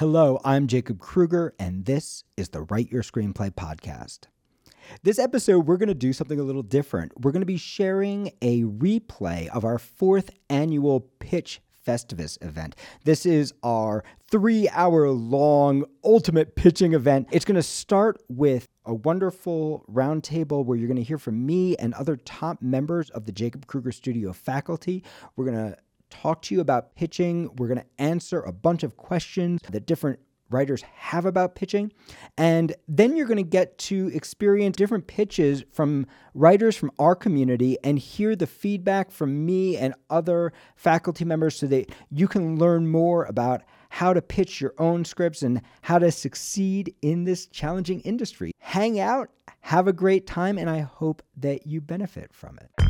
Hello, I'm Jacob Krueger, and this is the Write Your Screenplay podcast. This episode, we're going to do something a little different. We're going to be sharing a replay of our fourth annual Pitch Festivus event. This is our three hour long ultimate pitching event. It's going to start with a wonderful roundtable where you're going to hear from me and other top members of the Jacob Krueger Studio faculty. We're going to talk to you about pitching. We're going to answer a bunch of questions that different writers have about pitching. And then you're going to get to experience different pitches from writers from our community and hear the feedback from me and other faculty members so that you can learn more about how to pitch your own scripts and how to succeed in this challenging industry. Hang out, have a great time, and I hope that you benefit from it.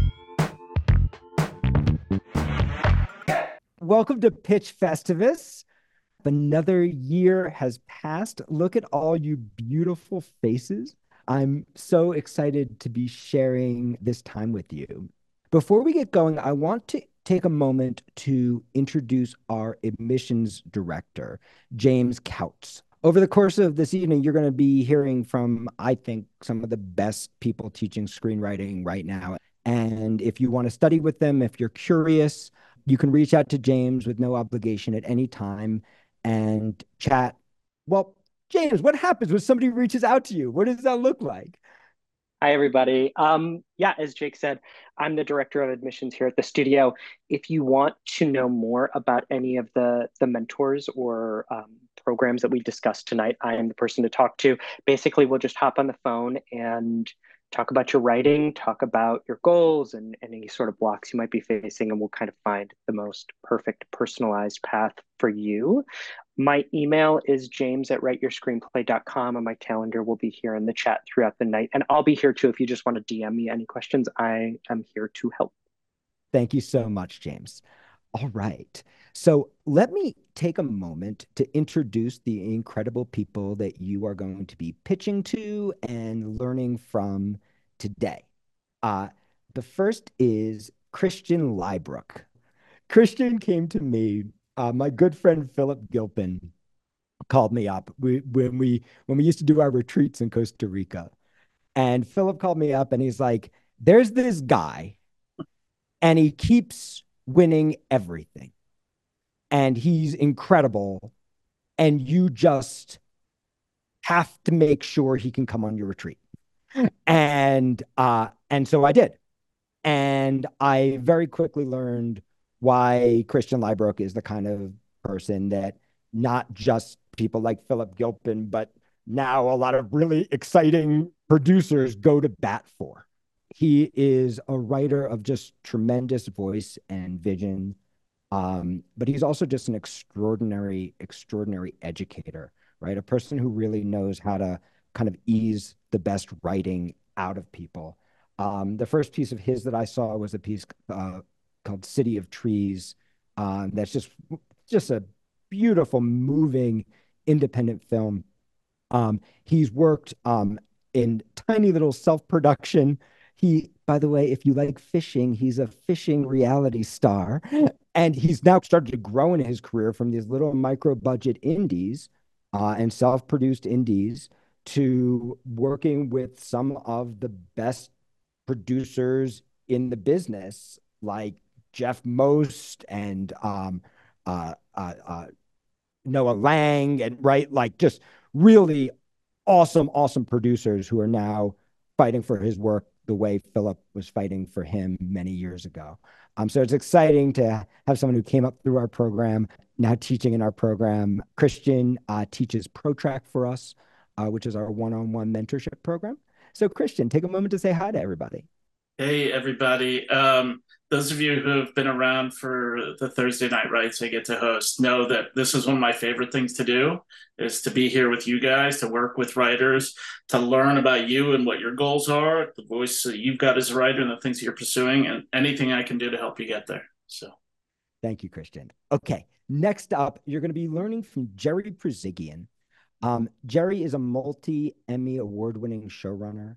Welcome to Pitch Festivus. Another year has passed. Look at all you beautiful faces. I'm so excited to be sharing this time with you. Before we get going, I want to take a moment to introduce our admissions director, James Couts. Over the course of this evening, you're going to be hearing from, I think, some of the best people teaching screenwriting right now. And if you want to study with them, if you're curious, you can reach out to James with no obligation at any time and chat. Well, James, what happens when somebody reaches out to you? What does that look like? Hi, everybody. Um, yeah, as Jake said, I'm the director of admissions here at the studio. If you want to know more about any of the the mentors or um, programs that we discussed tonight, I am the person to talk to. Basically, we'll just hop on the phone and talk about your writing, talk about your goals and, any sort of blocks you might be facing, and we'll kind of find the most perfect personalized path for you. My email is james at writeyourscreenplay.com, and my calendar will be here in the chat throughout the night. And I'll be here too if you just want to DM me any questions. I am here to help. Thank you so much, James. All right. So let me take a moment to introduce the incredible people that you are going to be pitching to and learning from today. Uh, the first is Christian Lybrook. Christian came to me. Uh, my good friend Philip Gilpin called me up we, when we when we used to do our retreats in Costa Rica, and Philip called me up and he's like, "There's this guy, and he keeps winning everything." and he's incredible and you just have to make sure he can come on your retreat and uh and so i did and i very quickly learned why christian lybrook is the kind of person that not just people like philip gilpin but now a lot of really exciting producers go to bat for he is a writer of just tremendous voice and vision um, but he's also just an extraordinary, extraordinary educator, right? A person who really knows how to kind of ease the best writing out of people. Um, the first piece of his that I saw was a piece uh, called City of Trees. Um, that's just just a beautiful, moving, independent film. Um, he's worked um, in tiny little self production. He, by the way, if you like fishing, he's a fishing reality star and he's now started to grow in his career from these little micro budget indies uh, and self produced indies to working with some of the best producers in the business, like Jeff Most and um, uh, uh, uh Noah Lang, and right, like just really awesome, awesome producers who are now fighting for his work the way Philip was fighting for him many years ago. Um, so it's exciting to have someone who came up through our program, now teaching in our program. Christian uh, teaches ProTrack for us, uh, which is our one on one mentorship program. So, Christian, take a moment to say hi to everybody. Hey, everybody. Um, those of you who have been around for the Thursday night writes I get to host know that this is one of my favorite things to do is to be here with you guys, to work with writers, to learn about you and what your goals are, the voice that you've got as a writer and the things that you're pursuing, and anything I can do to help you get there. So thank you, Christian. Okay. Next up, you're going to be learning from Jerry Perzigian. Um, Jerry is a multi Emmy award winning showrunner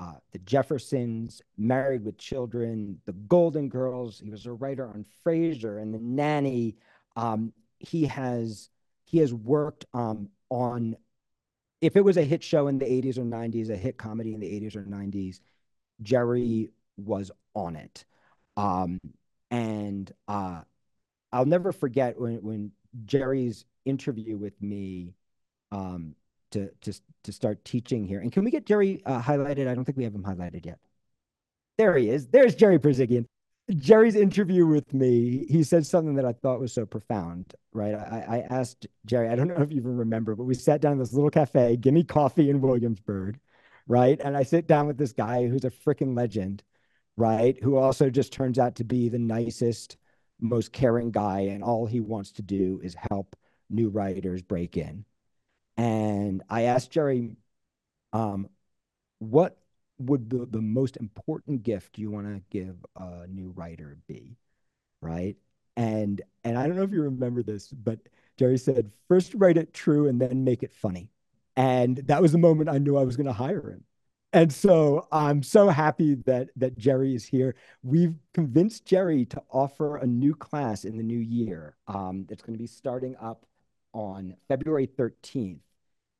uh, The Jeffersons, Married with Children, The Golden Girls. He was a writer on Frasier and The Nanny. Um, he has he has worked um, on if it was a hit show in the 80s or 90s, a hit comedy in the 80s or 90s, Jerry was on it. Um, and uh, I'll never forget when when Jerry's interview with me um, to to to start teaching here. And can we get Jerry uh, highlighted? I don't think we have him highlighted yet. There he is. There's Jerry Perzigian. Jerry's interview with me, he said something that I thought was so profound, right? I, I asked Jerry, I don't know if you even remember, but we sat down in this little cafe, give me coffee in Williamsburg, right? And I sit down with this guy who's a freaking legend, right? Who also just turns out to be the nicest, most caring guy. And all he wants to do is help new writers break in. And I asked Jerry, um, what would the, the most important gift you want to give a new writer be? Right. And and I don't know if you remember this, but Jerry said, first write it true and then make it funny. And that was the moment I knew I was going to hire him. And so I'm so happy that that Jerry is here. We've convinced Jerry to offer a new class in the new year. Um, it's going to be starting up on February 13th.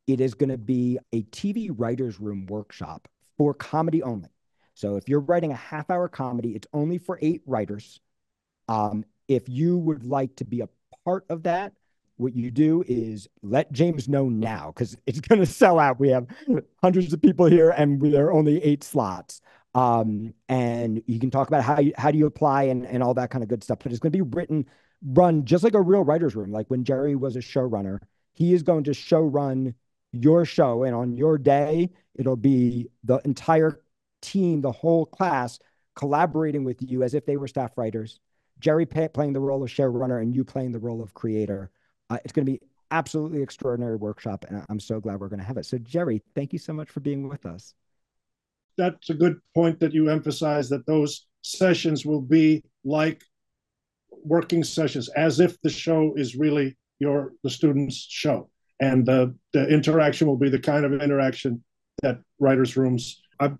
It is going to be a TV writers room workshop for comedy only. So if you're writing a half hour comedy, it's only for eight writers. Um, if you would like to be a part of that, what you do is let James know now because it's going to sell out. We have hundreds of people here, and there are only eight slots. Um, and you can talk about how you, how do you apply and, and all that kind of good stuff. But it's going to be written, run just like a real writer's room. Like when Jerry was a showrunner, he is going to show run your show, and on your day, it'll be the entire team, the whole class collaborating with you as if they were staff writers. Jerry playing the role of share showrunner and you playing the role of creator. Uh, it's going to be absolutely extraordinary workshop, and I'm so glad we're going to have it. So, Jerry, thank you so much for being with us. That's a good point that you emphasize that those sessions will be like working sessions, as if the show is really your the students' show, and the the interaction will be the kind of interaction that writers' rooms. I've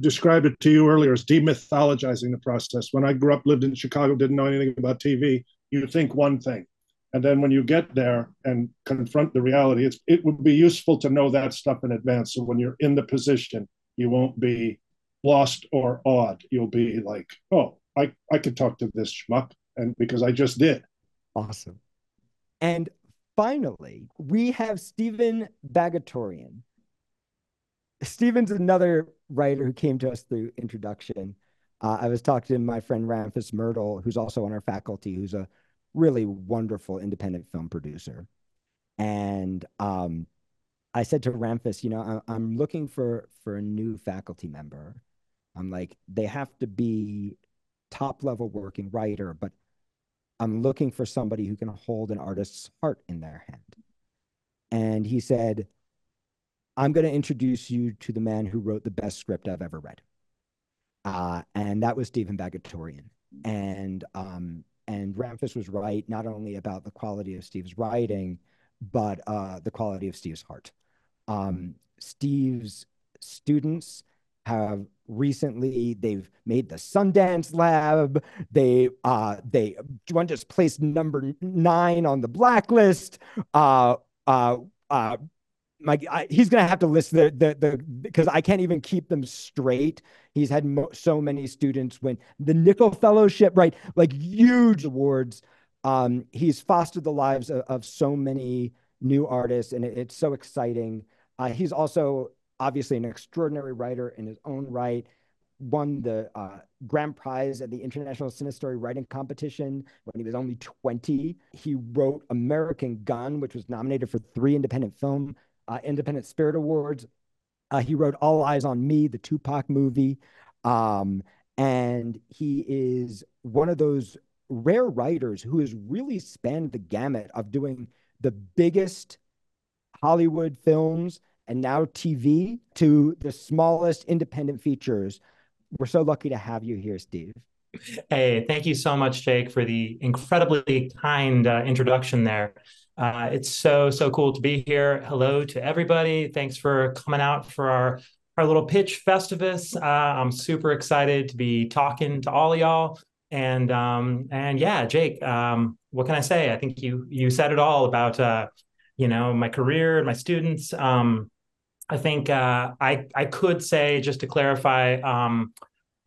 described it to you earlier as demythologizing the process. When I grew up, lived in Chicago, didn't know anything about TV. You think one thing, and then when you get there and confront the reality, it's it would be useful to know that stuff in advance. So when you're in the position, you won't be lost or awed. You'll be like, oh, I I could talk to this schmuck, and because I just did. Awesome. And finally, we have Stephen Bagatourian. Stephen's another writer who came to us through introduction. Uh, I was talking to my friend Ramfis Myrthil, who's also on our faculty, who's a really wonderful independent film producer. And um, I said to Ramfis, you know, I, am looking for for a new faculty member. I'm like, they have to be top level working writer, but I'm looking for somebody who can hold an artist's heart in their hand. And he said, I'm going to introduce you to the man who wrote the best script I've ever read. Uh, and that was Stephen Bagatourian. And um, and Ramfis was right not only about the quality of Steve's writing, but uh, the quality of Steve's heart. Um, Steve's students have recently they've made the Sundance Lab. They uh, they one just placed number nine on the blacklist. Uh, uh, uh, my I, he's gonna have to list the the the because I can't even keep them straight. He's had mo- so many students win the Nicholl Fellowship, right? Like huge awards. Um, he's fostered the lives of, of so many new artists, and it, it's so exciting. Uh, he's also obviously an extraordinary writer in his own right. Won the uh, grand prize at the International Cinestory Writing Competition when he was only 20. He wrote American Gun, which was nominated for three independent film uh, Independent Spirit Awards. Uh, he wrote All Eyez on Me, the Tupac movie. Um, and he is one of those rare writers who has really spanned the gamut of doing the biggest Hollywood films and now TV to the smallest independent features. We're so lucky to have you here, Steve. Hey, thank you so much, Jake, for the incredibly kind uh, introduction there. Uh, it's so, so cool to be here. Hello to everybody. Thanks for coming out for our, our little pitch festivus. Uh, I'm super excited to be talking to all of y'all. And um, and yeah, Jake, um, what can I say? I think you you said it all about uh, you know my career, and my students. Um, I think uh, I I could say just to clarify. Um,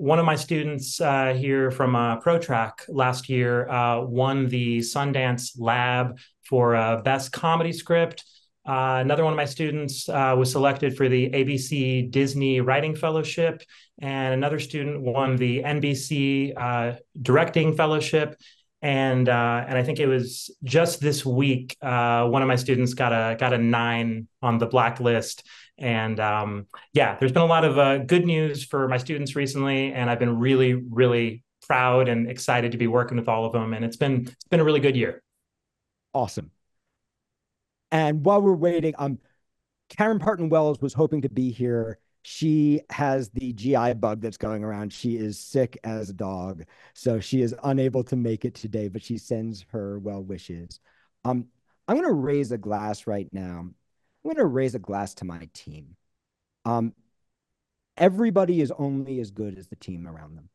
one of my students uh, here from uh, ProTrack last year uh, won the Sundance Lab for uh, Best Comedy Script. Uh, another one of my students uh, was selected for the ABC Disney Writing Fellowship, and another student won the NBC Directing Fellowship. And and I think it was just this week one of my students got a got a nine on the blacklist and um, yeah, there's been a lot of uh, good news for my students recently, and I've been really, really proud and excited to be working with all of them. And it's been it's been a really good year. Awesome. And while we're waiting, um, Karen Parton Wells was hoping to be here. She has the GI bug that's going around. She is sick as a dog, so she is unable to make it today. But she sends her well wishes. Um, I'm going to raise a glass right now I'm going to raise a glass to my team. Um, everybody is only as good as the team around them.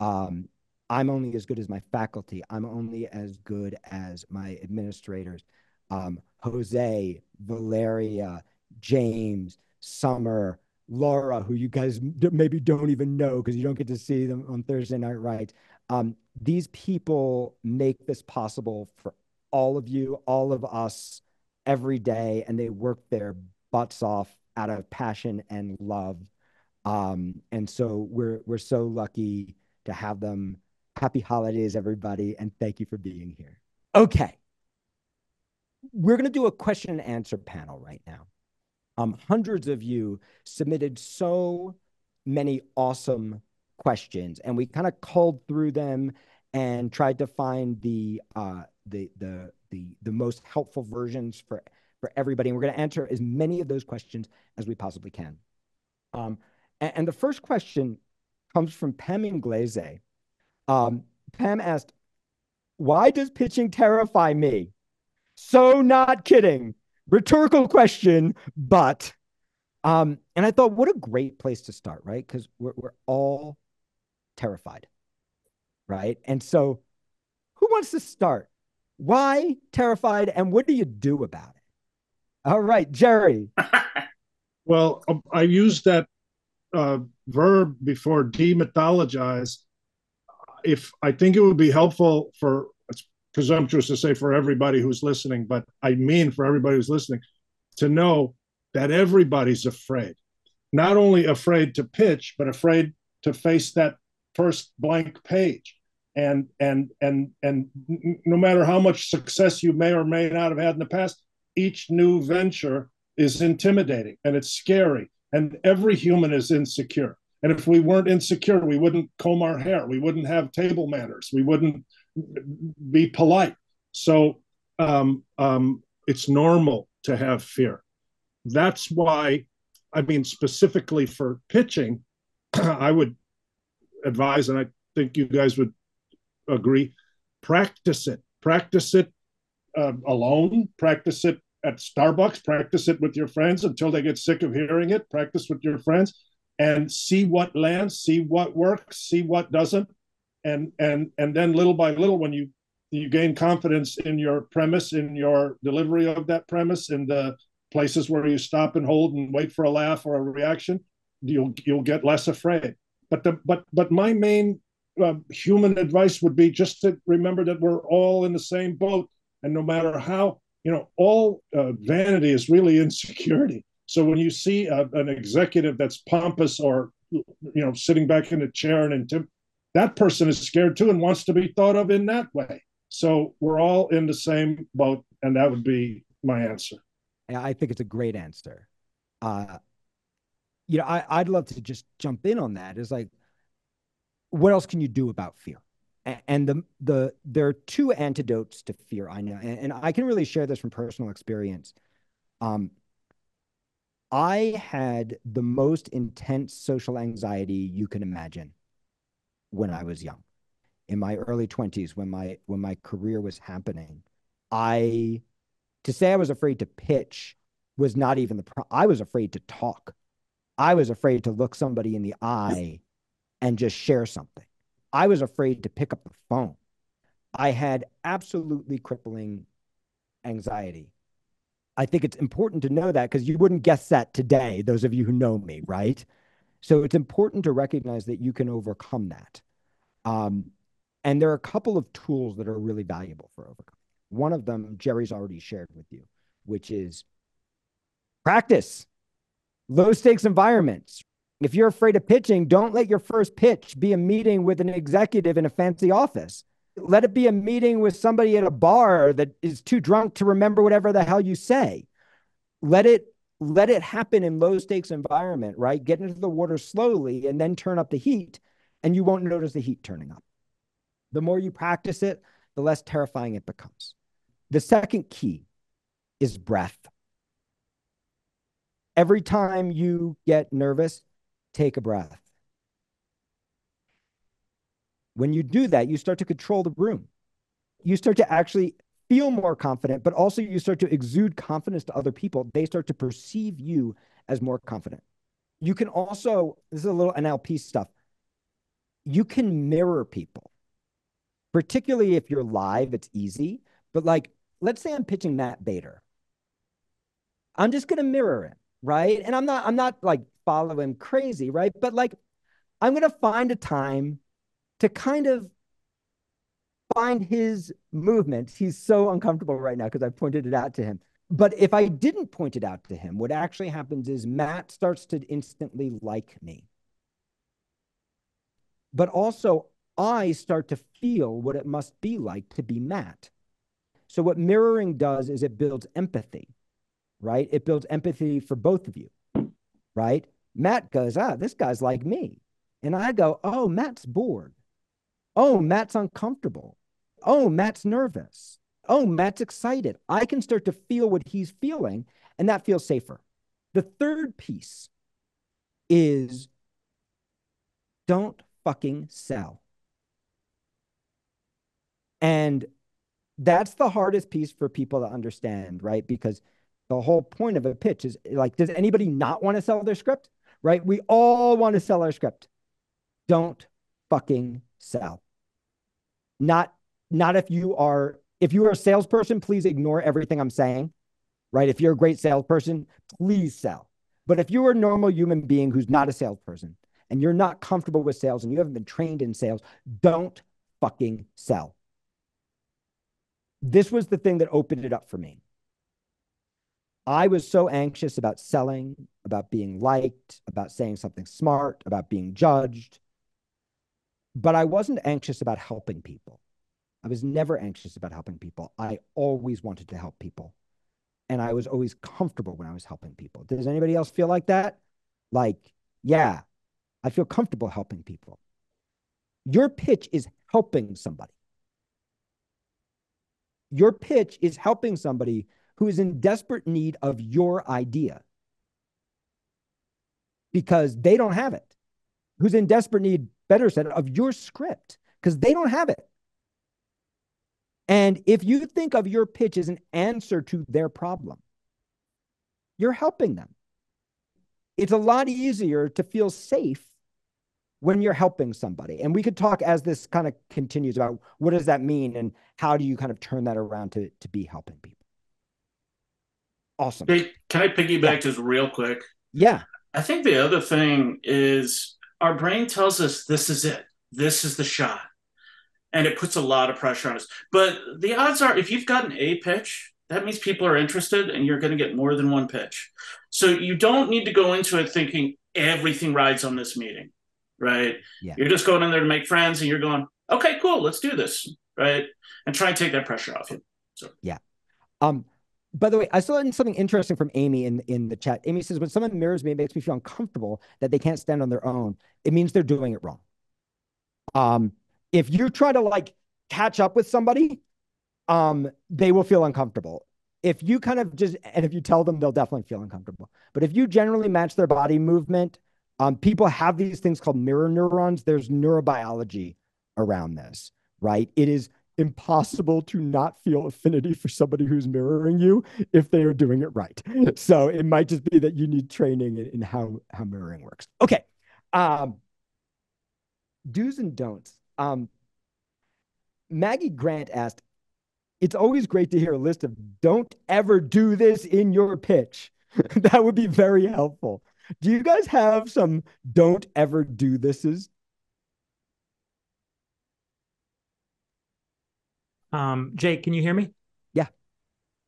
Um, I'm only as good as my faculty. I'm only as good as my administrators. Um, Jose, Valeria, James, Summer, Laura, who you guys maybe don't even know because you don't get to see them on Thursday Night Writes. Um, these people make this possible for all of you, all of us every day and they work their butts off out of passion and love. Um, and so we're we're so lucky to have them. Happy holidays, everybody, and thank you for being here. Okay. We're going to do a question and answer panel right now. Um, hundreds of you submitted so many awesome questions, and we kind of culled through them and tried to find the uh, the the the the most helpful versions for for everybody. And we're going to answer as many of those questions as we possibly can. Um, and, and, the first question comes from Pam Inglese. Um, Pam asked, "Why does pitching terrify me?" So not kidding. Rhetorical question, but um, and I thought, what a great place to start, right? Because we're we're all terrified, right? And so, who wants to start? Why terrified, and what do you do about it? All right, Jerry. well, um, I used that uh, verb before demythologize. If I think it would be helpful for it's presumptuous to say for everybody who's listening, but I mean for everybody who's listening to know that everybody's afraid. Not only afraid to pitch, but afraid to face that first blank page and and and and no matter how much success you may or may not have had in the past each new venture is intimidating and it's scary and every human is insecure. And if we weren't insecure we wouldn't comb our hair. We wouldn't have table manners. We wouldn't be polite. So um, um, it's normal to have fear. That's why i mean specifically for pitching i would advise and i think you guys would agree. Practice it. Practice it uh, alone. Practice it at Starbucks. Practice it with your friends until they get sick of hearing it. Practice with your friends and see what lands, see what works, see what doesn't, and and and then little by little, when you you gain confidence in your premise, in your delivery of that premise, in the places where you stop and hold and wait for a laugh or a reaction, you'll you'll get less afraid. But the but but my main uh, human advice would be just to remember that we're all in the same boat, and no matter how you know, all uh, vanity is really insecurity. So when you see a, an executive that's pompous or you know sitting back in a chair and intim- that person is scared too and wants to be thought of in that way. So we're all in the same boat, and that would be my answer. I think it's a great answer. Uh, you know, I, I'd love to just jump in on that. Is like, what else can you do about fear? And the the there are two antidotes to fear. I know, and, and I can really share this from personal experience. Um, I had the most intense social anxiety you can imagine when I was young, in my early twenties, when my when my career was happening. I to say I was afraid to pitch was not even the. Pro- I was afraid to talk. I was afraid to look somebody in the eye and just share something. I was afraid to pick up the phone. I had absolutely crippling anxiety. I think it's important to know that because you wouldn't guess that today, those of you who know me, right? So it's important to recognize that you can overcome that. Um, and there are a couple of tools that are really valuable for overcoming. One of them, Jerry's already shared with you, which is practice low stakes environments. If you're afraid of pitching, don't let your first pitch be a meeting with an executive in a fancy office. Let it be a meeting with somebody at a bar that is too drunk to remember whatever the hell you say. Let it let it happen in low stakes environment, right? Get into the water slowly and then turn up the heat and you won't notice the heat turning up. The more you practice it, the less terrifying it becomes. The second key is breath. Every time you get nervous, take a breath. When you do that, you start to control the room. You start to actually feel more confident, but also you start to exude confidence to other people. They start to perceive you as more confident. You can also, this is a little NLP stuff, you can mirror people, particularly if you're live, it's easy. But like, let's say I'm pitching Matt Bader. I'm just going to mirror him, right? And I'm not, I'm not like follow him crazy, right? But like, I'm going to find a time to kind of find his movements. He's so uncomfortable right now because I pointed it out to him. But if I didn't point it out to him, what actually happens is Matt starts to instantly like me. But also, I start to feel what it must be like to be Matt. So, what mirroring does is it builds empathy, right? It builds empathy for both of you, right? Matt goes, ah, this guy's like me. And I go, oh, Matt's bored. Oh, Matt's uncomfortable. Oh, Matt's nervous. Oh, Matt's excited. I can start to feel what he's feeling, and that feels safer. The third piece is don't fucking sell. And that's the hardest piece for people to understand, right? Because the whole point of a pitch is like, does anybody not want to sell their script? Right? We all want to sell our script. Don't fucking sell. Not not if you are if you are a salesperson, please ignore everything I'm saying. Right? If you're a great salesperson, please sell. But if you're a normal human being who's not a salesperson and you're not comfortable with sales and you haven't been trained in sales, don't fucking sell. This was the thing that opened it up for me. I was so anxious about selling, about being liked, about saying something smart, about being judged. But I wasn't anxious about helping people. I was never anxious about helping people. I always wanted to help people. And I was always comfortable when I was helping people. Does anybody else feel like that? Like, yeah, I feel comfortable helping people. Your pitch is helping somebody. Your pitch is helping somebody who is in desperate need of your idea because they don't have it, who's in desperate need, better said, of your script because they don't have it. And if you think of your pitch as an answer to their problem, you're helping them. It's a lot easier to feel safe when you're helping somebody. And we could talk as this kind of continues about what does that mean and how do you kind of turn that around to, to be helping people. Awesome. Hey, can I piggyback yeah. just real quick? Yeah. I think the other thing is our brain tells us this is it, this is the shot and it puts a lot of pressure on us. But the odds are, if you've got an A pitch, that means people are interested and you're going to get more than one pitch. So you don't need to go into it thinking everything rides on this meeting, right? Yeah. You're just going in there to make friends and you're going, okay, cool, let's do this, right? And try and take that pressure off you. So, yeah. Um, by the way, I saw something interesting from Amy in, in the chat. Amy says, when someone mirrors me, it makes me feel uncomfortable that they can't stand on their own. It means they're doing it wrong. Um, if you try to like catch up with somebody, um, they will feel uncomfortable. If you kind of just and if you tell them, they'll definitely feel uncomfortable. But if you generally match their body movement, um, people have these things called mirror neurons. There's neurobiology around this, right? It is impossible to not feel affinity for somebody who's mirroring you if they are doing it right. So it might just be that you need training in, in how how mirroring works. Okay. Um, do's and don'ts Um, Maggie Grant asked, "It's always great to hear a list of don't ever do this in your pitch. that would be very helpful. Do you guys have some don't ever do thises?" Um, Jake, can you hear me? Yeah.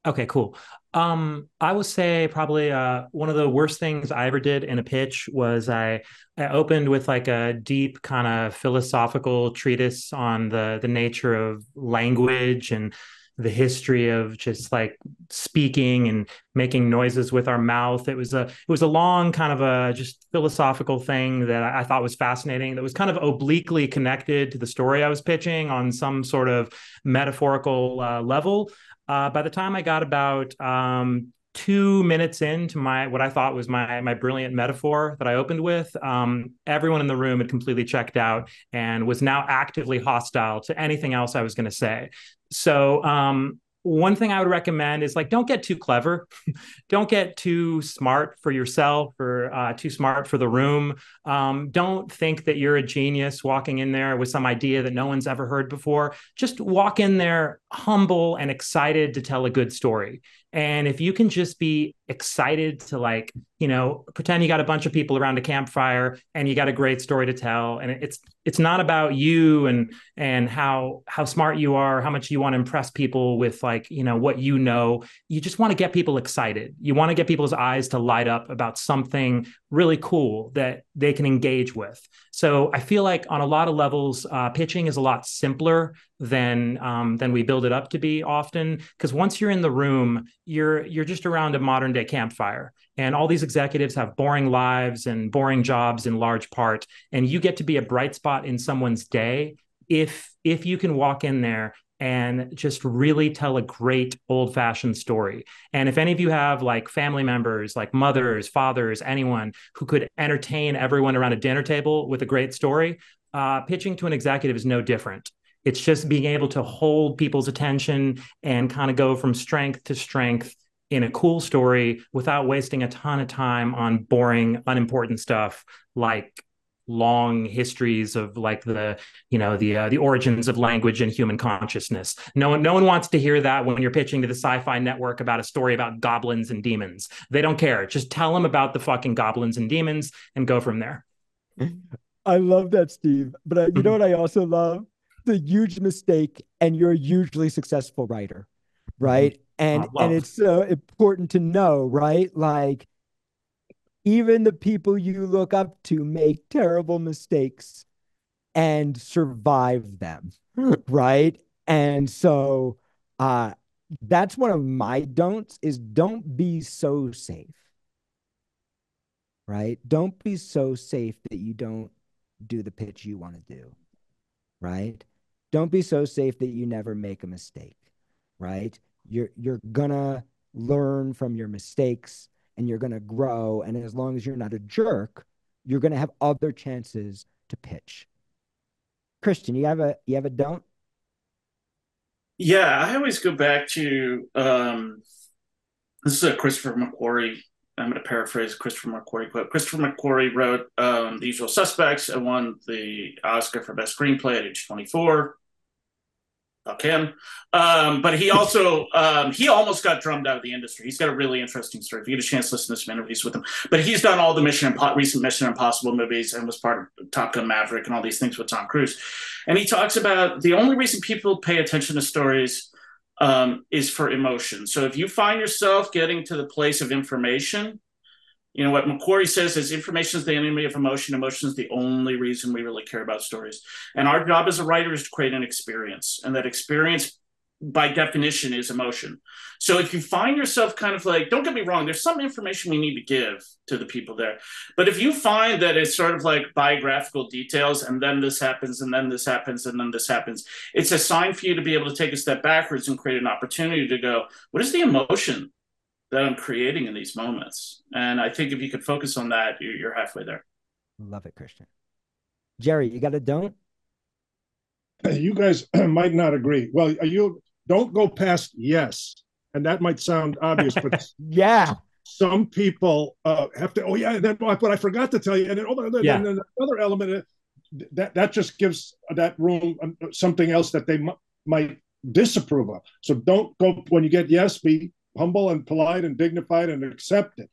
Okay, cool. Um, I would say probably uh, one of the worst things I ever did in a pitch was I I opened with like a deep kind of philosophical treatise on the the nature of language and the history of just like speaking and making noises with our mouth. It was a it was a long kind of a just philosophical thing that I thought was fascinating. That was kind of obliquely connected to the story I was pitching on some sort of metaphorical uh, level. Uh, by the time I got about um, two minutes into my what I thought was my my brilliant metaphor that I opened with, um, everyone in the room had completely checked out and was now actively hostile to anything else I was going to say. So um, one thing I would recommend is like don't get too clever, don't get too smart for yourself or uh, too smart for the room. Um, don't think that you're a genius walking in there with some idea that no one's ever heard before. Just walk in there humble and excited to tell a good story. And if you can just be excited to like, you know, pretend you got a bunch of people around a campfire and you got a great story to tell, and it's it's not about you and and how how smart you are, how much you want to impress people with like, you know, what you know. You just want to get people excited. You want to get people's eyes to light up about something really cool that they can engage with. So I feel like on a lot of levels, uh, pitching is a lot simpler than um, than we build it up to be often. Because once you're in the room, you're you're just around a modern day campfire, and all these executives have boring lives and boring jobs in large part, and you get to be a bright spot in someone's day if if you can walk in there and just really tell a great old fashioned story. And if any of you have like family members, like mothers, fathers, anyone who could entertain everyone around a dinner table with a great story, uh, pitching to an executive is no different. It's just being able to hold people's attention and kind of go from strength to strength in a cool story without wasting a ton of time on boring, unimportant stuff like long histories of like the you know the uh, the origins of language and human consciousness. No one no one wants to hear that when you're pitching to the sci-fi network about a story about goblins and demons. They don't care. Just tell them about the fucking goblins and demons and go from there. I love that steve but uh, you know what i also love the huge mistake and you're a hugely successful writer right? And and it's so important to know right? Like even the people you look up to make terrible mistakes and survive them right? And so uh that's one of my don'ts is don't be so safe right? Don't be so safe that you don't do the pitch you want to do right don't be so safe that you never make a mistake right you're you're gonna learn from your mistakes and you're to grow. And as long as you're not a jerk, you're to have other chances to pitch. Christian, you have a you have a don't. Yeah, I always go back to um, this is a Christopher McQuarrie. I'm going to paraphrase Christopher McQuarrie quote. Christopher McQuarrie wrote um, The Usual Suspects and won the Oscar for Best Screenplay at age 24 fuck him. Um, but he also um, he almost got drummed out of the industry. He's got a really interesting story. If you get a chance to listen to some interviews with him, but he's done all the Mission Impo- recent Mission Impossible movies and was part of Top Gun Maverick and all these things with Tom Cruise. And he talks about the only reason people pay attention to stories um, is for emotion. So if you find yourself getting to the place of information you know what McQuarrie says is information is the enemy of emotion. Emotion is the only reason we really care about stories. And our job as a writer is to create an experience, and that experience, by definition, is emotion. So if you find yourself kind of like, don't get me wrong, there's some information we need to give to the people there, but if you find that it's sort of like biographical details, and then this happens, and then this happens, and then this happens, it's a sign for you to be able to take a step backwards and create an opportunity to go, what is the emotion that I'm creating in these moments. And I think if you could focus on that, you're, you're halfway there. Love it, Christian. Jerry, you got a don't? You guys might not agree. Well, you don't go past yes. And that might sound obvious, but yeah. Some people uh, have to, oh, yeah, then, but I forgot to tell you. And then, oh, then, yeah. then another element, that that just gives that room um, something else that they m- might disapprove of. So don't go when you get yes, be humble and polite and dignified and accept it.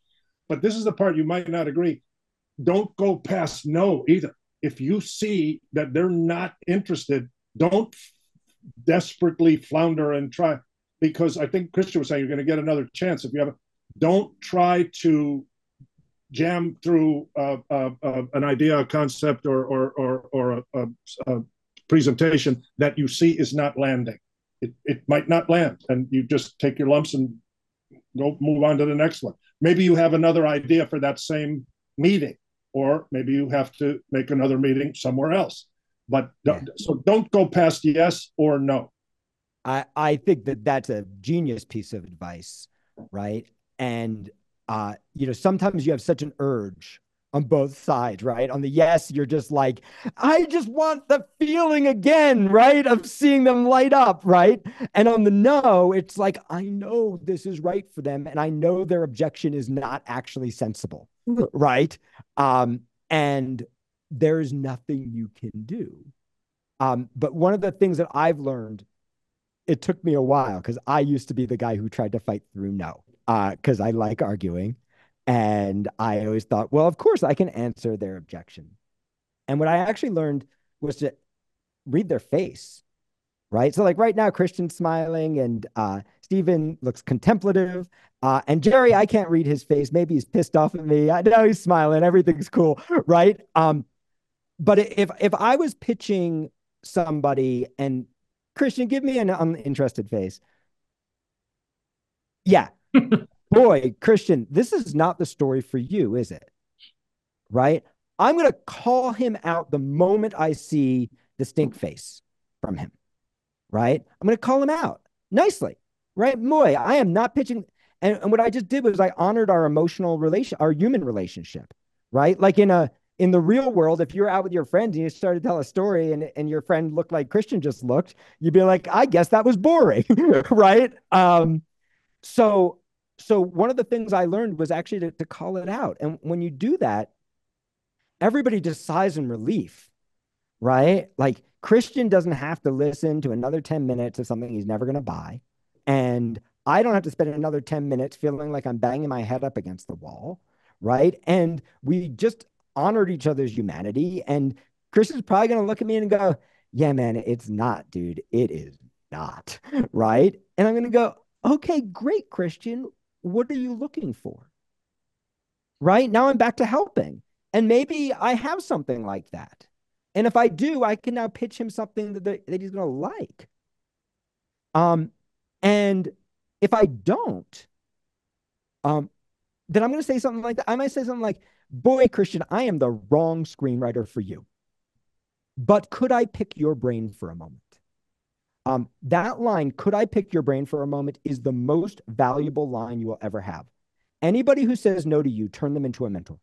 But this is the part you might not agree. Don't go past no either. If you see that they're not interested, don't desperately flounder and try because I think Christian was saying you're going to get another chance if you have a don't try to jam through uh, uh, uh, an idea, a concept, or or or, or a, a, a, presentation that you see is not landing. It, it might not land, and you just take your lumps and go move on to the next one. Maybe you have another idea for that same meeting, or maybe you have to make another meeting somewhere else. But don't, yeah. so don't go past yes or no. I I think that that's a genius piece of advice, right? And uh, you know, sometimes you have such an urge on both sides, right? On the yes, you're just like, I just want the feeling again, right? Of seeing them light up, right? And on the no, it's like, I know this is right for them. And I know their objection is not actually sensible, right? Um, and there's nothing you can do. Um, but one of the things that I've learned, it took me a while because I used to be the guy who tried to fight through no because uh, I like arguing. And I always thought, well, of course I can answer their objection. And what I actually learned was to read their face, right? So, like right now, Christian's smiling and uh, Stephen looks contemplative. Uh, and Jerry, I can't read his face. Maybe he's pissed off at me. I know he's smiling. Everything's cool, right? Um, but if if I was pitching somebody and Christian, give me an uninterested face. Yeah, boy, Christian, this is not the story for you, is it? Right? I'm going to call him out the moment I see the stink face from him. Right? I'm going to call him out nicely. Right? Boy, I am not pitching. And, and what I just did was I honored our emotional relation, our human relationship. Right? Like in a, in the real world, if you're out with your friends and you start to tell a story and, and your friend looked like Christian just looked, you'd be like, I guess that was boring. right. Um, so so one of the things I learned was actually to, to call it out. And when you do that, everybody just sighs in relief, right? Like Christian doesn't have to listen to another 10 minutes of something he's never going to buy. And I don't have to spend another 10 minutes feeling like I'm banging my head up against the wall, right? And we just honored each other's humanity. And Christian's probably going to look at me and go, yeah, man, it's not, dude. It is not, right? And I'm going to go, okay, great, Christian what are you looking for? Right now, I'm back to helping. And maybe I have something like that. And if I do, I can now pitch him something that, that he's going to like. Um, and if I don't, um, then I'm going to say something like that. I might say something like, Boy, Christian, I am the wrong screenwriter for you. But could I pick your brain for a moment? Um, that line, could I pick your brain for a moment, is the most valuable line you will ever have. Anybody who says no to you, turn them into a mentor,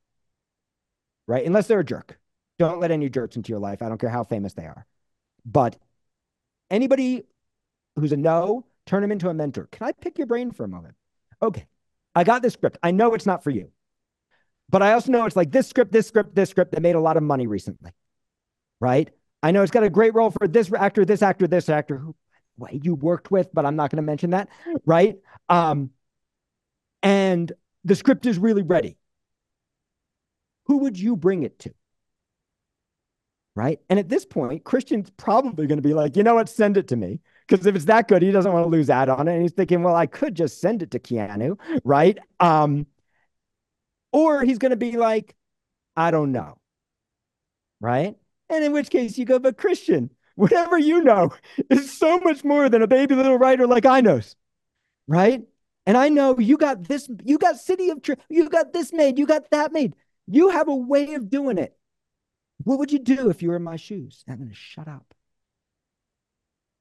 right? Unless they're a jerk. Don't let any jerks into your life. I don't care how famous they are. But anybody who's a no, turn them into a mentor. Can I pick your brain for a moment? Okay. I got this script. I know it's not for you. But I also know it's like this script, this script, this script that made a lot of money recently, right? I know it's got a great role for this actor, this actor, this actor who way you worked with, but I'm not going to mention that, right? Um, and the script is really ready. Who would you bring it to? Right. And at this point, Christian's probably going to be like, you know what, send it to me. Because if it's that good, he doesn't want to lose out on it. And he's thinking, well, I could just send it to Keanu. Right. Um, or he's going to be like, I don't know. Right. And in which case you go, but Christian, whatever you know is so much more than a baby little writer like I knows. Right. And I know you got this, you got City of, you got this made, you got that made. You have a way of doing it. What would you do if you were in my shoes? I'm going to shut up.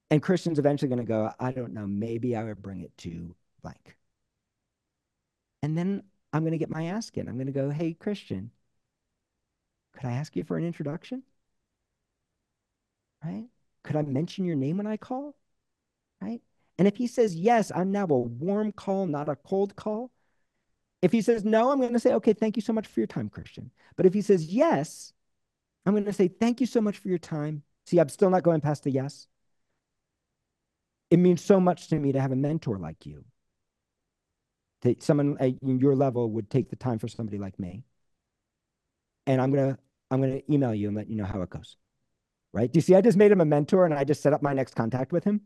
And Christian's eventually going to go, I don't know, maybe I would bring it to blank. And then I'm going to get my ask in. I'm going to go, hey, Christian, could I ask you for an introduction? Right? Could I mention your name when I call? Right? And if he says yes, I'm now a warm call, not a cold call. If he says no, I'm going to say, okay, thank you so much for your time, Christian. But if he says yes, I'm going to say, thank you so much for your time. See, I'm still not going past the yes. It means so much to me to have a mentor like you. That someone at your level would take the time for somebody like me. And I'm gonna I'm gonna email you and let you know how it goes. Right? Do you see? I just made him a mentor and I just set up my next contact with him.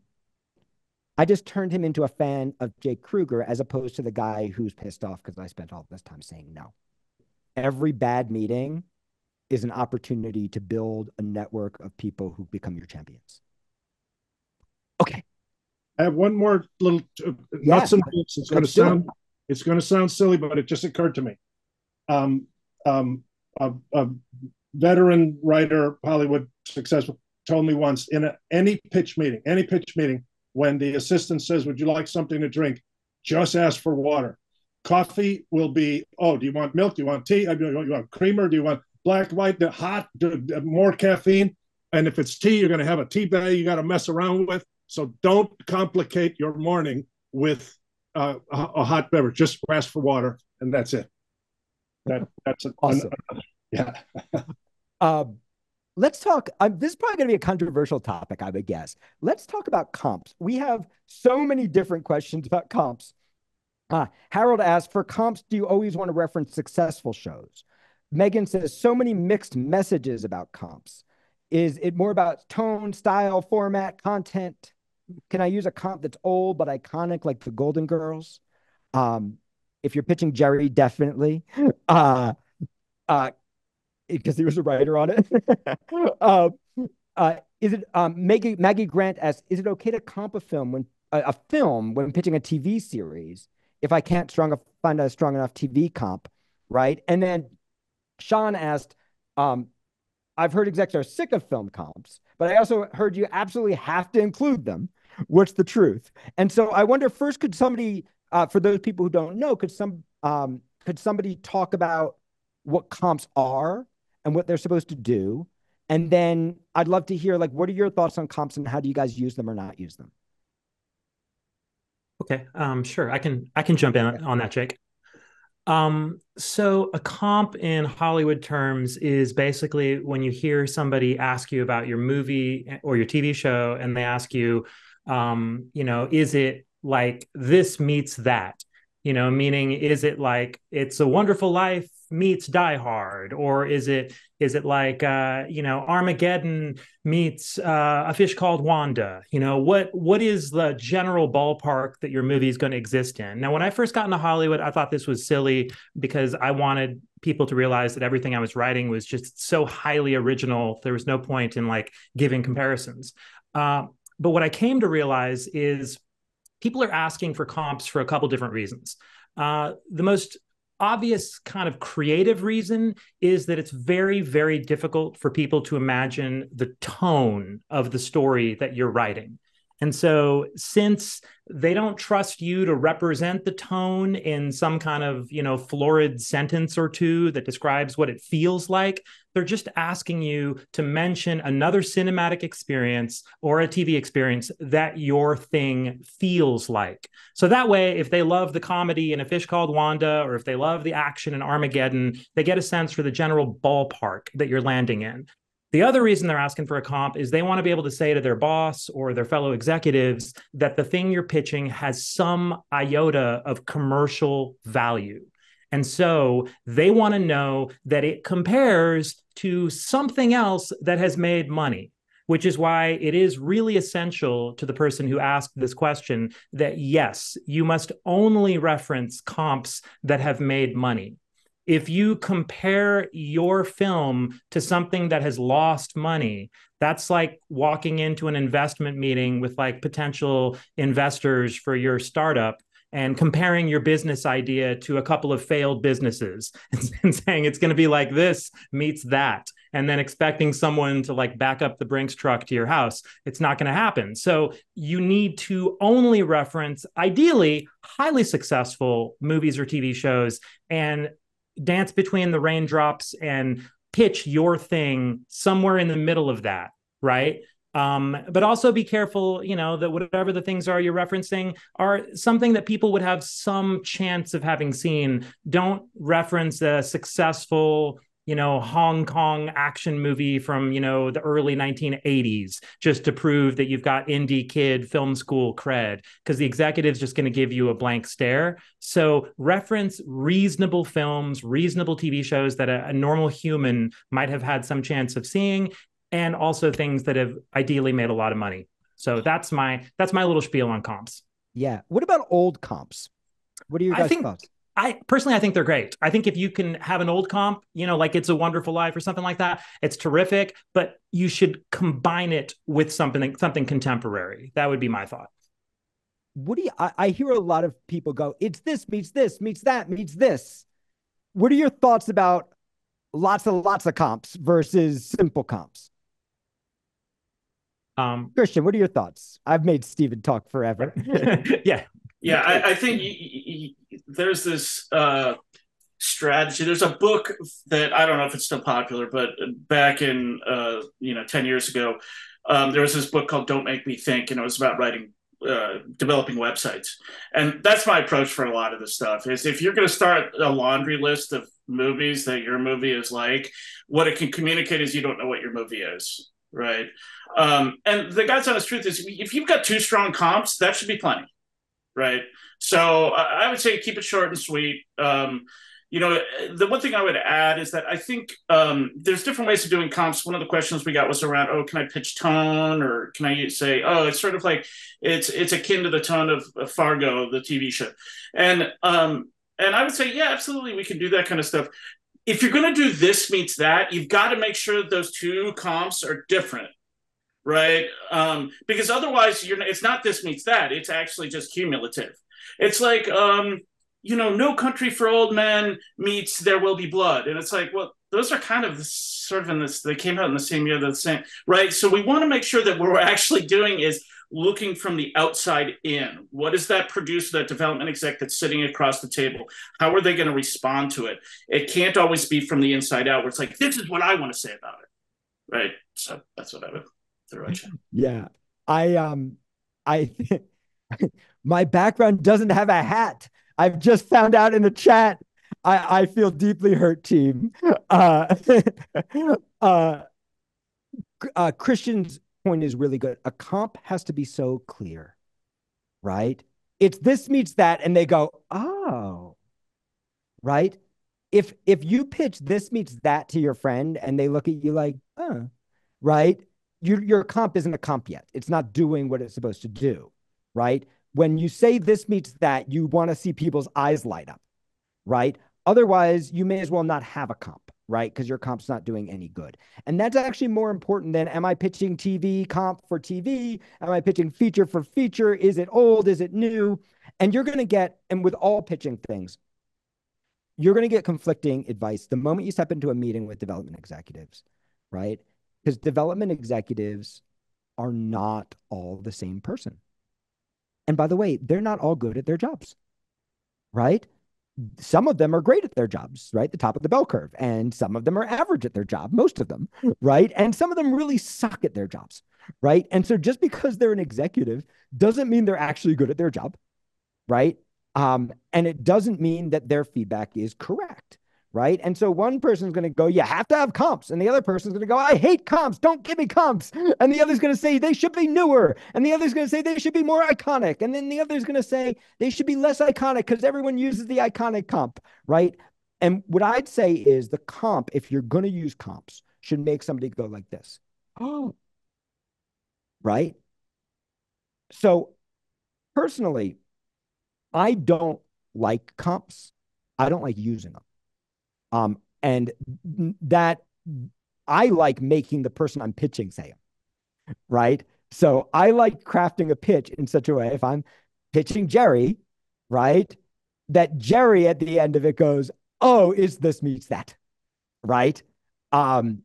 I just turned him into a fan of Jake Krueger as opposed to the guy who's pissed off because I spent all this time saying no. Every bad meeting is an opportunity to build a network of people who become your champions. Okay. I have one more little uh, yeah, nuts and bolts. It's going to sound it. it's going to sound silly, but it just occurred to me. Um, um, a, a veteran writer, Hollywood successful, told me once in a, any pitch meeting, any pitch meeting, when the assistant says, "Would you like something to drink?" Just ask for water. Coffee will be, "Oh, do you want milk? Do you want tea? Do you want creamer? Do you want black, white, the hot, more caffeine?" And if it's tea, you're going to have a tea bag you got to mess around with. So don't complicate your morning with uh, a, a, hot beverage. Just ask for water, and that's it. That that's an, awesome. An, yeah. um, let's talk. Um, this is probably going to be a controversial topic, I would guess. Let's talk about comps. We have so many different questions about comps. Uh, Harold asks for comps. Do you always want to reference successful shows? Megan says so many mixed messages about comps. Is it more about tone, style, format, content? can I use a comp that's old but iconic, like the Golden Girls? Um, if you're pitching Jerry, definitely. Uh, uh, because he was a writer on it. uh, uh, is it um, Maggie Maggie Grant asks, is it okay to comp a film when a, film when pitching a TV series if I can't strong find a strong enough TV comp, right? And then Sean asked, um, I've heard execs are sick of film comps, but I also heard you absolutely have to include them. What's the truth? And so I wonder first, could somebody, uh, for those people who don't know, could some um, could somebody talk about what comps are and what they're supposed to do? And then I'd love to hear like what are your thoughts on comps and how do you guys use them or not use them? Okay, um, sure. I can I can jump in on that, Jake. Um, so a comp in Hollywood terms is basically when you hear somebody ask you about your movie or your TV show and they ask you, um, you know, is it like this meets that? You know, meaning is it like it's a wonderful life meets Die Hard, or is it is it like uh, you know Armageddon meets uh, a fish called Wanda? You know what what is the general ballpark that your movie is going to exist in? Now, when I first got into Hollywood, I thought this was silly because I wanted people to realize that everything I was writing was just so highly original. There was no point in like giving comparisons. Uh, but what I came to realize is people are asking for comps for a couple different reasons. Uh, the most obvious kind of creative reason is that it's very, very difficult for people to imagine the tone of the story that you're writing. And so, since they don't trust you to represent the tone in some kind of, you know, florid sentence or two that describes what it feels like, they're just asking you to mention another cinematic experience or a TV experience that your thing feels like. So that way, if they love the comedy in A Fish Called Wanda, or if they love the action in Armageddon, they get a sense for the general ballpark that you're landing in. The other reason they're asking for a comp is they want to be able to say to their boss or their fellow executives that the thing you're pitching has some iota of commercial value. And so they want to know that it compares to something else that has made money, which is why it is really essential to the person who asked this question that yes, you must only reference comps that have made money. If you compare your film to something that has lost money that's like walking into an investment meeting with like potential investors for your startup and comparing your business idea to a couple of failed businesses and, saying it's going to be like this meets that and then expecting someone to like back up the brinks truck to your house it's not going to happen so you need to only reference ideally highly successful movies or tv shows and dance between the raindrops and pitch your thing somewhere in the middle of that, right? Um, but also be careful, you know, that whatever the things are you're referencing are something that people would have some chance of having seen. Don't reference a successful you know, Hong Kong action movie from, you know, the early 1980s just to prove that you've got indie kid film school cred because the executive's just going to give you a blank stare. So reference reasonable films, reasonable TV shows that a, a normal human might have had some chance of seeing and also things that have ideally made a lot of money. So that's my that's my little spiel on comps. Yeah. What about old comps? What are your guys' I think, thoughts? I personally, I think they're great. I think if you can have an old comp, you know, like It's a Wonderful Life or something like that, it's terrific. But you should combine it with something something contemporary. That would be my thought. What do you? I, I hear a lot of people go, "It's this meets this meets that meets this." What are your thoughts about lots and lots of comps versus simple comps? Um, Christian, what are your thoughts? I've made Stephen talk forever. yeah, yeah, I, I think y- y- y- there's this uh, strategy. There's a book that I don't know if it's still popular, but back in uh, you know ten years ago, um, there was this book called "Don't Make Me Think," and it was about writing. Uh, developing websites and that's my approach for a lot of this stuff is if you're going to start a laundry list of movies that your movie is like what it can communicate is you don't know what your movie is right um, and the god's honest truth is if you've got two strong comps that should be plenty right? So I would say keep it short and sweet. Um, you know, the one thing I would add is that I think um, there's different ways of doing comps. One of the questions we got was around, oh, can I pitch tone, or can I say, oh, it's sort of like it's it's akin to the tone of, Fargo, the TV show, and um, and I would say, yeah, absolutely, we can do that kind of stuff. If you're going to do this meets that, you've got to make sure that those two comps are different right? Um, because otherwise, you're it's not this meets that. It's actually just cumulative. It's like um, you know, No Country for Old Men meets There Will Be Blood, and it's like, well, those are kind of sort of in this. They came out in the same year, the same, right? So we want to make sure that what we're actually doing is looking from the outside in. What does that producer, that development exec that's sitting across the table? How are they going to respond to it? It can't always be from the inside out, where it's like, this is what I want to say about it, right? So that's what I would throw at you. yeah. I um I my background doesn't have a hat. I've just found out in the chat. I, I feel deeply hurt, team. Uh, uh, uh, Christian's point is really good. A comp has to be so clear, right? It's this meets that, and they go, oh, right. If if you pitch this meets that to your friend, and they look at you like, oh, right, your, your comp isn't a comp yet. It's not doing what it's supposed to do, right? When you say this meets that, you want to see people's eyes light up, right? Otherwise, you may as well not have a comp, right? Because your comp's not doing any good. And that's actually more important than am I pitching TV comp for TV? Am I pitching feature for feature? Is it old? Is it new? And you're going to get, and with all pitching things, you're going to get conflicting advice the moment you step into a meeting with development executives, right? because development executives are not all the same person. And by the way, they're not all good at their jobs, right? Some of them are great at their jobs, right? The top of the bell curve. And some of them are average at their job, most of them, right? And some of them really suck at their jobs, right? And so just because they're an executive doesn't mean they're actually good at their job, right? Um, and it doesn't mean that their feedback is correct right? And so one person's going to go, you have to have comps. And the other person's going to go, I hate comps. Don't give me comps. And the other's going to say they should be newer. And the other's going to say they should be more iconic. And then the other's going to say they should be less iconic because everyone uses the iconic comp, right? And what I'd say is the comp, if you're going to use comps, should make somebody go like this. Oh, right? So personally, I don't like comps. I don't like using them. Um, and that I like making the person I'm pitching say it, right? So I like crafting a pitch in such a way if I'm pitching Jerry, right? That Jerry at the end of it goes, oh, is this meets that, right? Um,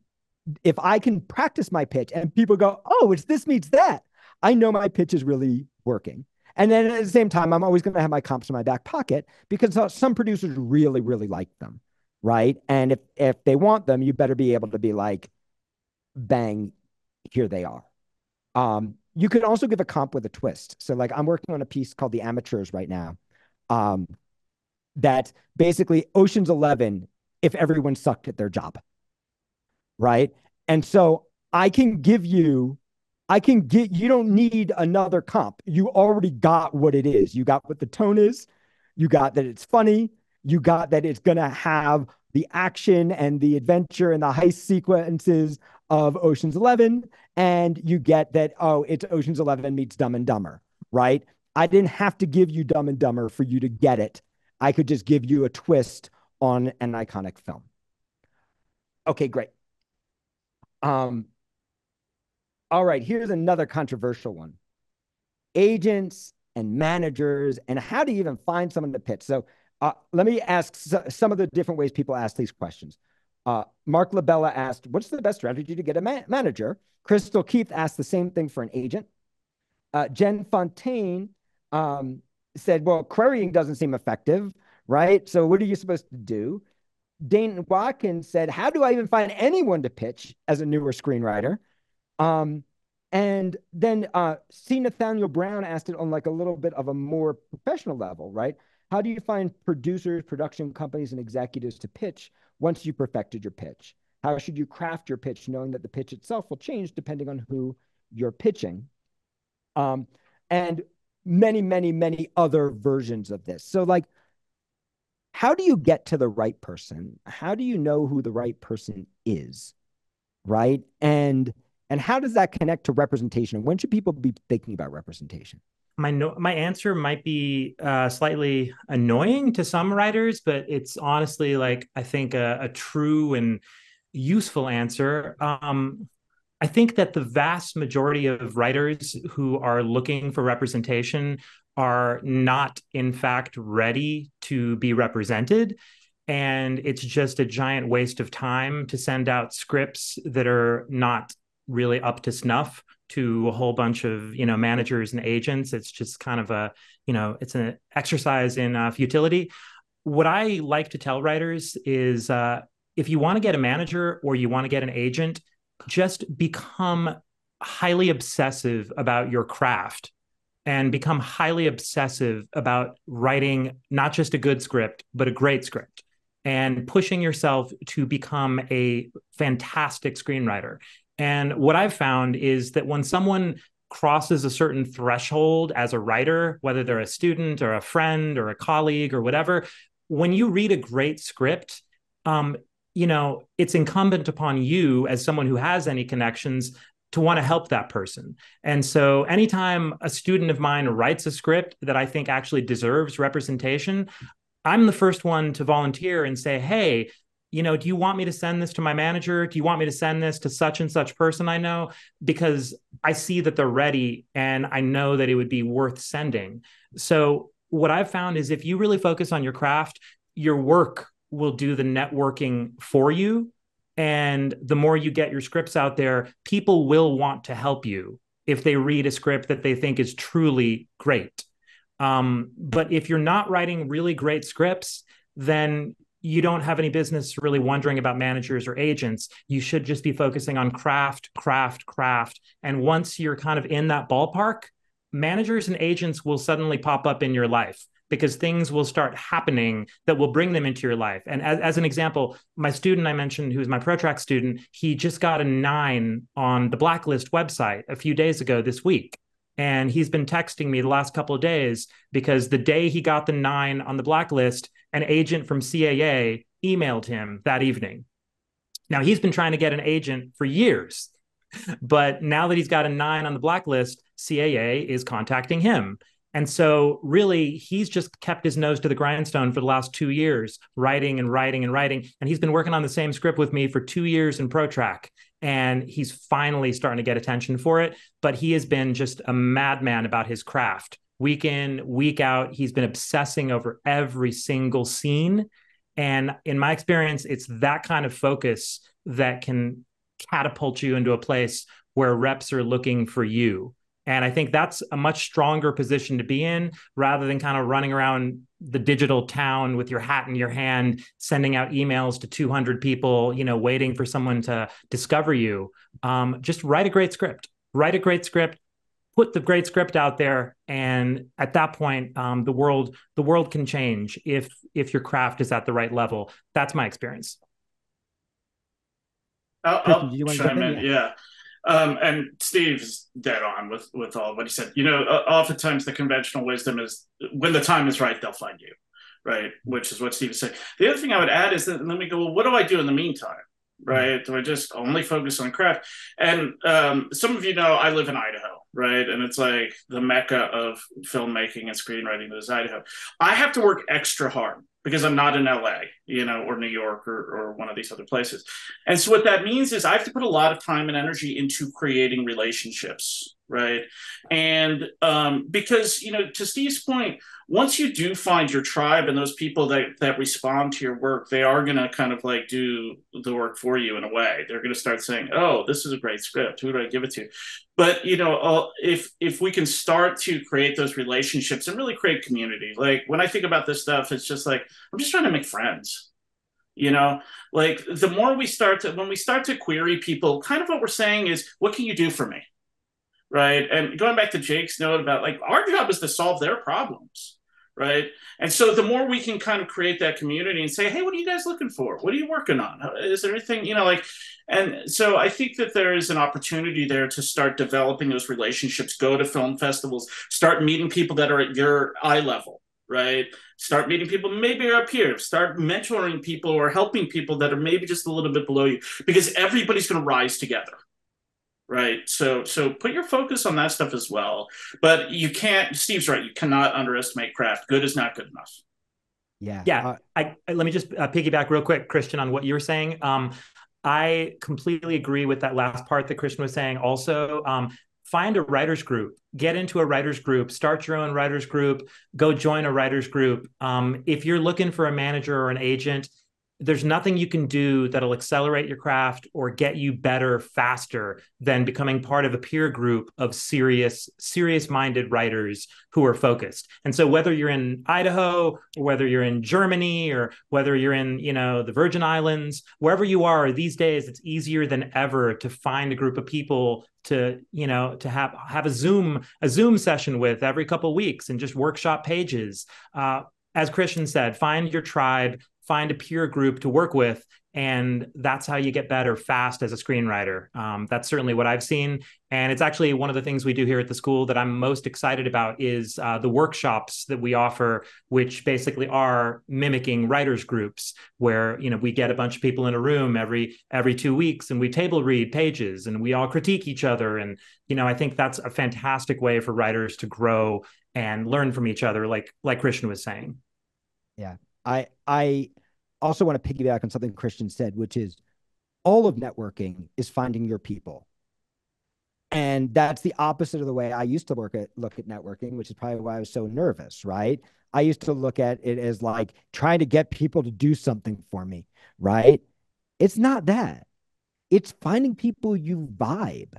if I can practice my pitch and people go, oh, it's this meets that, I know my pitch is really working. And then at the same time, I'm always going to have my comps in my back pocket because some producers really, really like them right? And if if they want them, you better be able to be like, bang, here they are. Um, you could also give a comp with a twist. So like I'm working on a piece called The Amateurs right now. Um, that basically Ocean's Eleven, if everyone sucked at their job, right? And so I can give you, I can get, you don't need another comp. You already got what it is. You got what the tone is. You got that it's funny. You got that it's going to have the action and the adventure and the heist sequences of Ocean's 11. And you get that, oh, it's Ocean's 11 meets Dumb and Dumber, right? I didn't have to give you Dumb and Dumber for you to get it. I could just give you a twist on an iconic film. Okay, great. Um, all right, here's another controversial one. Agents and managers, and how you even find someone to pitch? So uh, let me ask some of the different ways people ask these questions. Uh, Mark Labella asked, what's the best strategy to get a ma manager? Crystal Keith asked the same thing for an agent. Uh, Jen Fontaine um, said, well, querying doesn't seem effective, right? So what are you supposed to do? Dane Watkins said, how do I even find anyone to pitch as a newer screenwriter? Um, and then uh, C. Nathaniel Brown asked it on like a little bit of a more professional level, right? How do you find producers, production companies, and executives to pitch once you perfected your pitch? How should you craft your pitch knowing that the pitch itself will change depending on who you're pitching? Um, and many, many, many other versions of this. So, like, how do you get to the right person? How do you know who the right person is? Right. And and how does that connect to representation? When should people be thinking about representation? My no, my answer might be uh, slightly annoying to some writers, but it's honestly like I think a, a true and useful answer. Um, I think that the vast majority of writers who are looking for representation are not, in fact, ready to be represented. And it's just a giant waste of time to send out scripts that are not really up to snuff to a whole bunch of you know managers and agents. It's just kind of a you know it's an exercise in uh, futility. What i like to tell writers is uh, if you want to get a manager or you want to get an agent just become highly obsessive about your craft and become highly obsessive about writing not just a good script but a great script and pushing yourself to become a fantastic screenwriter and what I've found is that when someone crosses a certain threshold as a writer, whether they're a student or a friend or a colleague or whatever, when you read a great script, um, you know, it's incumbent upon you as someone who has any connections to want to help that person. And so anytime a student of mine writes a script that I think actually deserves representation, I'm the first one to volunteer and say, hey, you know, do you want me to send this to my manager? Do you want me to send this to such and such person I know? Because I see that they're ready and I know that it would be worth sending. So, what I've found is if you really focus on your craft, your work will do the networking for you. And the more you get your scripts out there, people will want to help you if they read a script that they think is truly great. Um, but if you're not writing really great scripts, then you don't have any business really wondering about managers or agents. You should just be focusing on craft, craft, craft. And once you're kind of in that ballpark, managers and agents will suddenly pop up in your life because things will start happening that will bring them into your life. And as, as an example, my student I mentioned, who's my ProTrack student, he just got a nine on the Blacklist website a few days ago this week. And he's been texting me the last couple of days because the day he got the nine on the blacklist, an agent from CAA emailed him that evening. Now, he's been trying to get an agent for years, but now that he's got a nine on the blacklist, CAA is contacting him. And so, really, he's just kept his nose to the grindstone for the last two years, writing and writing and writing. And he's been working on the same script with me for two years in ProTrack and he's finally starting to get attention for it. But he has been just a madman about his craft. Week in, week out, he's been obsessing over every single scene. And in my experience, it's that kind of focus that can catapult you into a place where reps are looking for you. And I think that's a much stronger position to be in rather than kind of running around the digital town with your hat in your hand, sending out emails to 200 people, you know, waiting for someone to discover you. Um, just write a great script, write a great script, put the great script out there. And at that point, um, the world, the world can change if, if your craft is at the right level. That's my experience. I'll, I'll chime in. in? Yeah. yeah. Um, and Steve's dead on with with all what he said. You know, oftentimes the conventional wisdom is when the time is right, they'll find you, right? Which is what Steve said. The other thing I would add is that let me go. Well, what do I do in the meantime? Right? Do I just only focus on craft? And um, some of you know I live in Idaho, right? And it's like the mecca of filmmaking and screenwriting is Idaho. I have to work extra hard because I'm not in LA, you know, or New York or, or one of these other places. And so what that means is I have to put a lot of time and energy into creating relationships, right? And um, because, you know, to Steve's point, once you do find your tribe and those people that that respond to your work they are going to kind of like do the work for you in a way. They're going to start saying oh this is a great script. Who do i give it to? But you know if if we can start to create those relationships and really create community like when i think about this stuff it's just like i'm just trying to make friends you know? Like the more we start to when we start to query people kind of what we're saying is what can you do for me? Right? And going back to jake's note about like our job is to solve their problems right? And so the more we can kind of create that community and say, hey, what are you guys looking for? What are you working on? Is there anything, you know, like, and so I think that there is an opportunity there to start developing those relationships, go to film festivals, start meeting people that are at your eye level, right? Start meeting people maybe up here, start mentoring people or helping people that are maybe just a little bit below you because everybody's going to rise together right. So so put your focus on that stuff as well. But you can't steve's right. You cannot underestimate craft. Good is not good enough. Yeah. Yeah. Uh, I, I, let me just uh, piggyback real quick christian on what you were saying. Um i completely agree with that last part that christian was saying. Also um find a writers group. Get into a writers group. Start your own writers group. Go join a writers group. Um, if you're looking for a manager or an agent there's nothing you can do that'll accelerate your craft or get you better faster than becoming part of a peer group of serious serious minded writers who are focused. And so whether you're in idaho or whether you're in germany or whether you're in you know the virgin islands wherever you are these days it's easier than ever to find a group of people to you know to have have a zoom a zoom session with every couple weeks and just workshop pages. Uh, as Christian said, find your tribe, find a peer group to work with and that's how you get better fast as a screenwriter. Um, that's certainly what i've seen. And it's actually one of the things we do here at the school that i'm most excited about is uh, the workshops that we offer which basically are mimicking writers groups where you know we get a bunch of people in a room every every two weeks and we table read pages and we all critique each other. And you know i think that's a fantastic way for writers to grow and learn from each other like like christian was saying. Yeah. I I also want to piggyback on something Christian said, which is all of networking is finding your people. And that's the opposite of the way I used to work at look at networking, which is probably why I was so nervous, right? I used to look at it as like trying to get people to do something for me, right? It's not that. It's finding people you vibe,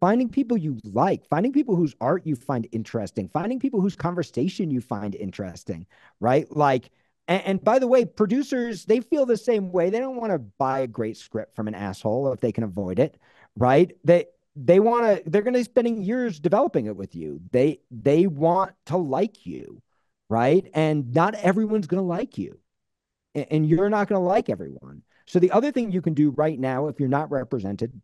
finding people you like, finding people whose art you find interesting, finding people whose conversation you find interesting, right? Like and, and, by the way, producers, they feel the same way. They don't want to buy a great script from an asshole if they can avoid it, right? They they want to they're going to be spending years developing it with you. They they want to like you, right? And not everyone's going to like you. And, and you're not going to like everyone. So the other thing you can do right now if you're not represented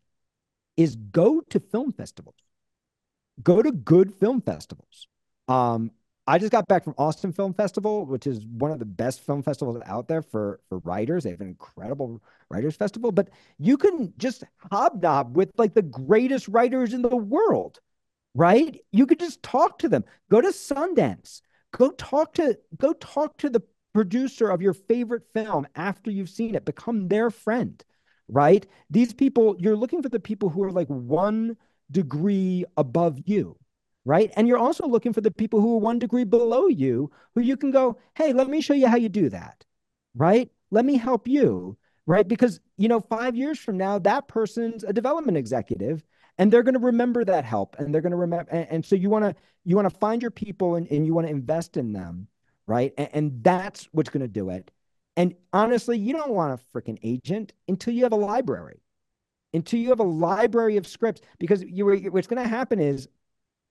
is go to film festivals. Go to good film festivals. Um, I just got back from Austin Film Festival, which is one of the best film festivals out there for for writers. They have an incredible writers festival, but you can just hobnob with like the greatest writers in the world, right? You could just talk to them. Go to Sundance. Go talk to go talk to the producer of your favorite film after you've seen it. Become their friend, right? These people, you're looking for the people who are like one degree above you right? And you're also looking for the people who are one degree below you, who you can go, hey, let me show you how you do that, right? Let me help you, right? Because, you know, five years from now, that person's a development executive and they're going to remember that help and they're going to remember. And, and, so you want to, you want to find your people and, and you want to invest in them, right? And, and that's what's going to do it. And honestly, you don't want a freaking agent until you have a library until you have a library of scripts because you what's going to happen is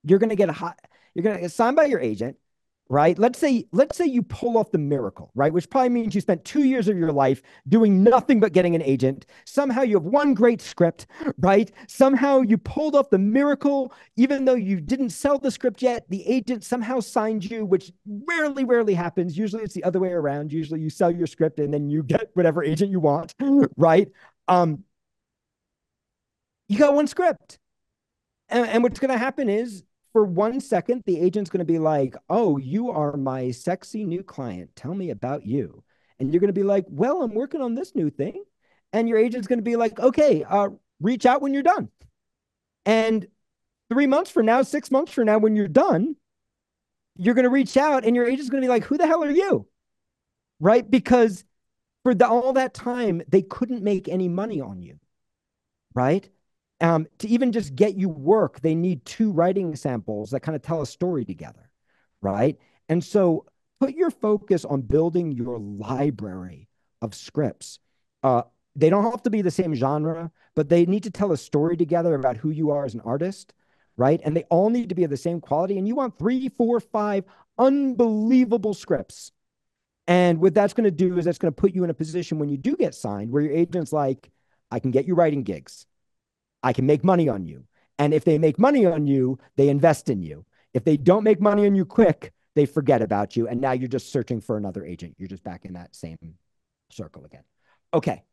you're going to get a hot, you're going to get signed by your agent. right? Let's say let's say you pull off the miracle, right? Which probably means you spent 2 years of your life doing nothing but getting an agent. Somehow you have one great script, right? Somehow you pulled off the miracle even though you didn't sell the script yet, the agent somehow signed you, which rarely rarely happens. Usually it's the other way around. Usually you sell your script and then you get whatever agent you want, right? Um you got one script. And, and what's going to happen is for one second, the agent's going to be like, Oh, you are my sexy new client. Tell me about you. And you're going to be like, Well, I'm working on this new thing. And your agent's going to be like, Okay, uh, reach out when you're done. And three months from now, six months from now, when you're done, you're going to reach out and your agent's going to be like, Who the hell are you? Right? Because for the, all that time, they couldn't make any money on you. Right? Um, to even just get you work, they need two writing samples that kind of tell a story together, right? And so put your focus on building your library of scripts. Uh, they don't have to be the same genre, but they need to tell a story together about who you are as an artist, right? And they all need to be of the same quality. And you want three, four, five unbelievable scripts. And what that's going to do is that's going to put you in a position when you do get signed where your agent's like, I can get you writing gigs. I can make money on you. And if they make money on you, they invest in you. If they don't make money on you quick, they forget about you. And now you're just searching for another agent. You're just back in that same circle again. Okay.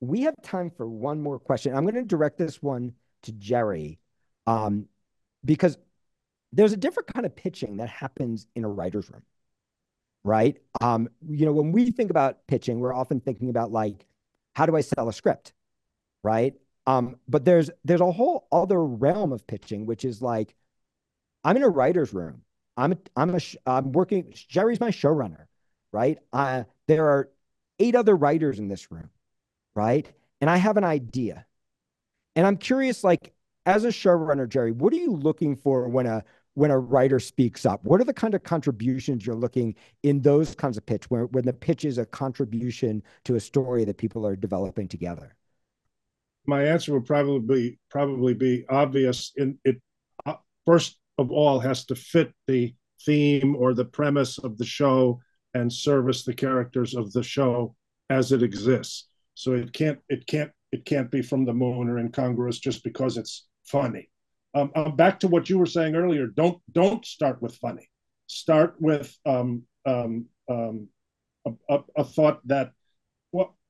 We have time for one more question. I'm going to direct this one to Jerry um, because there's a different kind of pitching that happens in a writer's room, right? Um, you know, when we think about pitching, we're often thinking about like, how do I sell a script, right? Um, but there's there's a whole other realm of pitching, which is like, I'm in a writer's room. I'm a, I'm a I'm working. Jerry's my showrunner, right? Uh, there are eight other writers in this room, right? And I have an idea, and I'm curious, like as a showrunner, Jerry, what are you looking for when a when a writer speaks up? What are the kind of contributions you're looking in those kinds of pitch, where when the pitch is a contribution to a story that people are developing together? My answer would probably be probably be obvious. In it, uh, first of all, has to fit the theme or the premise of the show and service the characters of the show as it exists. So it can't it can't it can't be from the moon or incongruous just because it's funny. Um, um, back to what you were saying earlier. Don't don't start with funny. Start with um, um, um, a, a, a thought that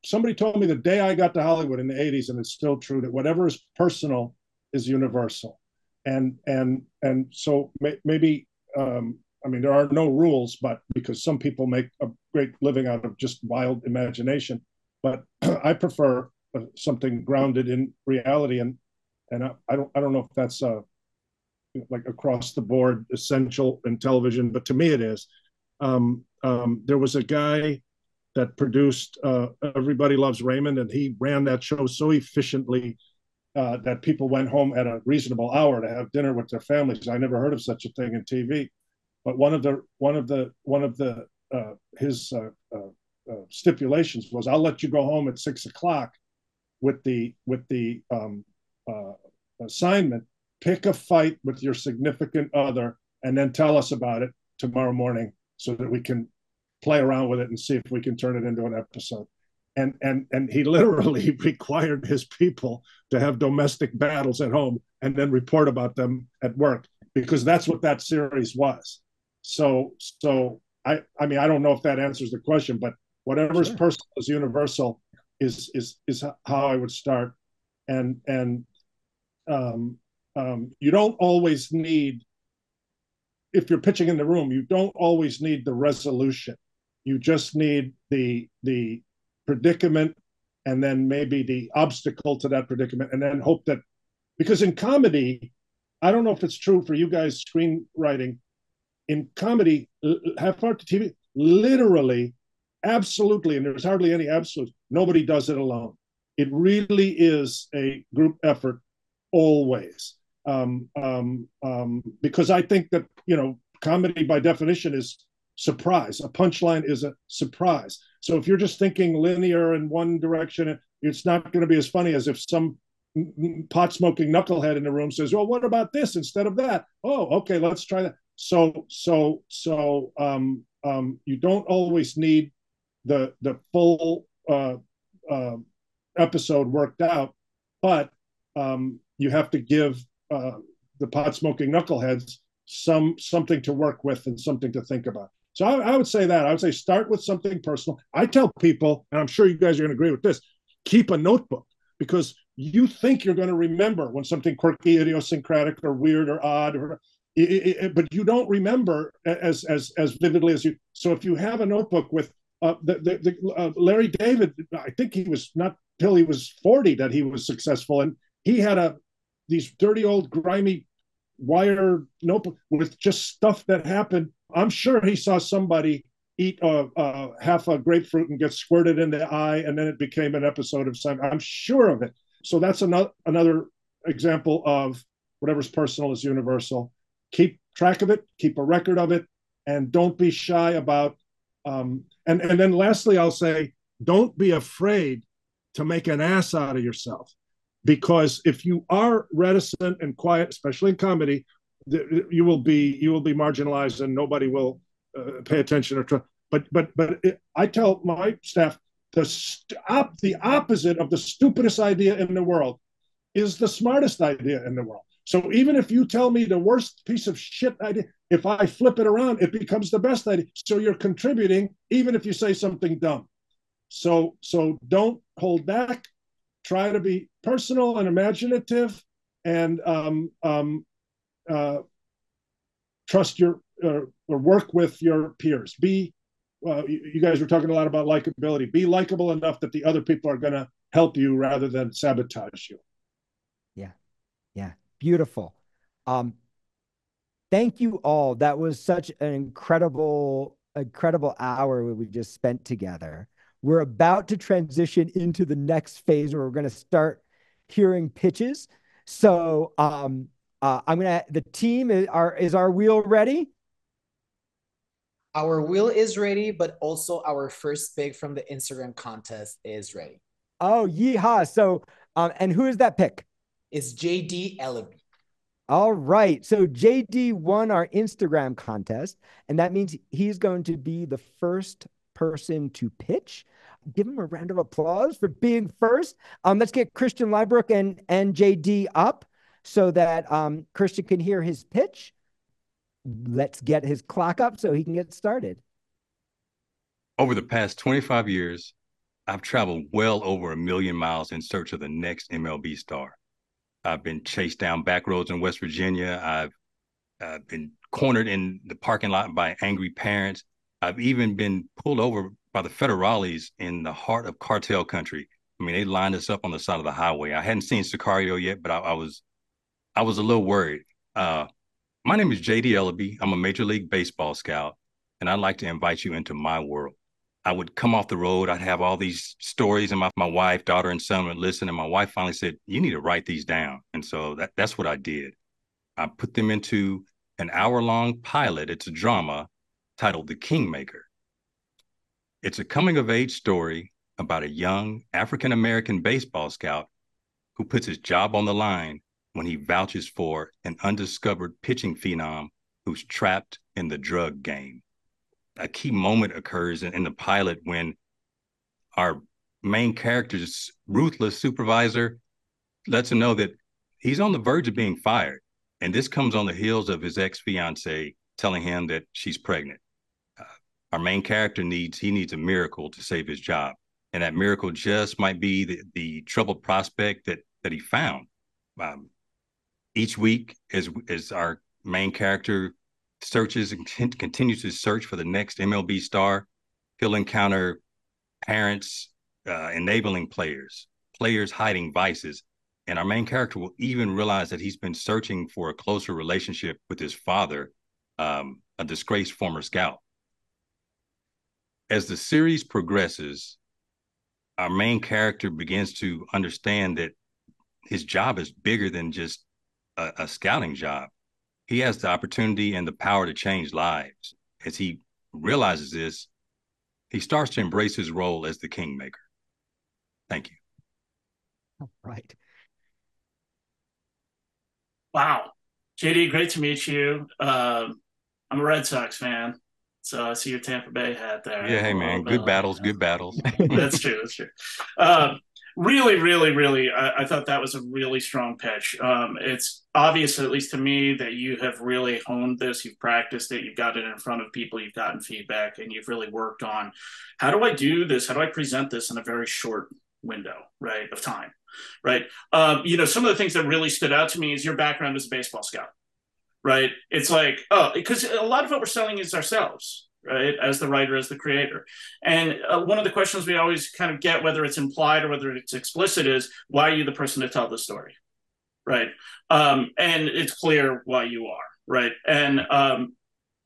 somebody told me the day I got to Hollywood in the 80s, and it's still true that whatever is personal is universal. And and and so may, maybe um, I mean there are no rules, but because some people make a great living out of just wild imagination, but I prefer uh, something grounded in reality, and and I, I don't I don't know if that's uh, like across the board essential in television, but to me it is. Um, um, there was a guy that produced uh, Everybody Loves Raymond, and he ran that show so efficiently uh, that people went home at a reasonable hour to have dinner with their families. I never heard of such a thing in TV, but one of the one of the one of the uh, his uh, uh, uh, stipulations was, "I'll let you go home at six o'clock with the with the um, assignment. Pick a fight with your significant other, and then tell us about it tomorrow morning." So that we can play around with it and see if we can turn it into an episode. And and and he literally required his people to have domestic battles at home and then report about them at work because that's what that series was. So so I I mean I don't know if that answers the question, but whatever's sure. personal is universal is is is how I would start. And and um, um, you don't always need if you're pitching in the room, you don't always need the resolution. You just need the the predicament and then maybe the obstacle to that predicament and then hope that because in comedy i don't know if it's true for you guys screenwriting in comedy half art to tv literally absolutely and there's hardly any absolute nobody does it alone. It really is a group effort always. Um, um, um, because i think that you know comedy by definition is surprise. A punchline is a surprise. So if you're just thinking linear in one direction, it's not going to be as funny as if some pot smoking knucklehead in the room says, "Well, what about this instead of that?" Oh, okay, let's try that. So so so um, um, you don't always need the the full uh, uh, episode worked out, but um, you have to give uh, the pot smoking knuckleheads some something to work with and something to think about. So I, I, would say that I would say start with something personal. I tell people, and I'm sure you guys are going to agree with this: keep a notebook because you think you're going to remember when something quirky, idiosyncratic, or weird, or odd, or it, it, but you don't remember as as as vividly as you. So if you have a notebook with uh, the, the, the uh, Larry David, I think he was not till he was 40 that he was successful, and he had a these dirty old grimy wire notebook with just stuff that happened. I'm sure he saw somebody eat a, a, half a grapefruit and get squirted in the eye, and then it became an episode of Simon. I'm sure of it. So that's another another example of whatever's personal is universal. Keep track of it, keep a record of it, and don't be shy about. Um, and and then lastly, I'll say, don't be afraid to make an ass out of yourself because if you are reticent and quiet, especially in comedy, you will be you will be marginalized and nobody will uh, pay attention or. But but but it, I tell my staff the op- the opposite of the stupidest idea in the world is the smartest idea in the world. So even if you tell me the worst piece of shit idea, if I flip it around, it becomes the best idea. So you're contributing, even if you say something dumb. So so don't hold back try to be personal and imaginative and um, um, uh, trust your uh, or work with your peers. Be uh, you guys were talking a lot about likability. Be likable enough that the other people are going to help you rather than sabotage you. Yeah. Yeah. Beautiful. Um thank you all. That was such an incredible incredible hour we just spent together. We're about to transition into the next phase where we're going to start hearing pitches. So um, uh, I'm gonna. The team is our is our wheel ready? Our wheel is ready, but also our first pick from the Instagram contest is ready. Oh, yeehaw! So, um, and who is that pick? It's JD Ellaby. All right. So JD won our Instagram contest, and that means he's going to be the first person to pitch give him a round of applause for being first. Um, let's get Christian Lybrook and, and JD up so that um, Christian can hear his pitch. Let's get his clock up so he can get started. Over the past 25 years, I've traveled well over a million miles in search of the next MLB star. I've been chased down back roads in West Virginia. I've uh, been cornered in the parking lot by angry parents. I've even been pulled over by the federales in the heart of cartel country. I mean, they lined us up on the side of the highway. I hadn't seen Sicario yet, but I, I was, I was a little worried. Uh, my name is JD Ellaby. I'm a Major League Baseball scout, and I'd like to invite you into my world. I would come off the road. I'd have all these stories, and my, my wife, daughter, and son would listen. And my wife finally said, "You need to write these down." And so that, that's what I did. I put them into an hour-long pilot. It's a drama titled "The Kingmaker." It's a coming of age story about a young African American baseball scout who puts his job on the line when he vouches for an undiscovered pitching phenom who's trapped in the drug game. A key moment occurs in, in the pilot when our main character's ruthless supervisor lets him know that he's on the verge of being fired. And this comes on the heels of his ex fiancee telling him that she's pregnant our main character needs he needs a miracle to save his job. And that miracle just might be the, the troubled prospect that that he found. Um, each week as as our main character searches and continues to search for the next mlb star he'll encounter parents uh, enabling players players hiding vices. And our main character will even realize that he's been searching for a closer relationship with his father um, a disgraced former scout as the series progresses, our main character begins to understand that his job is bigger than just a, a, scouting job. He has the opportunity and the power to change lives. As he realizes this, he starts to embrace his role as the kingmaker. Thank you. All right. Wow. JD, great to meet you. Um, I'm a Red Sox fan. So I see your Tampa Bay hat there. Yeah, hey man, good battles, good battles. that's true. That's true. Um, really, really, really, I, I, thought that was a really strong pitch. Um, it's obvious, at least to me, that you have really honed this. You've practiced it. You've got it in front of people. You've gotten feedback, and you've really worked on how do I do this? How do I present this in a very short window, right, of time, right? Um, you know, some of the things that really stood out to me is your background as a baseball scout right? It's like, oh, because a lot of what we're selling is ourselves, right? As the writer, as the creator. And uh, one of the questions we always kind of get, whether it's implied or whether it's explicit, is why are you the person to tell the story, right? Um, and it's clear why you are, right? And um,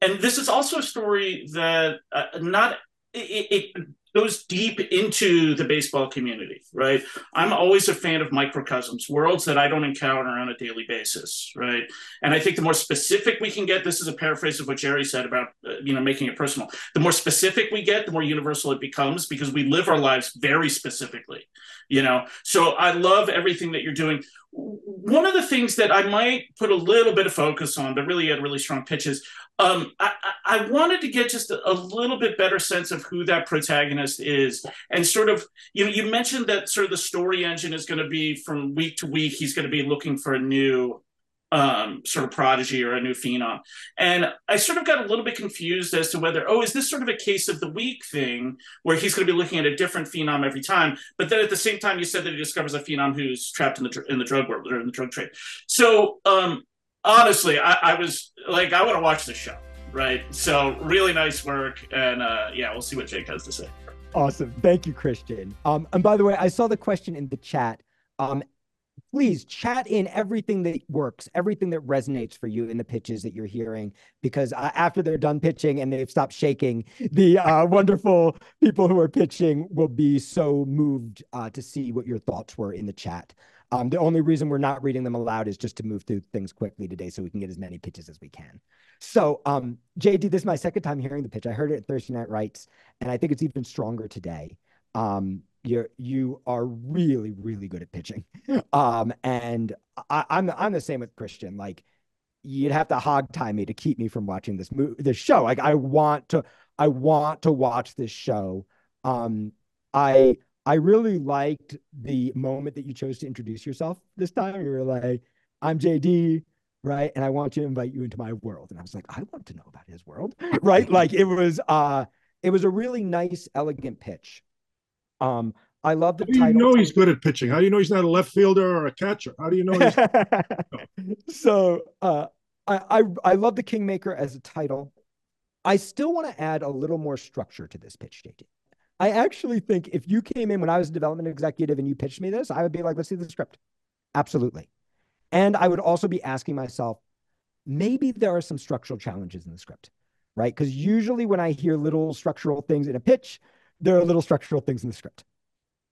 and this is also a story that uh, not it, it, goes deep into the baseball community, right? I'm always a fan of microcosms, worlds that I don't encounter on a daily basis, right? And I think the more specific we can get, this is a paraphrase of what Jerry said about, uh, you know, making it personal. The more specific we get, the more universal it becomes because we live our lives very specifically, you know? So I love everything that you're doing. One of the things that I might put a little bit of focus on, but really had really strong pitches, um, I, I, wanted to get just a, a, little bit better sense of who that protagonist is, and sort of you know you mentioned that sort of the story engine is going to be from week to week. He's going to be looking for a new um, sort of prodigy or a new phenom, and I sort of got a little bit confused as to whether oh is this sort of a case of the week thing where he's going to be looking at a different phenom every time, but then at the same time you said that he discovers a phenom who's trapped in the in the drug world or in the drug trade. So um, honestly, I, I was like, I want to watch the show, right? So really nice work, and uh, yeah, we'll see what Jake has to say. Awesome, thank you, Christian. Um, and by the way, I saw the question in the chat. Um, please chat in everything that works, everything that resonates for you in the pitches that you're hearing, because uh, after they're done pitching and they've stopped shaking, the uh, wonderful people who are pitching will be so moved uh, to see what your thoughts were in the chat. Um, the only reason we're not reading them aloud is just to move through things quickly today so we can get as many pitches as we can. So, um, JD, this is my second time hearing the pitch. I heard it at Thursday Night Writes, and I think it's even stronger today. Um, you're you are really really good at pitching, um, and I, I'm I'm the same with Christian. Like, you'd have to hog tie me to keep me from watching this movie, this show. Like, I want to I want to watch this show. Um, I I really liked the moment that you chose to introduce yourself this time. You were like, I'm JD, right? And I want to invite you into my world. And I was like, I want to know about his world, right? like it was uh it was a really nice, elegant pitch. Um, I love the How do title. you know he's good at pitching? How do you know he's not a left fielder or a catcher? How do you know He's... so uh I, I I love the Kingmaker as a title. I still want to add a little more structure to this pitch, JD. I actually think if you came in when I was a development executive and you pitched me this, I would be like, let's see the script. Absolutely. And I would also be asking myself, maybe there are some structural challenges in the script, right? Because usually when I hear little structural things in a pitch, there are little structural things in the script.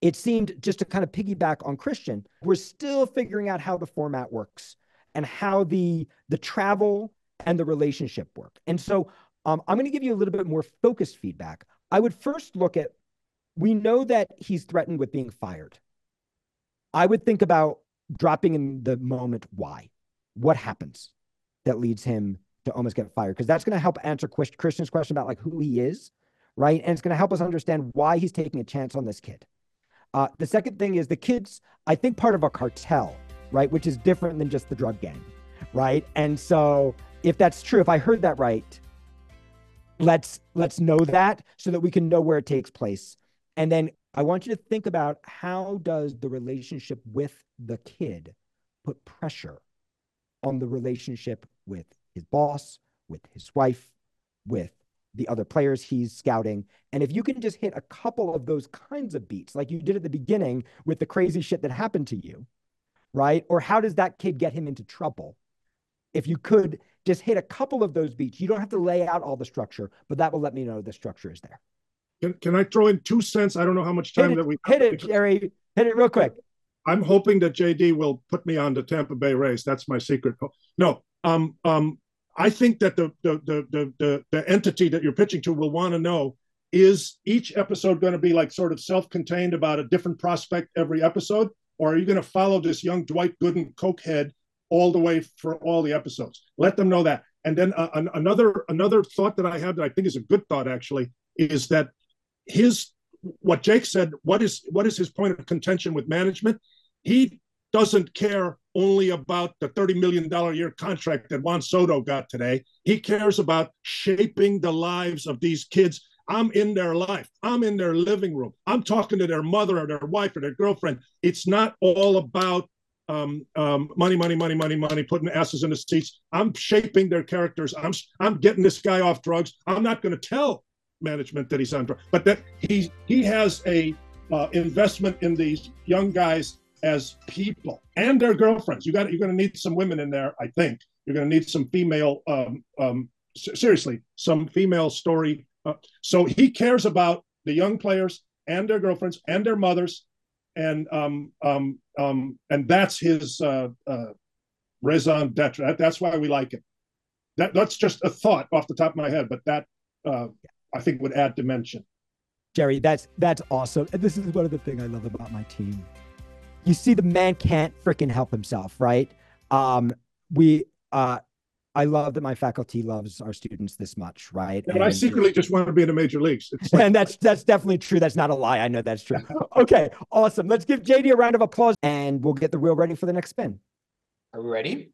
It seemed just to kind of piggyback on Christian, we're still figuring out how the format works and how the the travel and the relationship work. And so um, I'm going to give you a little bit more focused feedback I would first look at we know that he's threatened with being fired. I would think about dropping in the moment why. What happens that leads him to almost get fired? Because that's going to help answer Christian's question about like who he is, right? And it's going to help us understand why he's taking a chance on this kid. Uh, the second thing is the kids, I think, part of a cartel, right? Which is different than just the drug gang, right? And so if that's true, if I heard that right, let's let's know that so that we can know where it takes place and then i want you to think about how does the relationship with the kid put pressure on the relationship with his boss with his wife with the other players he's scouting and if you can just hit a couple of those kinds of beats like you did at the beginning with the crazy shit that happened to you right or how does that kid get him into trouble if you could just hit a couple of those beats. You don't have to lay out all the structure, but that will let me know the structure is there. Can, can I throw in two cents? I don't know how much time it, that we hit it, Jerry. Hit it real quick. I'm hoping that JD will put me on the Tampa Bay Rays. That's my secret. No, um, um, I think that the, the the the the entity that you're pitching to will want to know is each episode going to be like sort of self-contained about a different prospect every episode, or are you going to follow this young Dwight Gooden cokehead all the way for all the episodes. Let them know that. And then uh, an, another another thought that I have that I think is a good thought actually is that his what Jake said. What is what is his point of contention with management? He doesn't care only about the $30 million a year contract that Juan Soto got today. He cares about shaping the lives of these kids. I'm in their life. I'm in their living room. I'm talking to their mother or their wife or their girlfriend. It's not all about um, um, money, money, money, money, money, putting asses in the seats. I'm shaping their characters. I'm I'm getting this guy off drugs. I'm not going to tell management that he's on drugs, but that he he has a uh, investment in these young guys as people and their girlfriends. You got you're going to need some women in there. I think you're going to need some female. Um, um, seriously, some female story. Uh, so he cares about the young players and their girlfriends and their mothers, and um, um, um, and that's his uh, uh, raison d'être. That, that's why we like it. That that's just a thought off the top of my head, but that uh, I think would add dimension. Jerry, that's that's awesome. And this is one of the things I love about my team you see the man can't freaking help himself, right? Um, we uh I love that my faculty loves our students this much, right? Yeah, but I secretly just want to be in the major leagues. Like- and that's that's definitely true. That's not a lie. I know that's true. okay, awesome. Let's give JD a round of applause and we'll get the wheel ready for the next spin. Are we ready?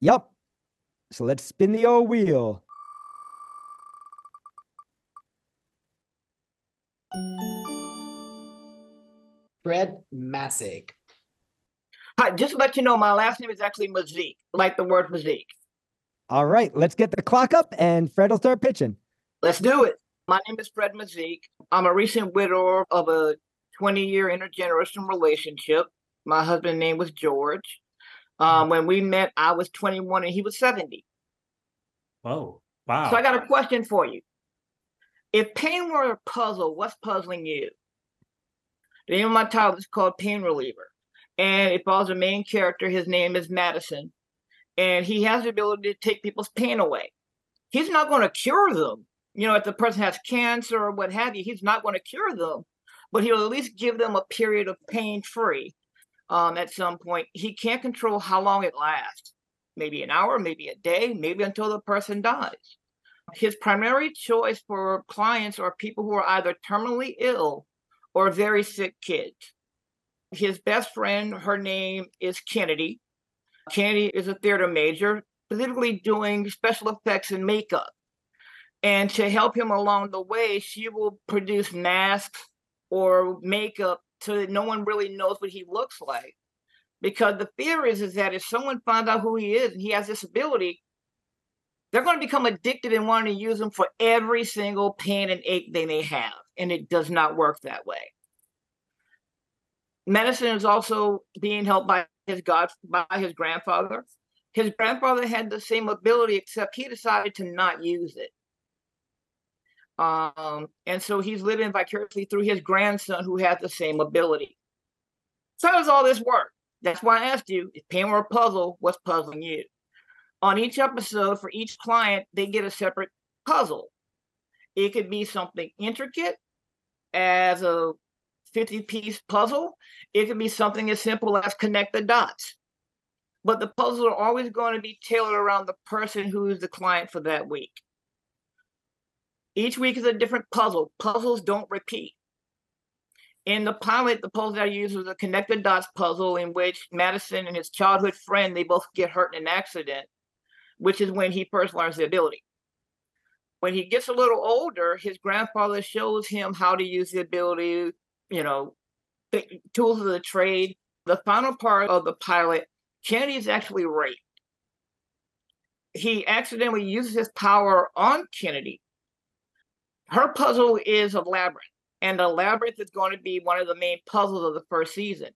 Yep. So let's spin the old wheel. Fred Massick. Hi, just to let you know, my last name is actually Mazik, like the word Mazik. All right, let's get the clock up and Fred will start pitching. Let's do it. My name is Fred Mazik. I'm a recent widower of a 20 year intergenerational relationship. My husband's name was George. Um, when we met, I was 21 and he was 70. Whoa, wow. So I got a question for you. If pain were a puzzle, what's puzzling you? The name of my title is called Pain Reliever and it follows the main character. His name is Madison, and he has the ability to take people's pain away. He's not going to cure them. You know, if the person has cancer or what have you, he's not going to cure them, but he'll at least give them a period of pain free. Um, at some point, he can't control how long it lasts. Maybe an hour, maybe a day, maybe until the person dies. His primary choice for clients are people who are either terminally ill or very sick kids his best friend, her name is Kennedy. Kennedy is a theater major, specifically doing special effects and makeup. And to help him along the way, she will produce masks or makeup so that no one really knows what he looks like. Because the fear is, is that if someone finds out who he is and he has this ability, they're going to become addicted and wanting to use him for every single pain and ache they may have. And it does not work that way medicine is also being helped by his god by his grandfather. His grandfather had the same ability, except he decided to not use it. Um, and so he's living vicariously through his grandson who has the same ability. So how does all this work? That's why I asked you, if pain were a puzzle, what's puzzling you? On each episode, for each client, they get a separate puzzle. It could be something intricate as a 50 piece puzzle. It can be something as simple as connect the dots. But the puzzles are always going to be tailored around the person who is the client for that week. Each week is a different puzzle. Puzzles don't repeat. In the pilot, the puzzle I used was a connect the dots puzzle in which Madison and his childhood friend, they both get hurt in an accident, which is when he first learns the ability. When he gets a little older, his grandfather shows him how to use the ability you know, tools of the trade. The final part of the pilot, Kennedy is actually raped. He accidentally uses his power on Kennedy. Her puzzle is a labyrinth, and the labyrinth is going to be one of the main puzzles of the first season.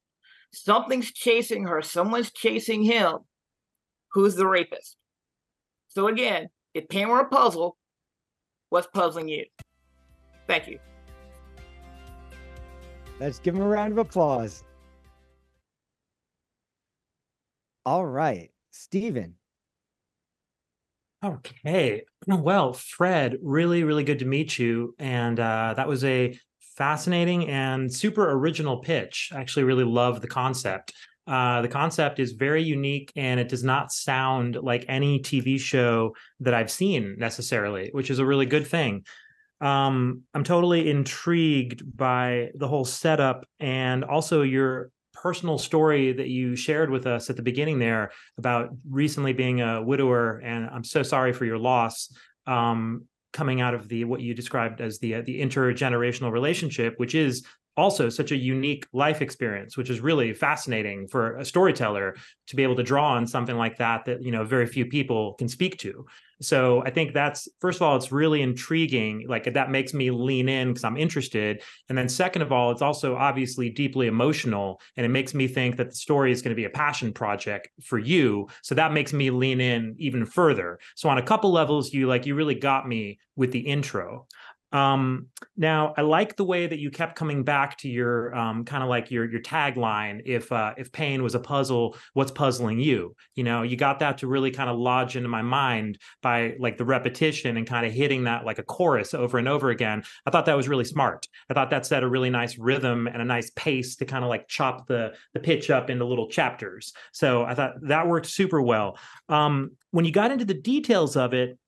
Something's chasing her, someone's chasing him. Who's the rapist? So, again, if pain were a puzzle, what's puzzling you? Thank you. Let's give him a round of applause. All right, Stephen. Okay. Well, Fred, really, really good to meet you. And uh, that was a fascinating and super original pitch. I actually really love the concept. Uh, the concept is very unique and it does not sound like any TV show that I've seen necessarily, which is a really good thing. Um, I'm totally intrigued by the whole setup and also your personal story that you shared with us at the beginning there about recently being a widower and i'm so sorry for your loss um, coming out of the what you described as the uh, the intergenerational relationship which is also such a unique life experience which is really fascinating for a storyteller to be able to draw on something like that that you know very few people can speak to so i think that's first of all it's really intriguing like that makes me lean in because i'm interested. And then second of all it's also obviously deeply emotional and it makes me think that the story is going to be a passion project for you. So that makes me lean in even further. So on a couple levels you like you really got me with the intro um, now, I like the way that you kept coming back to your um, kind of like your your tagline. If uh, if pain was a puzzle, what's puzzling you? You know, you got that to really kind of lodge into my mind by like the repetition and kind of hitting that like a chorus over and over again. I thought that was really smart. I thought that set a really nice rhythm and a nice pace to kind of like chop the the pitch up into little chapters. So I thought that worked super well. Um, when you got into the details of it,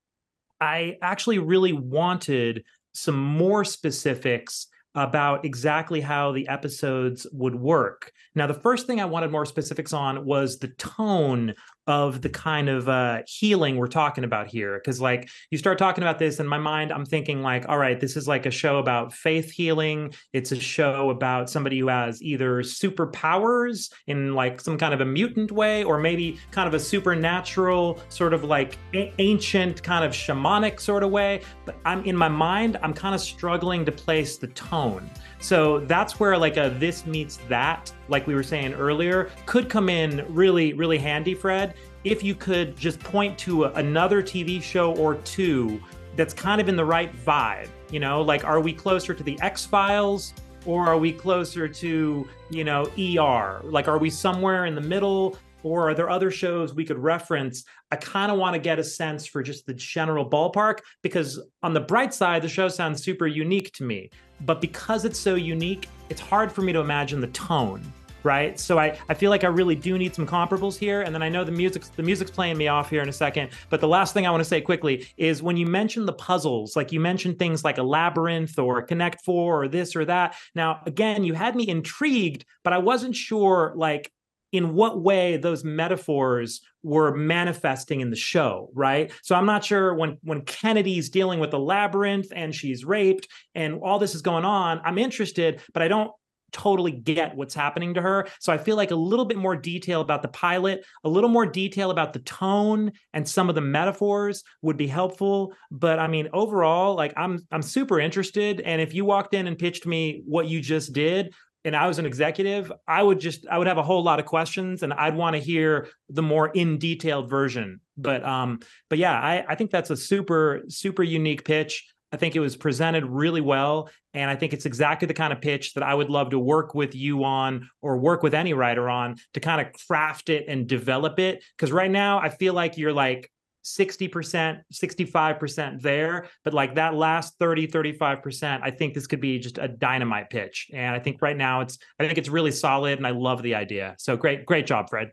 I actually really wanted some more specifics about exactly how the episodes would work. Now, the first thing I wanted more specifics on was the tone of the kind of uh, healing we're talking about here. Because, like, you start talking about this, in my mind, I'm thinking, like, all right, this is like a show about faith healing. It's a show about somebody who has either superpowers in like some kind of a mutant way, or maybe kind of a supernatural, sort of like a- ancient, kind of shamanic sort of way. But I'm in my mind, I'm kind of struggling to place the tone. So that's where like a this meets that, like we were saying earlier, could come in really, really handy, Fred. If you could just point to a, another TV show or two that's kind of in the right vibe, you know, like are we closer to the X Files or are we closer to, you know, ER? Like are we somewhere in the middle? Or are there other shows we could reference? I kind of want to get a sense for just the general ballpark because, on the bright side, the show sounds super unique to me. But because it's so unique, it's hard for me to imagine the tone right? So I, I feel like I really do need some comparables here. And then I know the music's the music's playing me off here in a second. But the last thing I want to say quickly is when you mention the puzzles, like you mentioned things like a labyrinth or Connect Four or this or that. Now, again, you had me intrigued, but I wasn't sure like in what way those metaphors were manifesting in the show right? So i'm not sure when when kennedy's dealing with the labyrinth and she's raped and all this is going on i'm interested but i don't totally get what's happening to her. So i feel like a little bit more detail about the pilot a little more detail about the tone and some of the metaphors would be helpful. But i mean overall like i'm i'm super interested. And if you walked in and pitched me what you just did and I was an executive, I would just I would have a whole lot of questions and I'd want to hear the more in detailed version. But um but yeah, I I think that's a super super unique pitch. I think it was presented really well and I think it's exactly the kind of pitch that I would love to work with you on or work with any writer on to kind of craft it and develop it cuz right now I feel like you're like 60%, 65% there. But like that last 30, 35%, I think this could be just a dynamite pitch. And I think right now it's, I think it's really solid and I love the idea. So great, great job, Fred.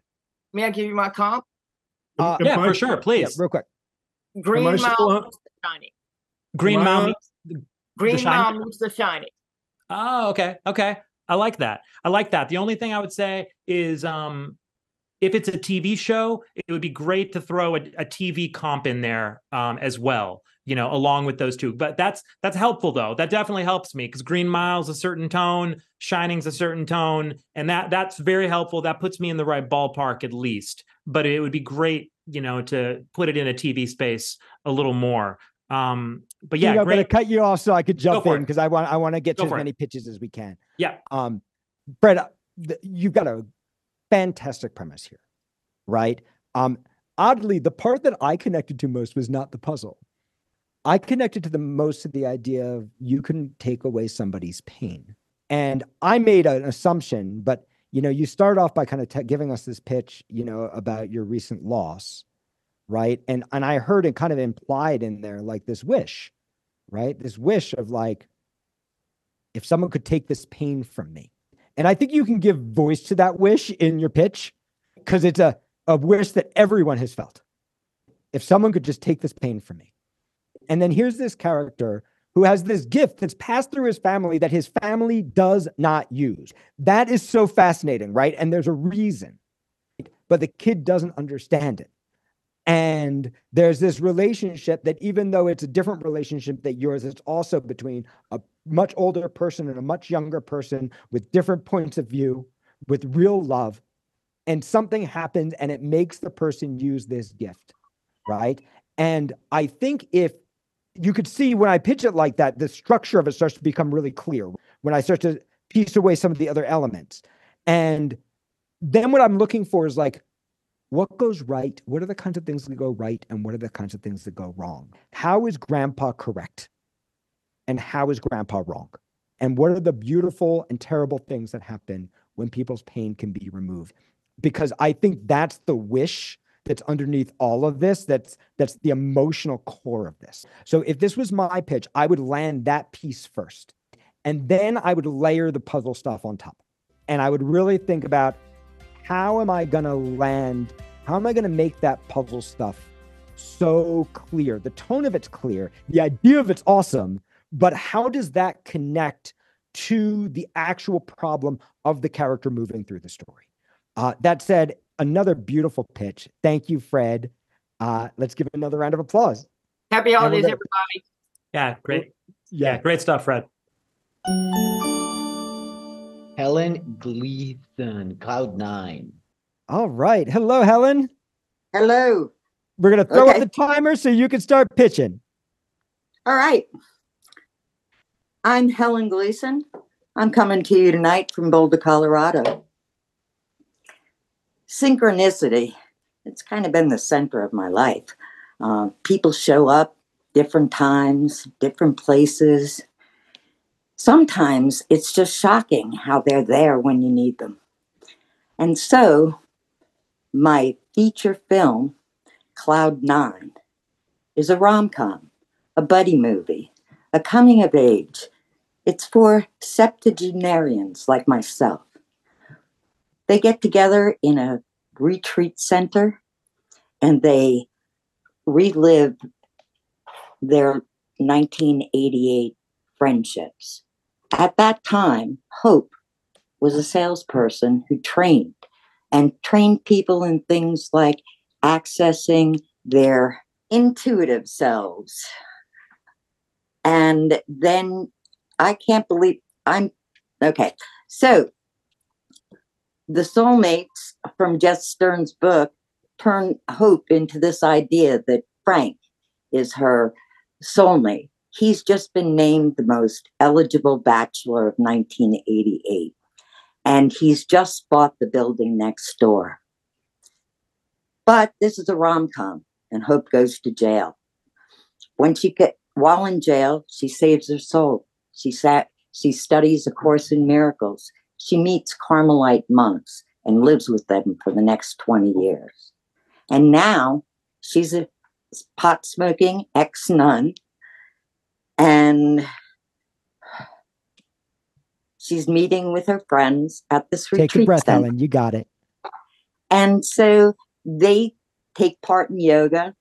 May I give you my comp? Uh, yeah, for sure. Please. Yeah, real quick. Green Am Mile meets the Shiny. Green Am I Mountain. Green Shiny? Mile meets the Shiny. Oh, okay. Okay. I like that. I like that. The only thing I would say is um if it's a TV show, it would be great to throw a, a TV comp in there um, as well, you know, along with those two. But that's that's helpful though. That definitely helps me because Green Mile's a certain tone, Shining's a certain tone, and that that's very helpful. That puts me in the right ballpark at least. But it would be great, you know, to put it in a TV space a little more. Um, but yeah, I'm gonna cut you off so I could jump in because I want I want to get Go to as for it. many pitches as we can. Yeah. Um, Fred, uh, you've got a fantastic premise here, right? Um, oddly, the part that I connected to most was not the puzzle. I connected to the most of the idea of you can take away somebody's pain, and I made an assumption, but you know, you start off by kind of giving us this pitch, you know, about your recent loss, right? And and I heard it kind of implied in there, like this wish, right? This wish of like, if someone could take this pain from me. And I think you can give voice to that wish in your pitch because it's a, a wish that everyone has felt. If someone could just take this pain from me. And then here's this character who has this gift that's passed through his family that his family does not use. That is so fascinating, right? And there's a reason, but the kid doesn't understand it. And there's this relationship that, even though it's a different relationship that yours, it's also between a much older person and a much younger person with different points of view, with real love. And something happens and it makes the person use this gift, right? And I think if you could see when I pitch it like that, the structure of it starts to become really clear when I start to piece away some of the other elements. And then what I'm looking for is like, what goes right? What are the kinds of things that go right? And what are the kinds of things that go wrong? How is grandpa correct? And how is grandpa wrong? And what are the beautiful and terrible things that happen when people's pain can be removed? Because I think that's the wish that's underneath all of this that's that's the emotional core of this so if this was my pitch i would land that piece first and then i would layer the puzzle stuff on top and i would really think about how am i going to land how am i going to make that puzzle stuff so clear the tone of it's clear the idea of it's awesome but how does that connect to the actual problem of the character moving through the story uh, that said another beautiful pitch. Thank you, Fred. Uh, let's give another round of applause. Happy holidays, gonna... everybody. Yeah, great. Yeah, great stuff, Fred. Helen Gleason, Cloud Nine. All right. Hello, Helen. Hello. We're going to throw okay. up the timer so you can start pitching. All right. I'm Helen Gleason. I'm coming to you tonight from Boulder, Colorado synchronicity, it's kind of been the center of my life. Uh, people show up different times, different places. Sometimes it's just shocking how they're there when you need them. And so, my feature film, Cloud Nine, is a rom com, a buddy movie, a coming of age. It's for septuagenarians like myself. They get together in a retreat center and they relive their 1988 friendships. At that time, Hope was a salesperson who trained and trained people in things like accessing their intuitive selves. And then I can't believe I'm okay. So the soulmates from Jess Stearn's book turn hope into this idea that Frank is her soulmate. He's just been named the most eligible bachelor of 1988, and he's just bought the building next door. But this is a rom com, and Hope goes to jail. When she get while in jail, she saves her soul. She sat. She studies a course in miracles. She meets Carmelite monks and lives with them for the next 20 years. And now she's a pot smoking ex nun and she's meeting with her friends at this take retreat. Take a breath, center. Ellen. You got it. And so they take part in yoga.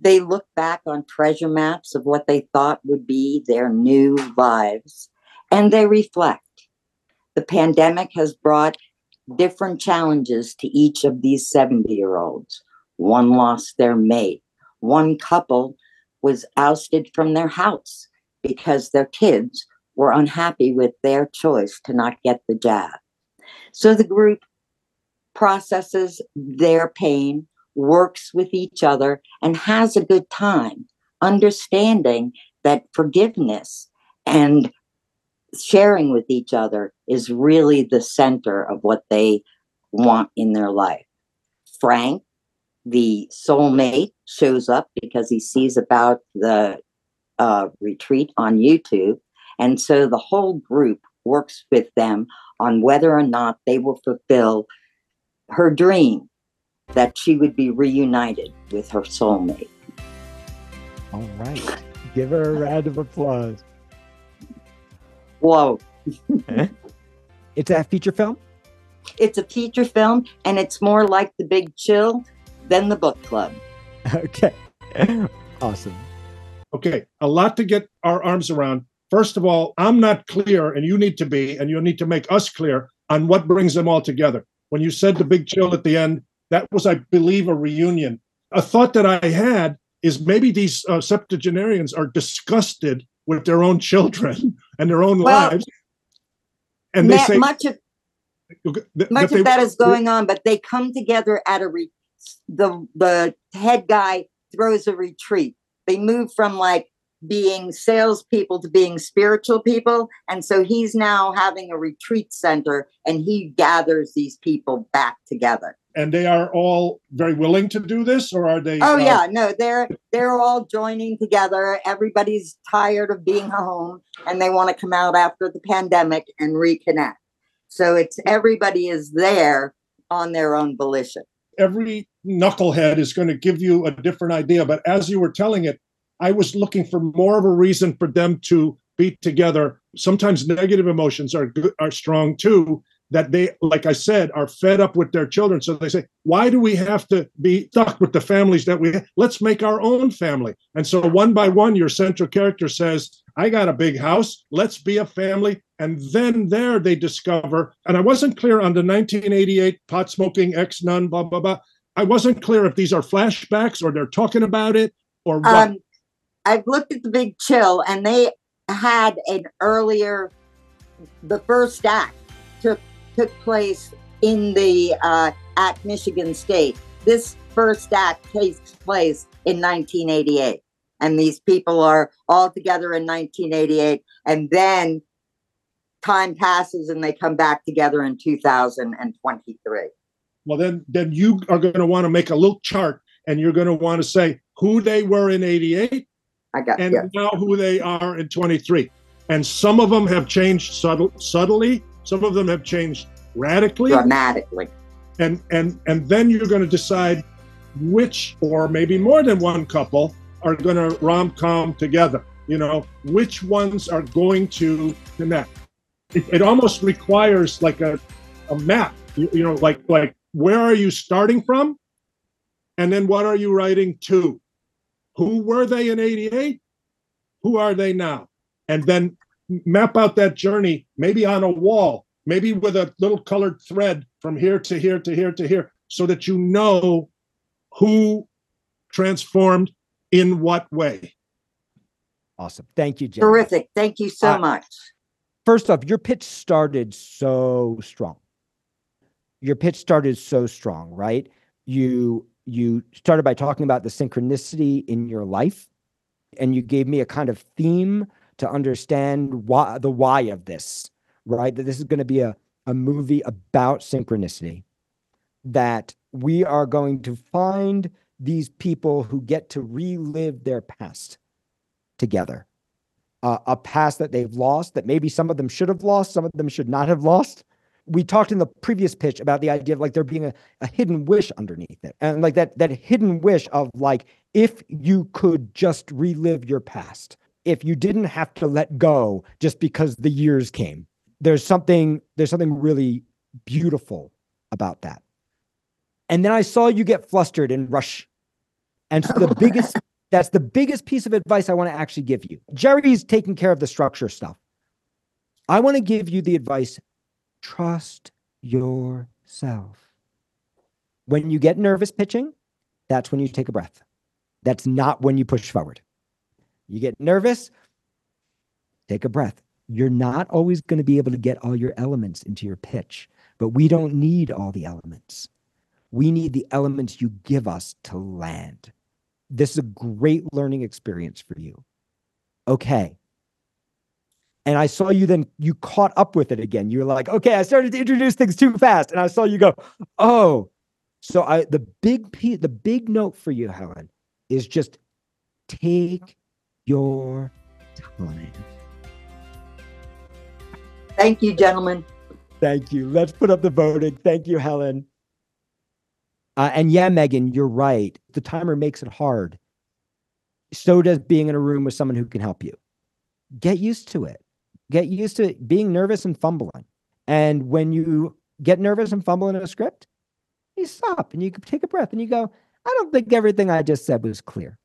They look back on treasure maps of what they thought would be their new lives and they reflect. The pandemic has brought different challenges to each of these 70 year olds. One lost their mate. One couple was ousted from their house because their kids were unhappy with their choice to not get the jab. So the group processes their pain, works with each other, and has a good time, understanding that forgiveness and sharing with each other is really the center of what they want in their life. Frank, the soulmate, shows up because he sees about the uh, retreat on YouTube. And so the whole group works with them on whether or not they will fulfill her dream that she would be reunited with her soulmate. All right. Give her a round of applause. Whoa. It's a feature film? It's a feature film, and it's more like The Big Chill than the book club. Okay. awesome. Okay, a lot to get our arms around. First of all, I'm not clear, and you need to be, and you need to make us clear on what brings them all together. When you said the big chill at the end, that was, I believe, a reunion. A thought that I had is maybe these uh, septuagenarians are disgusted with their own children and their own Well, lives, and they Ma- say much of that much they- of that is going on, but they come together at a re- the the head guy throws a retreat. They move from like being salespeople to being spiritual people, and so he's now having a retreat center, and he gathers these people back together. and they are all very willing to do this, or are they? Oh uh, yeah, no, they're they're all joining together. Everybody's tired of being home, and they want to come out after the pandemic and reconnect. So it's everybody is there on their own volition. Every knucklehead is going to give you a different idea. But as you were telling it, I was looking for more of a reason for them to be together. Sometimes negative emotions are good, are strong too. That they, like I said, are fed up with their children. So they say, "Why do we have to be stuck with the families that we? Let's make our own family." And so one by one, your central character says, "I got a big house. Let's be a family." And then there they discover, and I wasn't clear on the 1988 pot smoking ex nun, blah blah blah. I wasn't clear if these are flashbacks or they're talking about it or what. Um, I've looked at the Big Chill, and they had an earlier. The first act took took place in the uh, at Michigan State. This first act takes place in 1988, and these people are all together in 1988, and then time passes and they come back together in 2023. well, then then you are going to want to make a little chart, and you're going to want to say who they were in '88 I got and yeah. now who they are in 23. And some of them have changed subtle, subtly. Some of them have changed radically. dramatically. and and and then you're going to decide which or maybe more than one couple are going to rom-com together you know? Which ones are going to connect? It, it almost requires like a, a map you, you know like like where are you starting from? And then what are you writing to? Who were they in 88 who are they now? And then map out that journey maybe on a wall maybe with a little colored thread from here to here to here to here so that you know who transformed in what way Awesome. Thank you, Jerry. Terrific. Thank you so Uh, much. First off, your pitch started so strong. Your pitch started so strong, right? You you started by talking about the synchronicity in your life, and you gave me a kind of theme to understand why the why of this, right? That this is going to be a, a movie about synchronicity. That we are going to find these people who get to relive their past together uh, a past that they've lost that maybe some of them should have lost, some of them should not have lost. We talked in the previous pitch about the idea of like there being a, a hidden wish underneath it. And like that that hidden wish of like if you could just relive your past, if you didn't have to let go just because the years came. There's something there's something really beautiful about that. And then I saw you get flustered and rush. And so the biggest that's the biggest piece of advice I want to actually give you. Jerry's taking care of the structure stuff. I want to give you the advice trust yourself. When you get nervous pitching, that's when you take a breath. That's not when you push forward. You get nervous, take a breath. You're not always going to be able to get all your elements into your pitch, but we don't need all the elements. We need the elements you give us to land. This is a great learning experience for you. Okay. And I saw you then, you caught up with it again. You were like, okay, I started to introduce things too fast. And I saw you go, oh. So I the big piece, the big note for you, Helen, is just take your time. Thank you, gentlemen. Thank you. Let's put up the voting. Thank you, Helen. Uh, and yeah, Megan, you're right. The timer makes it hard. So does being in a room with someone who can help you. Get used to it. Get used to being nervous and fumbling. And when you get nervous and fumble in a script, you stop and you take a breath and you go, I don't think everything I just said was clear.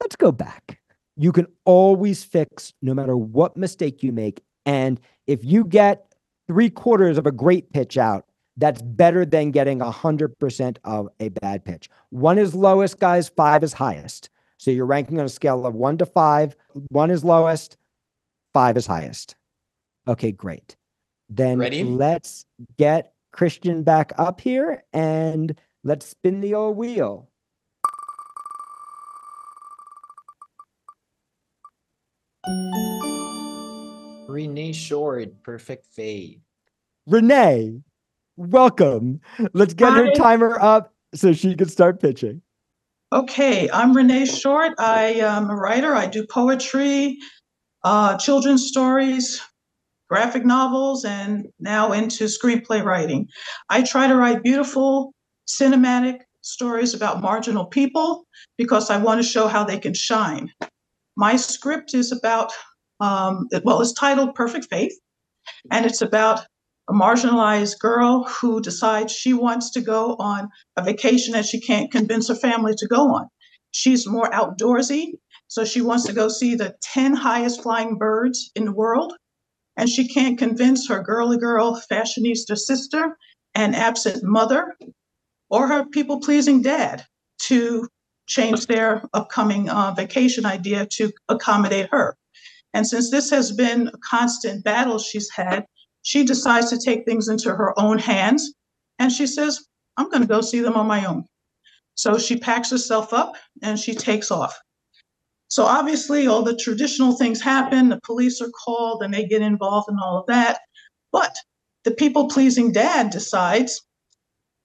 Let's go back. You can always fix no matter what mistake you make. And if you get three quarters of a great pitch out, that's better than getting 100% of a bad pitch. One is lowest, guys, five is highest. So you're ranking on a scale of one to five. One is lowest, five is highest. Okay, great. Then Ready? let's get Christian back up here and let's spin the old wheel. Renee Short, perfect faith. Renee, welcome. Let's get her timer up so she can start pitching. Okay, I'm Renee Short. I am a writer. I do poetry, uh, children's stories, graphic novels, and now into screenplay writing. I try to write beautiful cinematic stories about marginal people because I want to show how they can shine. My script is about, um, well, it's titled Perfect Faith, and it's about a marginalized girl who decides she wants to go on a vacation that she can't convince her family to go on. She's more outdoorsy, so she wants to go see the 10 highest flying birds in the world. And she can't convince her girly girl fashionista sister and absent mother or her people pleasing dad to change their upcoming uh, vacation idea to accommodate her. And since this has been a constant battle she's had, she decides to take things into her own hands. And she says, I'm going to go see them on my own. So she packs herself up and she takes off. So obviously, all the traditional things happen. The police are called and they get involved in all of that. But the people pleasing dad decides,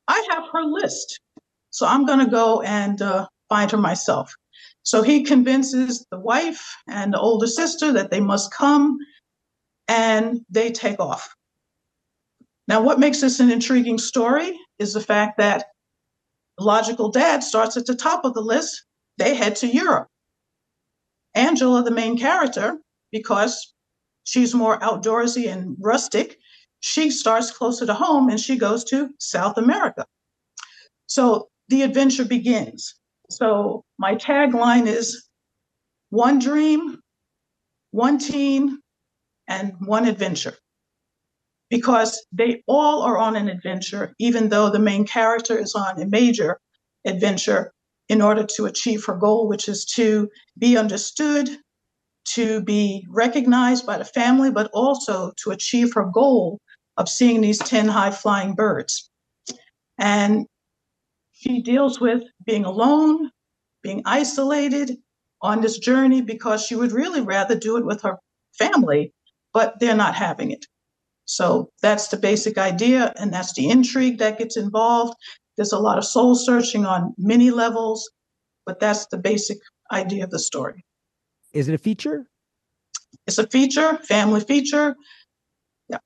I have her list. So I'm going to go and uh, find her myself. So he convinces the wife and the older sister that they must come and they take off. Now, what makes this an intriguing story is the fact that Logical Dad starts at the top of the list. They head to Europe. Angela, the main character, because she's more outdoorsy and rustic, she starts closer to home and she goes to South America. So the adventure begins. So my tagline is one dream, one team, and one adventure. Because they all are on an adventure, even though the main character is on a major adventure in order to achieve her goal, which is to be understood, to be recognized by the family, but also to achieve her goal of seeing these 10 high flying birds. And she deals with being alone, being isolated on this journey because she would really rather do it with her family, but they're not having it. So that's the basic idea, and that's the intrigue that gets involved. There's a lot of soul searching on many levels, but that's the basic idea of the story. Is it a feature? It's a feature, family feature. Yeah.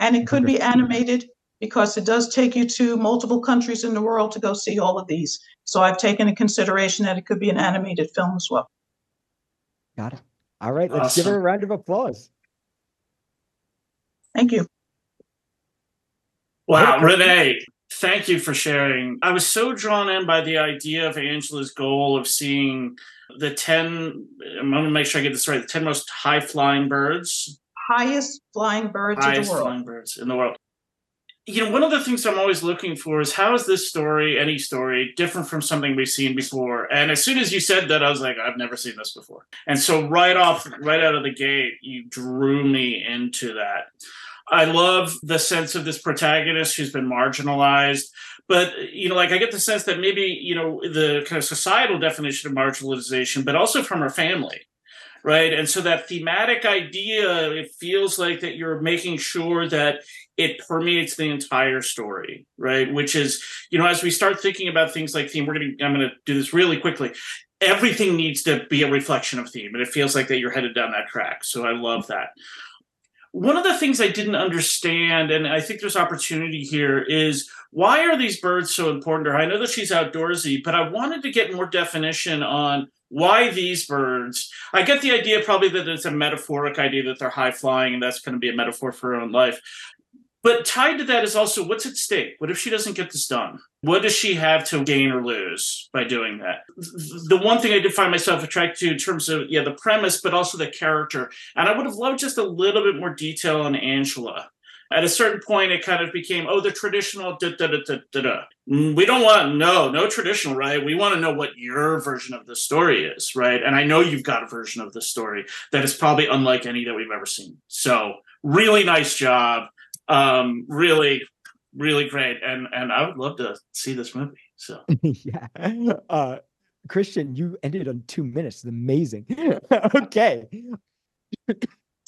And it could be animated because it does take you to multiple countries in the world to go see all of these. So I've taken into consideration that it could be an animated film as well. Got it. All right, let's give her a round of applause. Thank you. Wow, Renee, thank you for sharing. I was so drawn in by the idea of Angela's goal of seeing the 10, I'm going to make sure I get this right, the 10 most high flying birds, Highest flying birds in highest the world. flying birds in the world. You know, one of the things I'm always looking for is how is this story, any story, different from something we've seen before? And as soon as you said that, I was like, I've never seen this before. And so right off, right out of the gate, you drew me into that. I love the sense of this protagonist who's been marginalized. But, you know, like I get the sense that maybe, you know, the kind of societal definition of marginalization, but also from her family right? And so that thematic idea it feels like that you're making sure that it permeates the entire story right? Which is you know as we start thinking about things like theme we're going to i'm going to do this really quickly. Everything needs to be a reflection of theme and it feels like that you're headed down that track so i love that one of the things I didn't understand, and I think there's opportunity here, is why are these birds so important to her? I know that she's outdoorsy, but I wanted to get more definition on why these birds? I get the idea probably that it's a metaphoric idea that they're high flying and that's going to be a metaphor for her own life. But tied to that is also what's at stake? What if she doesn't get this done? What does she have to gain or lose by doing that? The one thing I did find myself attracted to in terms of, yeah, the premise, but also the character. And I would have loved just a little bit more detail on Angela at a certain point it kind of became oh the traditional da, da, da, da, da, da. Mm, we don't want no no traditional right we want to know what your version of the story is right and i know you've got a version of the story that is probably unlike any that we've ever seen so really nice job um really really great. And and i would love to see this movie so. Yeah. Uh christian you ended on two minutes. Amazing. Okay.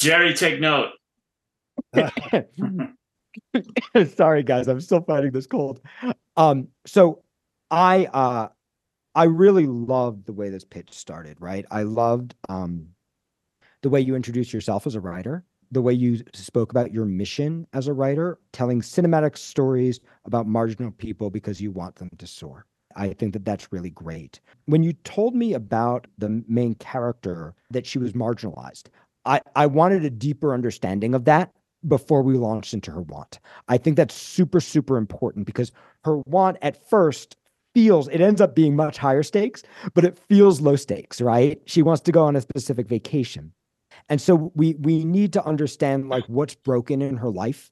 Jerry take note. Sorry, guys, I'm still fighting this cold. Um, so I uh I really loved the way this pitch started, right? I loved um the way you introduced yourself as a writer, the way you spoke about your mission as a writer, telling cinematic stories about marginal people because you want them to soar. I think that that's really great. When you told me about the main character that she was marginalized, I, I wanted a deeper understanding of that before we launched into her want. I think that's super, super important because her want at first feels it ends up being much higher stakes, but it feels low stakes, right? She wants to go on a specific vacation. And so we we need to understand like what's broken in her life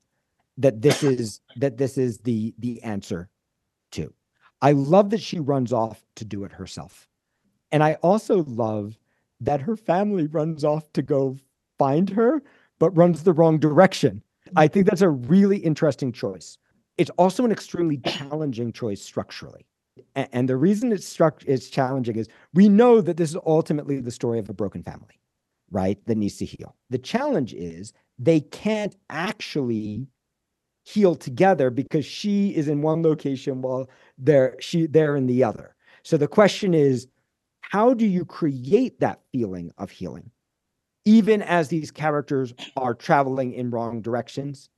that this is that this is the the answer to. I love that she runs off to do it herself. And I also love that her family runs off to go find her but runs the wrong direction. I think that's a really interesting choice. It's also an extremely challenging choice structurally. And the reason it's struck is challenging is we know that this is ultimately the story of a broken family, right? That needs to heal. The challenge is they can't actually heal together because she is in one location while they're she they're in the other. So the question is, how do you create that feeling of healing? even as these characters are traveling in wrong directions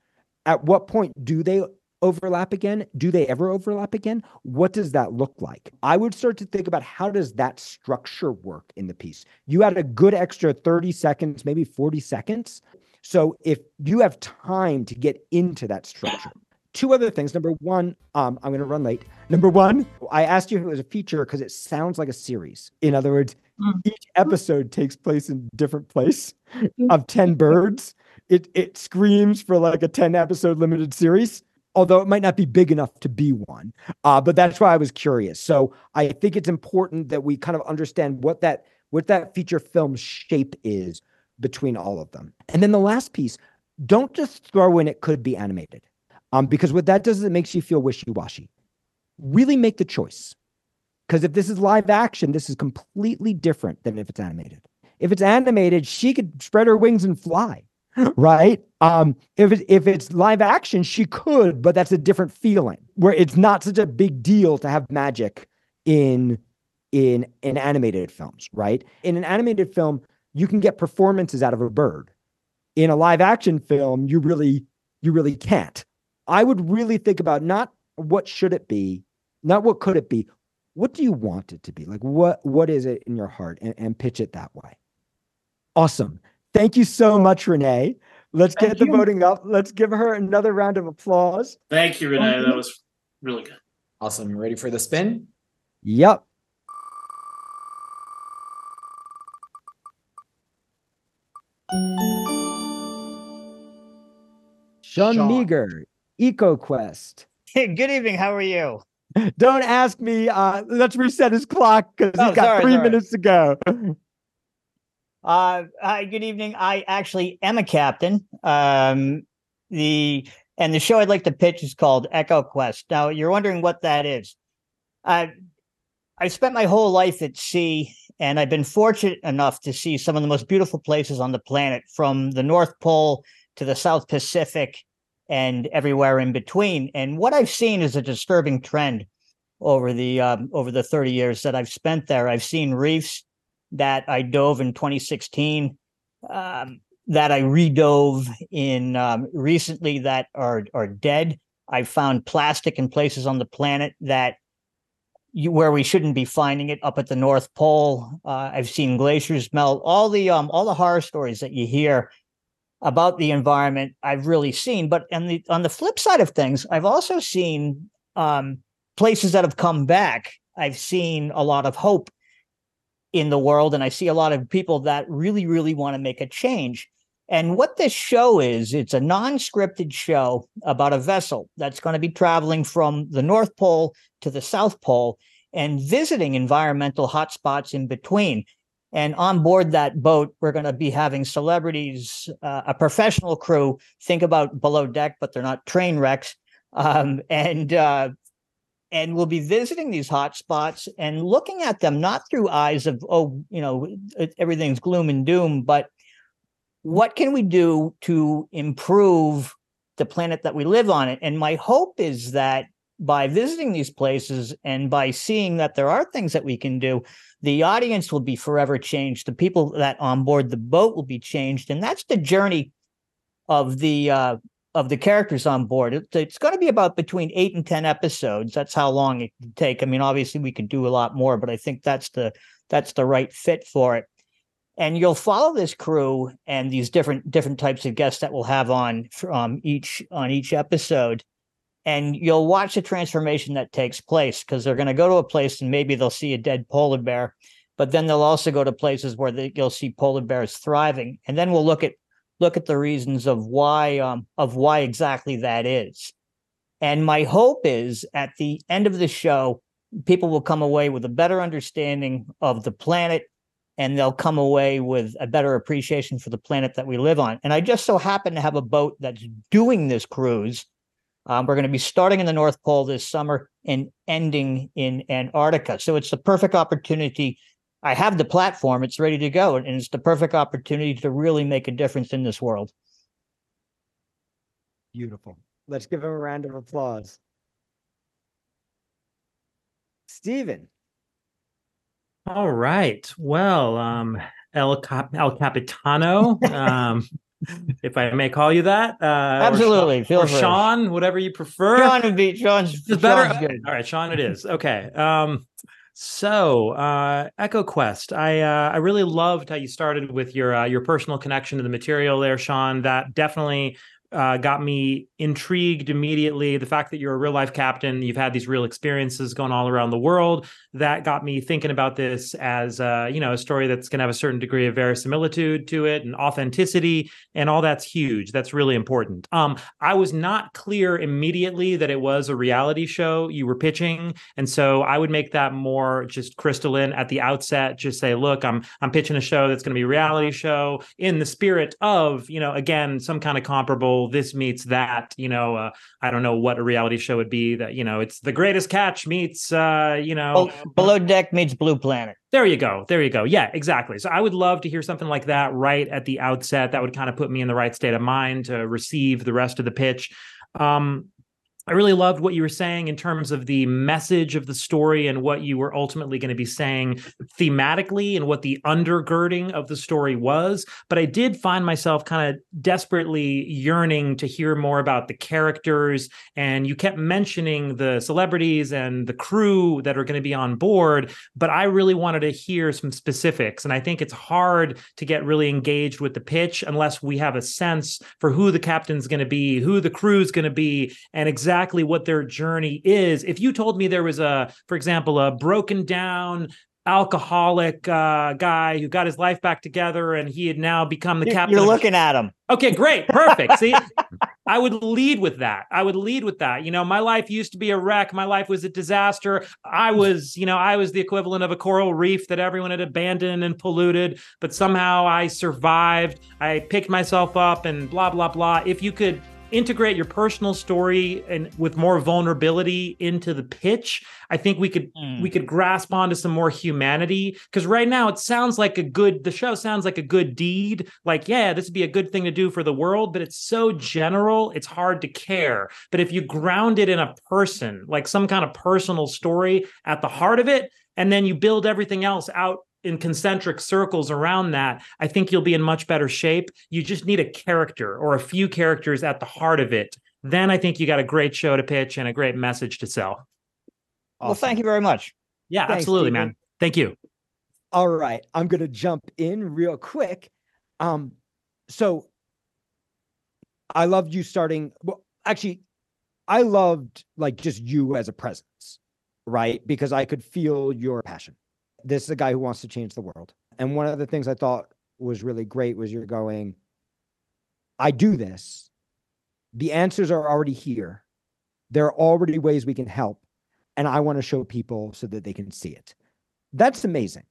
at what point do they overlap again? Do they ever overlap again? What does that look like? I would start to think about how does that structure work in the piece. You had a good extra 30 seconds maybe 40 seconds. So if you have time to get into that structure. Two other things. Number one um, i'm going to run late. Number one i asked you if it was a feature because it sounds like a series. In other words Mm. each episode takes place in different place mm. of 10 birds. It it screams for like a 10 episode limited series although it might not be big enough to be one uh, but that's why i was curious. So i think it's important that we kind of understand what that what that feature film shape is between all of them. And then the last piece don't just throw in it could be animated um, because what that does is it makes you feel wishy-washy. Really make the choice because if this is live action, this is completely different than if it's animated. If it's animated, she could spread her wings and fly, right? Um, if it, if it's live action, she could, but that's a different feeling. Where it's not such a big deal to have magic in in in animated films, right? In an animated film, you can get performances out of a bird. In a live action film, you really you really can't. I would really think about not what should it be, not what could it be, what do you want it to be like what what is it in your heart and, and pitch it that way awesome thank you so much renee let's thank get the voting up let's give her another round of applause thank you renee that was really good awesome ready for the spin yep Sean, Sean. Meager, EcoQuest. Hey, good evening. How are you? Don't ask me. Uh, let's reset his clock because oh, he's got sorry, three sorry. minutes to go. Uh, hi, good evening. I actually am a captain. Um, the and the show I'd like to pitch is called Echo Quest. Now you're wondering what that is. I I spent my whole life at sea, and I've been fortunate enough to see some of the most beautiful places on the planet, from the North Pole to the South Pacific and everywhere in between. And what I've seen is a disturbing trend over the um, over the 30 years that I've spent there. I've seen reefs that I dove in 2016, um, that I redove in um, recently that are are dead. I've found plastic in places on the planet that you, where we shouldn't be finding it up at the North Pole. Uh, I've seen glaciers melt. All the um, all the horror stories that you hear about the environment, I've really seen. But on the on the flip side of things, I've also seen um, places that have come back. I've seen a lot of hope in the world, and I see a lot of people that really, really want to make a change. And what this show is, it's a non-scripted show about a vessel that's going to be traveling from the North Pole to the South Pole and visiting environmental hotspots in between. And on board that boat, we're going to be having celebrities, uh, a professional crew. Think about below deck, but they're not train wrecks. Um, and uh, and we'll be visiting these hotspots and looking at them not through eyes of oh, you know, everything's gloom and doom, but what can we do to improve the planet that we live on? it And my hope is that by visiting these places and by seeing that there are things that we can do, the audience will be forever changed. The people that on board the boat will be changed, and that's the journey of the uh, of the characters on board. It, it's going to be about between eight and ten episodes. That's how long it can take. I mean, obviously we could do a lot more, but I think that's the that's the right fit for it and you'll follow this crew and these different different types of guests that we'll have on from um, each on each episode and you'll watch the transformation that takes place because they're going to go to a place and maybe they'll see a dead polar bear but then they'll also go to places where they, you'll see polar bears thriving and then we'll look at look at the reasons of why um, of why exactly that is and my hope is at the end of the show people will come away with a better understanding of the planet and they'll come away with a better appreciation for the planet that we live on. And I just so happen to have a boat that's doing this cruise. Um, we're going to be starting in the North Pole this summer and ending in Antarctica. So it's the perfect opportunity. I have the platform, it's ready to go, and it's the perfect opportunity to really make a difference in this world. Beautiful. Let's give him a round of applause. Stephen, all right. Well, um, El Cap- El Capitano, um, if I may call you that. Uh, Absolutely. Or, Sean, or Sean, whatever you prefer. Sean would be Sean's, Sean's better. Good. All right, Sean, it is. Okay. Um, so, uh, Echo Quest, I uh, I really loved how you started with your uh, your personal connection to the material there, Sean. That definitely uh, got me intrigued immediately. The fact that you're a real life captain, you've had these real experiences going all around the world, that got me thinking about this as uh, you know a story that's going to have a certain degree of verisimilitude to it and authenticity, and all that's huge. That's really important. Um, I was not clear immediately that it was a reality show you were pitching, and so I would make that more just crystalline at the outset. Just say, look, I'm I'm pitching a show that's going to be a reality show in the spirit of you know again some kind of comparable this meets that you know uh, i don't know what a reality show would be that you know it's the greatest catch meets uh you know below deck meets blue planet. There you go. There you go. Yeah exactly. So i would love to hear something like that right at the outset. That would kind of put me in the right state of mind to receive the rest of the pitch. Um I really loved what you were saying in terms of the message of the story and what you were ultimately going to be saying thematically and what the undergirding of the story was. But I did find myself kind of desperately yearning to hear more about the characters. And you kept mentioning the celebrities and the crew that are going to be on board. But I really wanted to hear some specifics. And I think it's hard to get really engaged with the pitch unless we have a sense for who the captain's going to be, who the crew's going to be, and exactly exactly what their journey is. If you told me there was a, for example, a broken down alcoholic uh, guy who got his life back together and he had now become the captain. You're looking at him. Okay, great. Perfect. See, I would lead with that. I would lead with that. You know, my life used to be a wreck. My life was a disaster. I was, you know, I was the equivalent of a coral reef that everyone had abandoned and polluted, but somehow I survived. I picked myself up and blah, blah, blah. If you could integrate your personal story and with more vulnerability into the pitch i think we could mm. we could grasp onto some more humanity. Because right now it sounds like a good the show sounds like a good deed. Like yeah this would be a good thing to do for the world but it's so general it's hard to care. But if you ground it in a person like some kind of personal story at the heart of it and then you build everything else out in concentric circles around that, I think you'll be in much better shape. You just need a character or a few characters at the heart of it. Then I think you got a great show to pitch and a great message to sell. Awesome. Well, thank you very much. Yeah, Thanks, absolutely, Stephen. man. Thank you. All right, I'm gonna jump in real quick. Um, so I loved you starting. Well, actually, I loved like just you as a presence, right? Because I could feel your passion. This is a guy who wants to change the world. And one of the things I thought was really great was you're going, I do this. The answers are already here. There are already ways we can help. And I want to show people so that they can see it. That's amazing.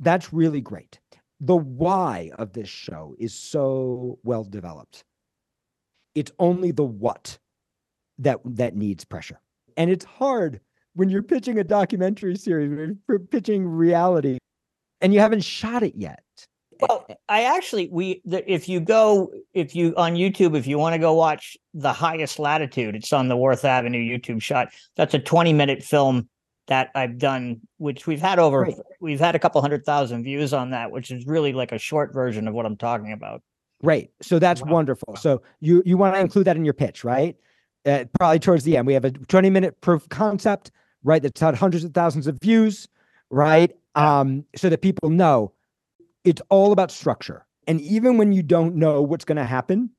That's really great. The why of this show is so well developed. It's only the what that that needs pressure. And it's hard when you're pitching a documentary series, when you're pitching reality, and you haven't shot it yet. Well, eh, eh, eh. I actually we the, if you go if you on YouTube if you want to go watch the highest latitude, it's on the Worth Avenue YouTube shot. That's a 20 minute film that I've done, which we've had over Great. we've had a couple hundred thousand views on that, which is really like a short version of what I'm talking about. Right. So that's wonderful. So you you want to include that in your pitch, right? Uh, probably towards the end. We have a 20 minute proof concept, right? That's had hundreds of thousands of views, right? Um, so that people know it's all about structure. And even when you don't know what's going to happen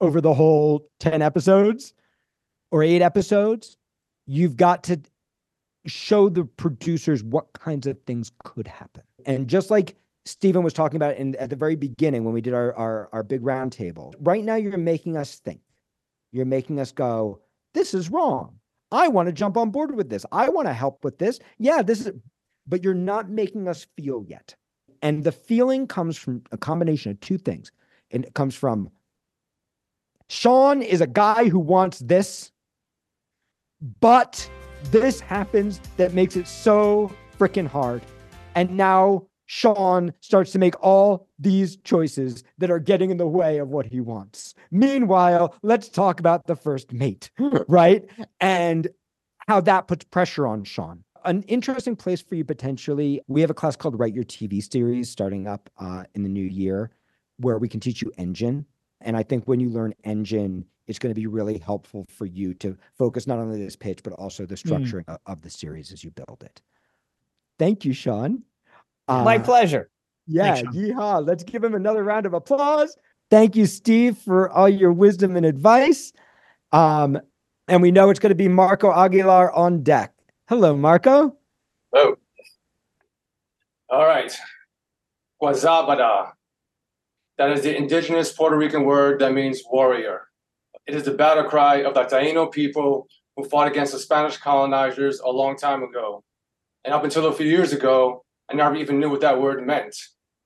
over the whole 10 episodes or eight episodes, you've got to show the producers what kinds of things could happen. And just like Stephen was talking about in at the very beginning when we did our our, our big roundtable, right now you're making us think. You're making us go, this is wrong. I want to jump on board with this. I want to help with this. Yeah, this is, but you're not making us feel yet. And the feeling comes from a combination of two things. And it comes from Sean is a guy who wants this, but this happens that makes it so freaking hard. And now Sean starts to make all these choices that are getting in the way of what he wants. Meanwhile, let's talk about the first mate, right? And how that puts pressure on Sean. An interesting place for you potentially. We have a class called Write Your TV series starting up uh, in the new year where we can teach you engine. And I think when you learn engine, it's going to be really helpful for you to focus not only this pitch, but also the structuring of, of the series as you build it. Thank you, Sean. My Uh, pleasure. yeah, Thanks, Sean. yeehaw. Let's give him another round of applause. Thank you, Steve, for all your wisdom and advice. Um, and we know it's going to be Marco Aguilar on deck. Hello, Marco. Oh. All right. Guasábara. That is the indigenous Puerto Rican word that means warrior. It is the battle cry of the Taino people who fought against the Spanish colonizers a long time ago. And up until a few years ago, I never even knew what that word meant,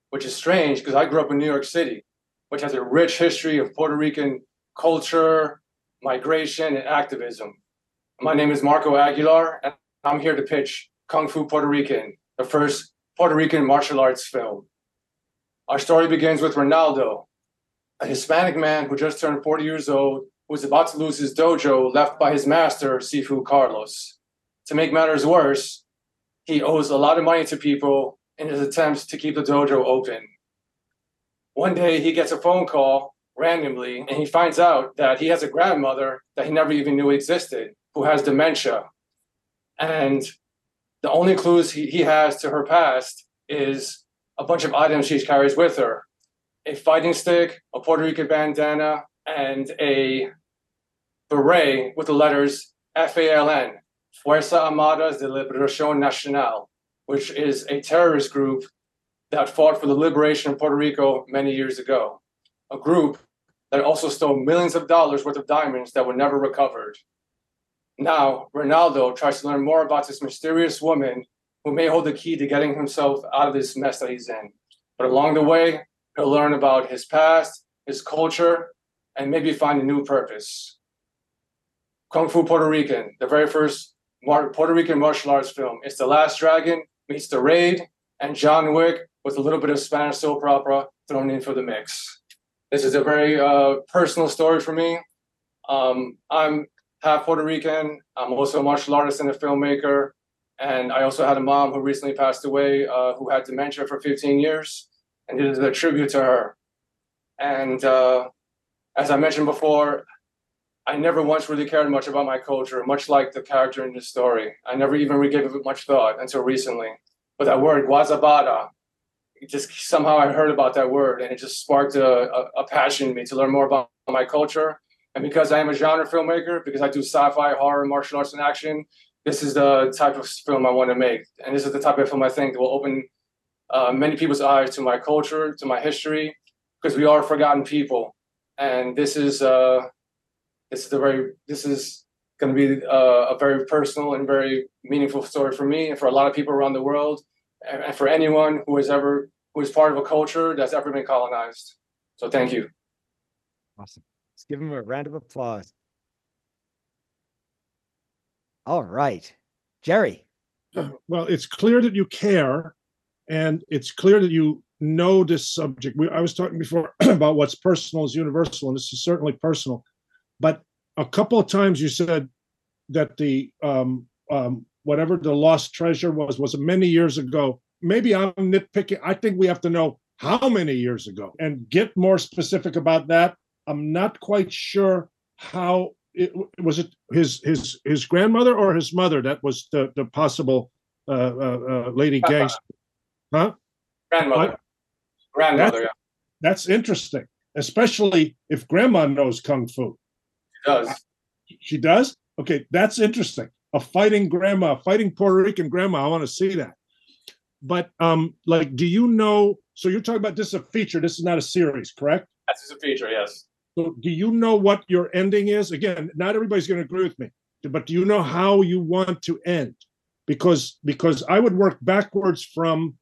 which is strange because I grew up in New York City, which has a rich history of Puerto Rican culture, migration, and activism. My name is Marco Aguilar, and I'm here to pitch Kung Fu Puerto Rican, the first Puerto Rican martial arts film. Our story begins with Ronaldo, a Hispanic man who just turned 40 years old, who was about to lose his dojo left by his master, Sifu Carlos. To make matters worse, he owes a lot of money to people in his attempts to keep the dojo open. One day he gets a phone call randomly and he finds out that he has a grandmother that he never even knew existed who has dementia. And the only clues he, he has to her past is a bunch of items she carries with her a fighting stick, a Puerto Rican bandana, and a beret with the letters FALN, Fuerza Armada de Liberación Nacional, which is a terrorist group that fought for the liberation of Puerto Rico many years ago. A group that also stole millions of dollars worth of diamonds that were never recovered. Now, Ronaldo tries to learn more about this mysterious woman who may hold the key to getting himself out of this mess that he's in. But along the way, he'll learn about his past, his culture, and maybe find a new purpose. Kung Fu Puerto Rican, the very first Puerto Rican martial arts film. It's The Last Dragon meets The Raid and John Wick with a little bit of Spanish soap opera thrown in for the mix. This is a very uh, personal story for me. Um, I'm half Puerto Rican. I'm also a martial artist and a filmmaker. And I also had a mom who recently passed away uh, who had dementia for 15 years. And this is a tribute to her. And uh, as I mentioned before, I never once really cared much about my culture, much like the character in the story. I never even really gave it much thought until recently. But that word, guasábara, just somehow I heard about that word and it just sparked a, a, a passion in me to learn more about my culture. And because I am a genre filmmaker, because I do sci-fi, horror, martial arts, and action, this is the type of film I want to make. And this is the type of film I think will open uh, many people's eyes to my culture, to my history, because we are forgotten people. And this is uh, this is the very this is going to be uh, a very personal and very meaningful story for me and for a lot of people around the world, and, and for anyone who has ever who is part of a culture that's ever been colonized. So thank you. Awesome. Let's give him a round of applause. All right. Jerry. Well, it's clear that you care, and it's clear that you know this subject. We, I was talking before about what's personal is universal, and this is certainly personal. But a couple of times you said that the um, um, whatever the lost treasure was was many years ago. Maybe I'm nitpicking. I think we have to know how many years ago and get more specific about that. I'm not quite sure how it was it his his his grandmother or his mother that was the the possible uh, uh, uh, lady gangster, huh? Grandmother. What? Grandmother, That's, yeah. that's interesting, especially if grandma knows kung fu. Does. She does? Okay, that's interesting. A fighting grandma, fighting Puerto Rican grandma. I want to see that. But um, like, do you know? So you're talking about this is a feature. This is not a series, correct? That's just a feature, yes. So do you know what your ending is? Again, not everybody's going to agree with me, but do you know how you want to end? Because because I would work backwards from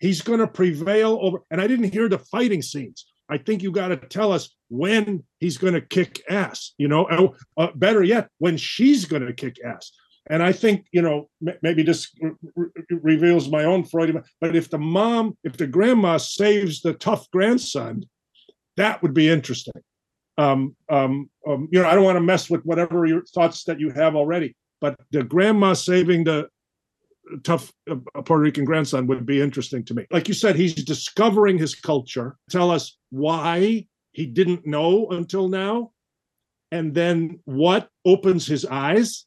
he's going to prevail over. And I didn't hear the fighting scenes. I think you got to tell us when he's going to kick ass. You know, uh, better yet, when she's going to kick ass. And I think you know m- maybe this reveals my own Freudian. But if the mom, if the grandma saves the tough grandson, that would be interesting. Um, um, um, you know, I don't want to mess with whatever your thoughts that you have already. But the grandma saving the tough uh, Puerto Rican grandson would be interesting to me. Like you said, he's discovering his culture. Tell us why he didn't know until now, and then what opens his eyes,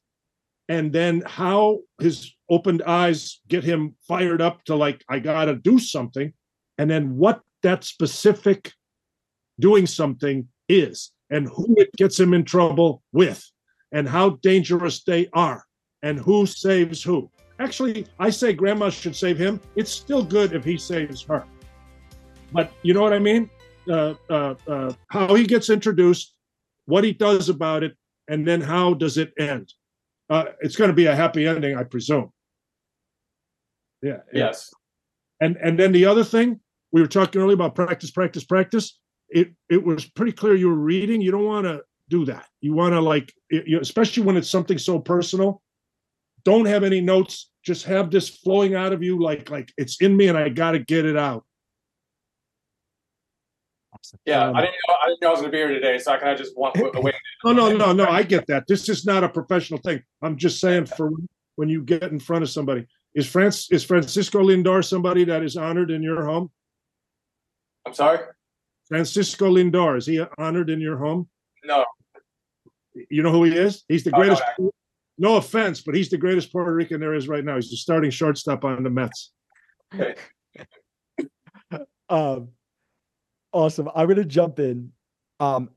and then how his opened eyes get him fired up to like, I gotta do something, and then what that specific doing something is, and who it gets him in trouble with, and how dangerous they are, and who saves who. Actually, I say grandma should save him. It's still good if he saves her. But you know what I mean? Uh, uh, uh, how he gets introduced, what he does about it, and then how does it end? Uh, it's going to be a happy ending, I presume. Yeah. yeah. Yes. And and then the other thing we were talking earlier about practice, practice, practice. It it was pretty clear you were reading. You don't want to do that. You want to like, it, you, especially when it's something so personal. Don't have any notes. Just have this flowing out of you like like it's in me, and I got to get it out. Yeah, Um, I didn't know I didn't know I was going to be here today, so I kind of just want wait. No, no, no, no. I get that. This is not a professional thing. I'm just saying for when you get in front of somebody. Is France is Francisco Lindor somebody that is honored in your home? I'm sorry. Francisco Lindor is he honored in your home? No. You know who he is? He's the Oh, no, greatest. No offense, but he's the greatest Puerto Rican there is right now. He's the starting shortstop on the Mets. Um, awesome. I'm going to jump in. Um,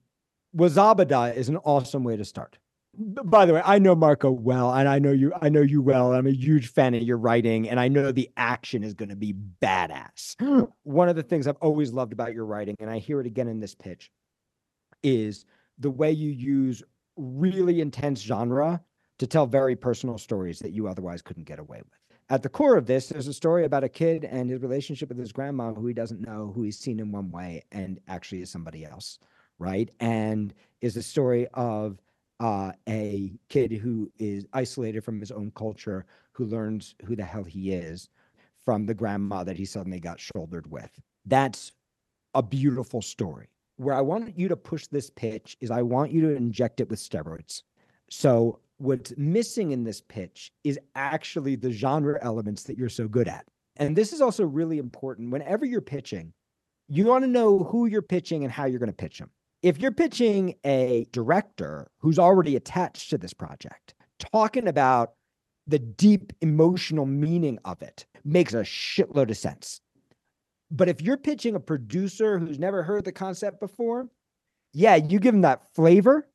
Guasábara is an awesome way to start. By the way, I know Marco well, and I know you. I know you well. I'm a huge fan of your writing, and I know the action is going to be badass. One of the things I've always loved about your writing, and I hear it again in this pitch, is the way you use really intense genre to tell very personal stories that you otherwise couldn't get away with. At the core of this, there's a story about a kid and his relationship with his grandma, who he doesn't know, who he's seen in one way and actually is somebody else, right? And is a story of uh, a kid who is isolated from his own culture, who learns who the hell he is from the grandma that he suddenly got shouldered with. That's a beautiful story. Where I want you to push this pitch is I want you to inject it with steroids. So what's missing in this pitch is actually the genre elements that you're so good at. And this is also really important. Whenever you're pitching, you want to know who you're pitching and how you're going to pitch them. if you're pitching a director who's already attached to this project, talking about the deep emotional meaning of it makes a shitload of sense. But if you're pitching a producer who's never heard the concept before, yeah, you give them that flavor.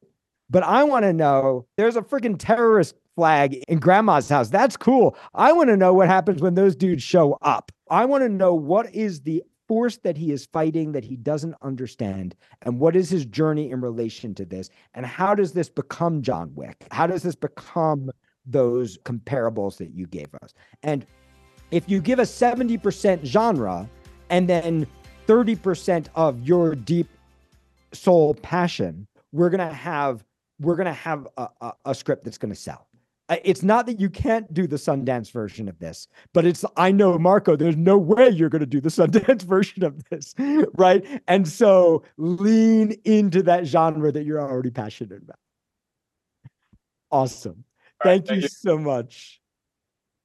But I want to know there's a freaking terrorist flag in grandma's house. That's cool. I want to know what happens when those dudes show up. I want to know what is the force that he is fighting that he doesn't understand and what is his journey in relation to this and how does this become John Wick? How does this become those comparables that you gave us? And if you give a 70% genre and then 30% of your deep soul passion, we're going to have we're going to have a, a, a script that's going to sell. It's not that you can't do the Sundance version of this, but it's, I know, Marco, there's no way you're going to do the Sundance version of this, right? And so lean into that genre that you're already passionate about. Awesome. Thank, thank you you. so much.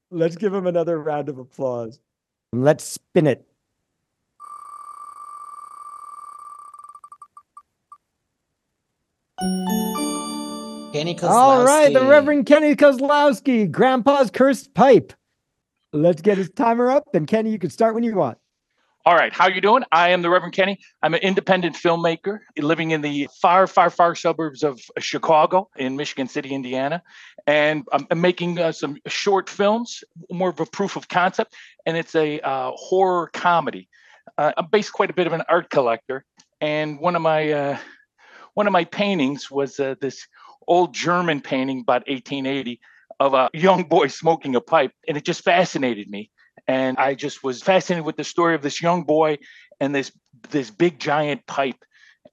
Let's give him another round of applause. Let's spin it. Kenny All right, the Reverend Kenny Kozlowski, Grandpa's Cursed Pipe. Let's get his timer up, and Kenny, you can start when you want. All right, how you doing? I am the Reverend Kenny. I'm an independent filmmaker living in the far, far, far suburbs of Chicago in Michigan City, Indiana, and I'm, I'm making uh, some short films, more of a proof of concept, and it's a uh, horror comedy. Uh, I'm based quite a bit of an art collector, and one of my uh, one of my paintings was uh, this old German painting about 1880 of a young boy smoking a pipe, and it just fascinated me. And I just was fascinated with the story of this young boy and this this big giant pipe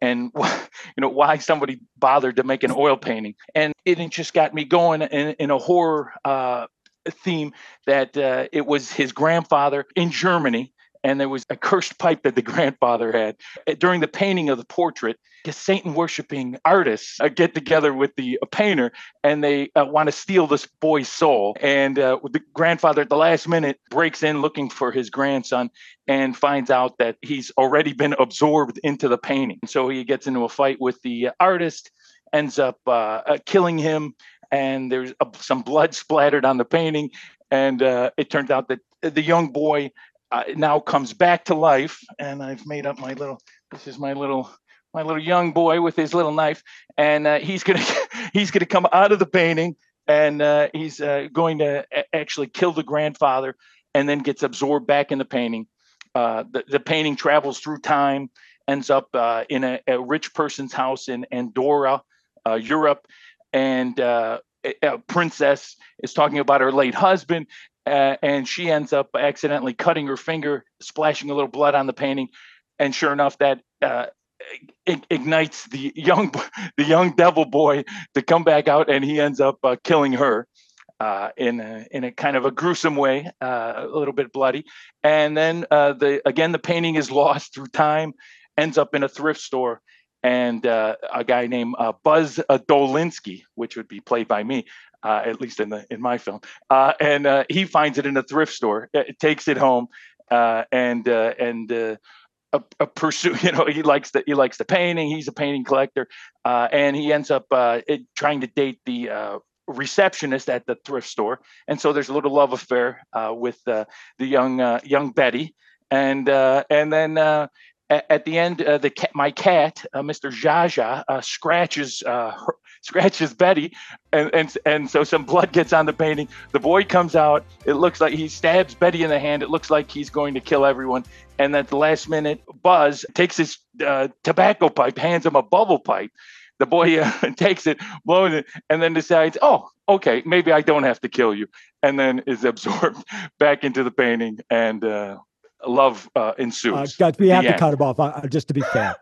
and you know why somebody bothered to make an oil painting. And it just got me going in, in a horror uh, theme that uh, it was his grandfather in Germany and there was a cursed pipe that the grandfather had Uh, during the painting of the portrait the satan worshiping artists uh, get together with the painter and they uh, want to steal this boy's soul. And uh, the grandfather at the last minute breaks in looking for his grandson and finds out that he's already been absorbed into the painting. So he gets into a fight with the artist ends up uh, uh, killing him and there's uh, some blood splattered on the painting. And uh, it turns out that the young boy uh, now comes back to life and i've made up my little this is my little my little young boy with his little knife and uh, he's gonna he's gonna come out of the painting and uh, he's uh, going to a- actually kill the grandfather and then gets absorbed back in the painting. Uh, the, the painting travels through time ends up uh, in a, a rich person's house in andorra uh, europe and a princess is talking about her late husband uh, and she ends up accidentally cutting her finger, splashing a little blood on the painting, and sure enough, that uh, ignites the young the young devil boy to come back out, and he ends up uh, killing her. Uh, in a, in a kind of a gruesome way, uh, a little bit bloody, and then uh, the again the painting is lost through time, ends up in a thrift store, and uh, a guy named uh, Buzz Dolinsky, which would be played by me, uh, at least in the in my film, uh, and uh, he finds it in a thrift store, uh, takes it home, uh, and uh, and a, a pursue. You know, he likes the he likes the painting. He's a painting collector, and he ends up it, trying to date the. Receptionist at the thrift store and so there's a little love affair with the young young betty and and then at the end, uh, the cat, my cat, uh, Mr. Jaja, uh, scratches her, scratches Betty, and, and and so some blood gets on the painting. The boy comes out. It looks like he stabs Betty in the hand. It looks like he's going to kill everyone. And at the last minute, Buzz takes his uh, tobacco pipe, hands him a bubble pipe. The boy uh, takes it, blows it, and then decides, "Oh, okay, maybe I don't have to kill you," and then is absorbed back into the painting, and uh, love uh, ensues. Uh, guys, we have to end. cut him off. Uh, just to be fair,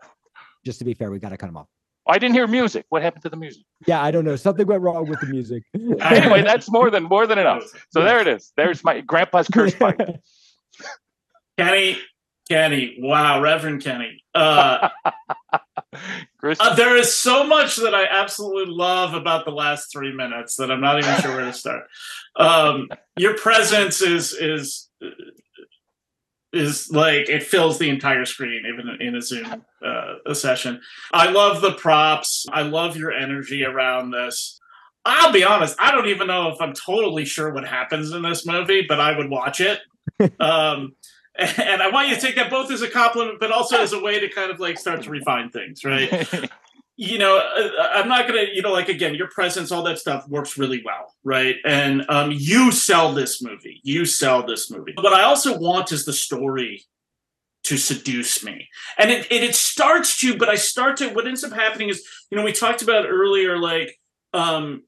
just to be fair, we got to cut him off. I didn't hear music. What happened to the music? Yeah, I don't know. Something went wrong with the music. anyway, that's more than more than enough. So there it is. There's my grandpa's curse pipe. Kenny, Kenny, wow, Reverend Kenny. Uh, uh, there is so much that I absolutely love about the last three minutes that I'm not even sure where to start. Um, your presence is is uh, is like it fills the entire screen, even in a Zoom uh, a session. I love the props. I love your energy around this. I'll be honest, I don't even know if I'm totally sure what happens in this movie, but I would watch it. um, and I want you to take that both as a compliment, but also as a way to kind of like start to refine things, right? you know, uh, I'm not gonna, you know, like again, your presence, all that stuff works really well, right? And um, you sell this movie. You sell this movie. What I also want is the story to seduce me, and it it, it starts to, but I start to. What ends up happening is, you know, we talked about earlier, like um,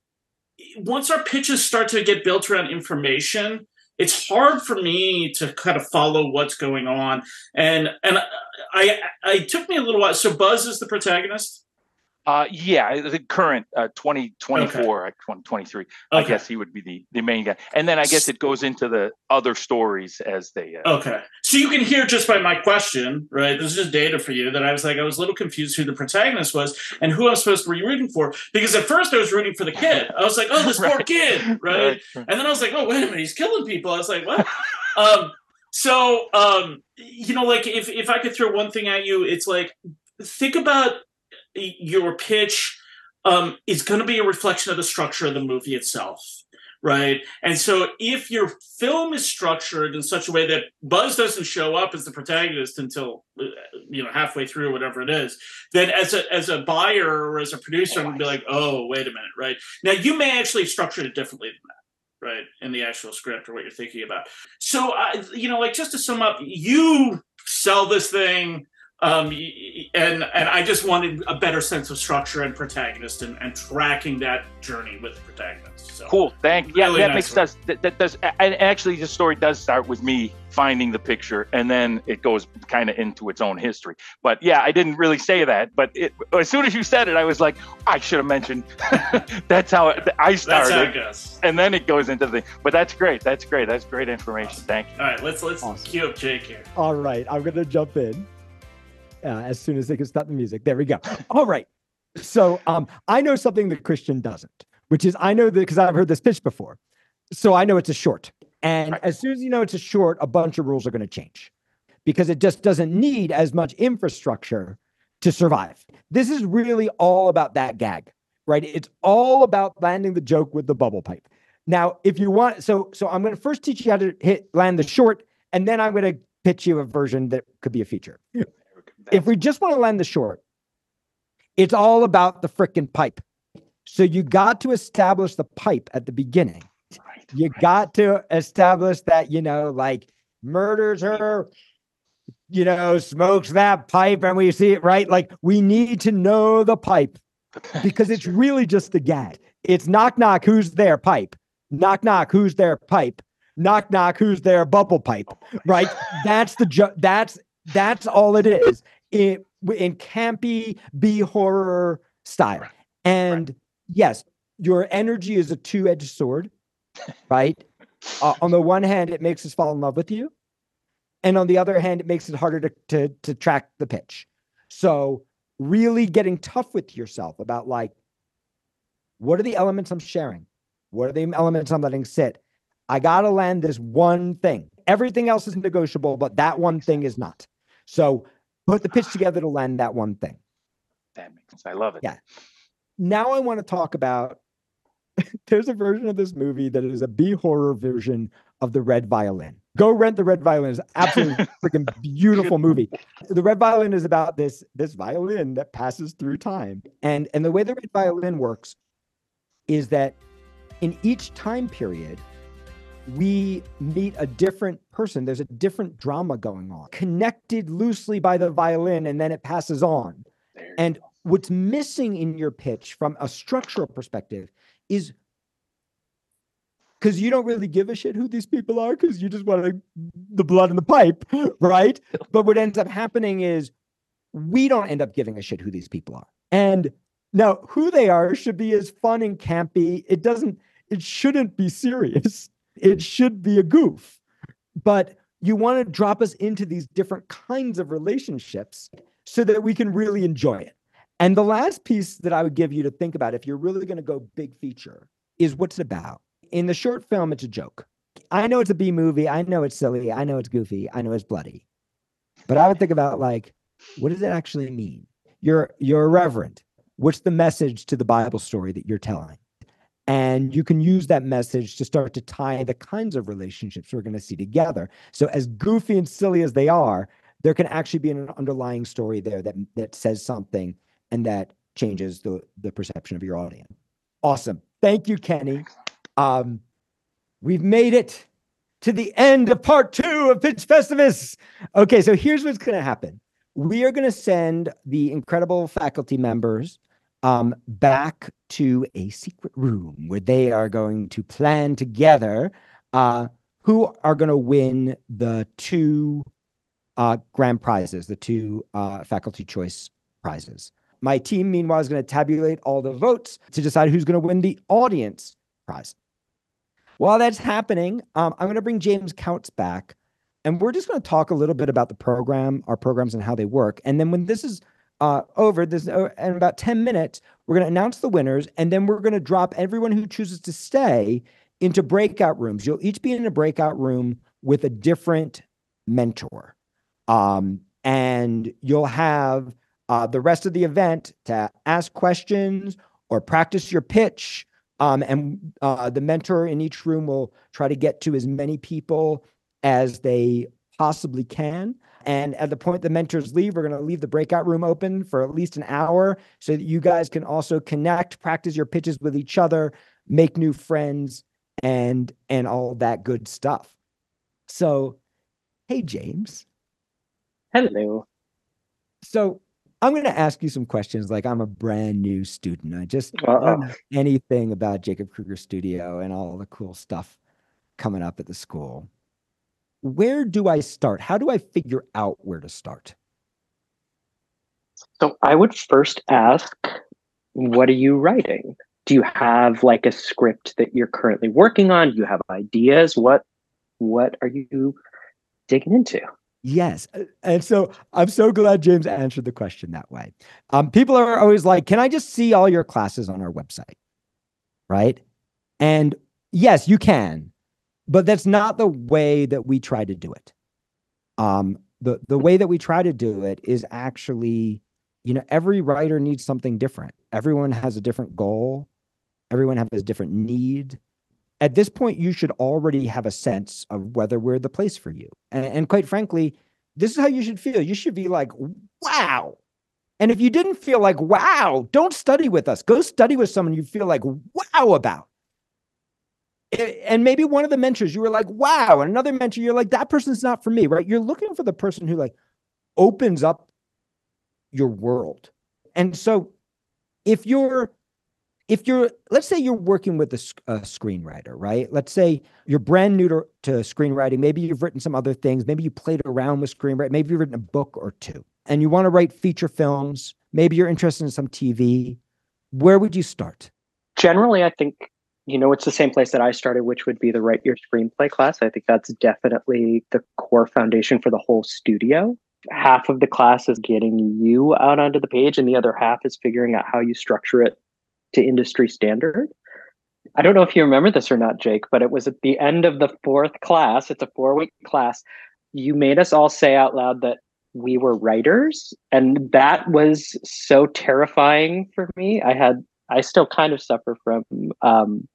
once our pitches start to get built around information, it's hard for me to kind of follow what's going on and and I, I, I took me a little while so buzz is the protagonist uh, yeah, the current uh, 2024, okay. 2023. Okay. I guess he would be the, the main guy. And then I guess it goes into the other stories as they. Uh, okay. So you can hear just by my question, right? This is just data for you that I was like, I was a little confused who the protagonist was and who I'm supposed to be rooting for. Because at first I was rooting for the kid. I was like, oh, this right. poor kid, right? right? And then I was like, oh, wait a minute, he's killing people. I was like, what? um, so, um, you know, like if, if I could throw one thing at you, it's like, think about your pitch um, is going to be a reflection of the structure of the movie itself right? And so if your film is structured in such a way that buzz doesn't show up as the protagonist until uh, you know halfway through or whatever it is then as a as a buyer or as a producer i'm going to be like oh wait a minute right? Now you may actually structure it differently than that right in the actual script or what you're thinking about. So uh, you know like just to sum up you sell this thing um, and and I just wanted a better sense of structure and protagonist and, and tracking that journey with the protagonist. So, cool, thank yeah, that nice makes sense. That, that does and actually the story does start with me finding the picture and then it goes kind of into its own history. But yeah, I didn't really say that, but it, as soon as you said it, I was like, I should have mentioned. that's how it, I started, that's how it goes. and then it goes into the. But that's great. That's great. That's great information. Awesome. Thank you. All right, let's let's awesome. cue up Jake here. All right, I'm gonna jump in uh, as soon as they can stop the music. There we go. All right. So um, I know something that Christian doesn't, which is I know that because I've heard this pitch before. So I know it's a short. And right. as soon as you know it's a short, a bunch of rules are going to change because it just doesn't need as much infrastructure to survive. This is really all about that gag, right? It's all about landing the joke with the bubble pipe. Now, if you want, so so I'm going to first teach you how to hit land the short, and then I'm going to pitch you a version that could be a feature if we just want to land the short, it's all about the freaking pipe. So you got to establish the pipe at the beginning. Right, you right. got to establish that, you know, like murders her, you know, smokes that pipe and we see it, right? Like we need to know the pipe because it's really just the gag. It's knock, knock, who's there? Pipe. Knock, knock, who's there? Pipe. Knock, knock, who's there? Bubble pipe. Right? that's the, ju- that's, that's all it is in, in campy B horror style. Right. And right. yes, your energy is a two edged sword, right? uh, on the one hand, it makes us fall in love with you. And on the other hand, it makes it harder to, to, to track the pitch. So, really getting tough with yourself about like, what are the elements I'm sharing? What are the elements I'm letting sit? I got to land this one thing. Everything else is negotiable, but that one thing is not. So put the pitch together to land that one thing. That makes sense. I love it. Yeah. Now I want to talk about there's a version of this movie that is a B horror version of the Red Violin. Go rent the Red Violin. It's absolutely freaking beautiful movie. The Red Violin is about this this violin that passes through time. And and the way the Red Violin works is that in each time period, we meet a different person. There's a different drama going on, connected loosely by the violin, and then it passes on. And what's missing in your pitch from a structural perspective is because you don't really give a shit who these people are because you just want the blood in the pipe, right? But what ends up happening is we don't end up giving a shit who these people are. And now who they are should be as fun and campy. It doesn't, it shouldn't be serious it should be a goof. But you want to drop us into these different kinds of relationships so that we can really enjoy it. And the last piece that I would give you to think about if you're really going to go big feature is what's it about. In the short film, it's a joke. I know it's a B movie. I know it's silly. I know it's goofy. I know it's bloody. But I would think about like, what does it actually mean? You're you're a reverend. What's the message to the Bible story that you're telling? And you can use that message to start to tie the kinds of relationships we're going to see together. So, as goofy and silly as they are, there can actually be an underlying story there that that says something and that changes the the perception of your audience. Awesome. Thank you, Kenny. Um, we've made it to the end of part two of Pitch Festivus. Okay, so here's what's going to happen. We are going to send the incredible faculty members um, back to a secret room where they are going to plan together uh, who are going to win the two uh, grand prizes, the two uh, faculty choice prizes. My team, meanwhile, is going to tabulate all the votes to decide who's going to win the audience prize. While that's happening, um, I'm going to bring James Counts back, and we're just going to talk a little bit about the program, our programs, and how they work. And then when this is uh, over this uh, in about 10 minutes, we're going to announce the winners, and then we're going to drop everyone who chooses to stay into breakout rooms. You'll each be in a breakout room with a different mentor. Um, and you'll have uh, the rest of the event to ask questions or practice your pitch. Um, and uh, the mentor in each room will try to get to as many people as they possibly can. And at the point the mentors leave, we're going to leave the breakout room open for at least an hour so that you guys can also connect, practice your pitches with each other, make new friends, and and all that good stuff. So, hey James. Hello. So I'm going to ask you some questions like I'm a brand new student. I just don't know anything about Jacob Krueger Studio and all the cool stuff coming up at the school where do I start? How do I figure out where to start? So I would first ask, what are you writing? Do you have like a script that you're currently working on? Do you have ideas? What what are you digging into? Yes. Uh, and so I'm so glad James answered the question that way. Um, people are always like, can I just see all your classes on our website? Right. And yes, you can but that's not the way that we try to do it. Um, the the way that we try to do it is actually, you know, every writer needs something different. Everyone has a different goal. Everyone has a different need. At this point, you should already have a sense of whether we're the place for you. And, and quite frankly, this is how you should feel. You should be like, wow. And if you didn't feel like, wow, don't study with us. Go study with someone you feel like, wow, about and maybe one of the mentors you were like wow. And another mentor you're like that person's not for me right? You're looking for the person who like opens up your world. And so if you're if you're let's say you're working with a, a screenwriter right? Let's say you're brand new to, to screenwriting. Maybe you've written some other things. Maybe you played around with screenwriting. Maybe you've written a book or two and you want to write feature films. Maybe you're interested in some tv where would you start? Generally i think you know, it's the same place that I started, which would be the Write Your Screenplay class. I think that's definitely the core foundation for the whole studio. Half of the class is getting you out onto the page, and the other half is figuring out how you structure it to industry standard. I don't know if you remember this or not, Jake, but it was at the end of the fourth class. It's a four week class. You made us all say out loud that we were writers. And that was so terrifying for me. I had I still kind of suffer from um,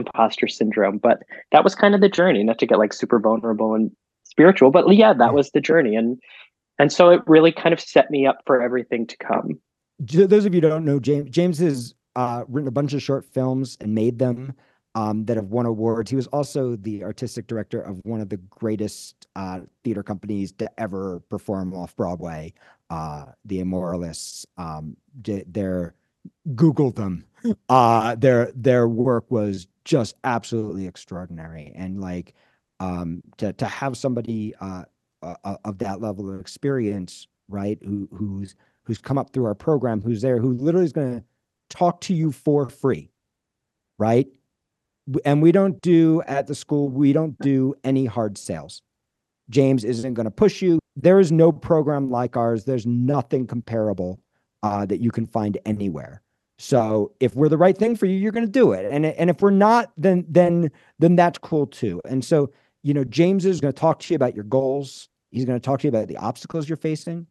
imposter syndrome. But that was kind of the journey, not to get like super vulnerable and spiritual, but yeah, that was the journey. And and so it really kind of set me up for everything to come. Those of you don't know, James James has uh, written a bunch of short films and made them um, that have won awards. He was also the artistic director of one of the greatest uh, theater companies to ever perform off Broadway, uh, the Immoralists. Um, their Google them. Uh, their their work was just absolutely extraordinary. And like um to to have somebody uh, uh, uh, of that level of experience right who who's who's come up through our program who's there who literally is going to talk to you for free right? And we don't do at the school we don't do any hard sales. James isn't going to push you. There is no program like ours. There's nothing comparable uh, that you can find anywhere So if we're the right thing for you, you're going to do it. And and if we're not, then then then that's cool too. And so, you know, James is going to talk to you about your goals. He's going to talk to you about the obstacles you're facing.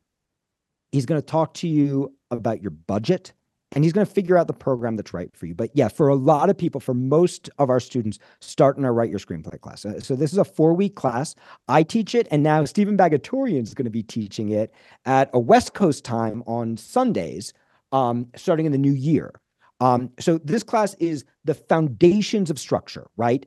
He's going to talk to you about your budget and he's going to figure out the program that's right for you. But yeah, for a lot of people, for most of our students, start in our Write Your Screenplay class. Uh, so this is a four week class. I teach it, and now Stephen Bagatourian is going to be teaching it at a West Coast time on Sundays, um, starting in the new year. Um, so this class is the foundations of structure, right?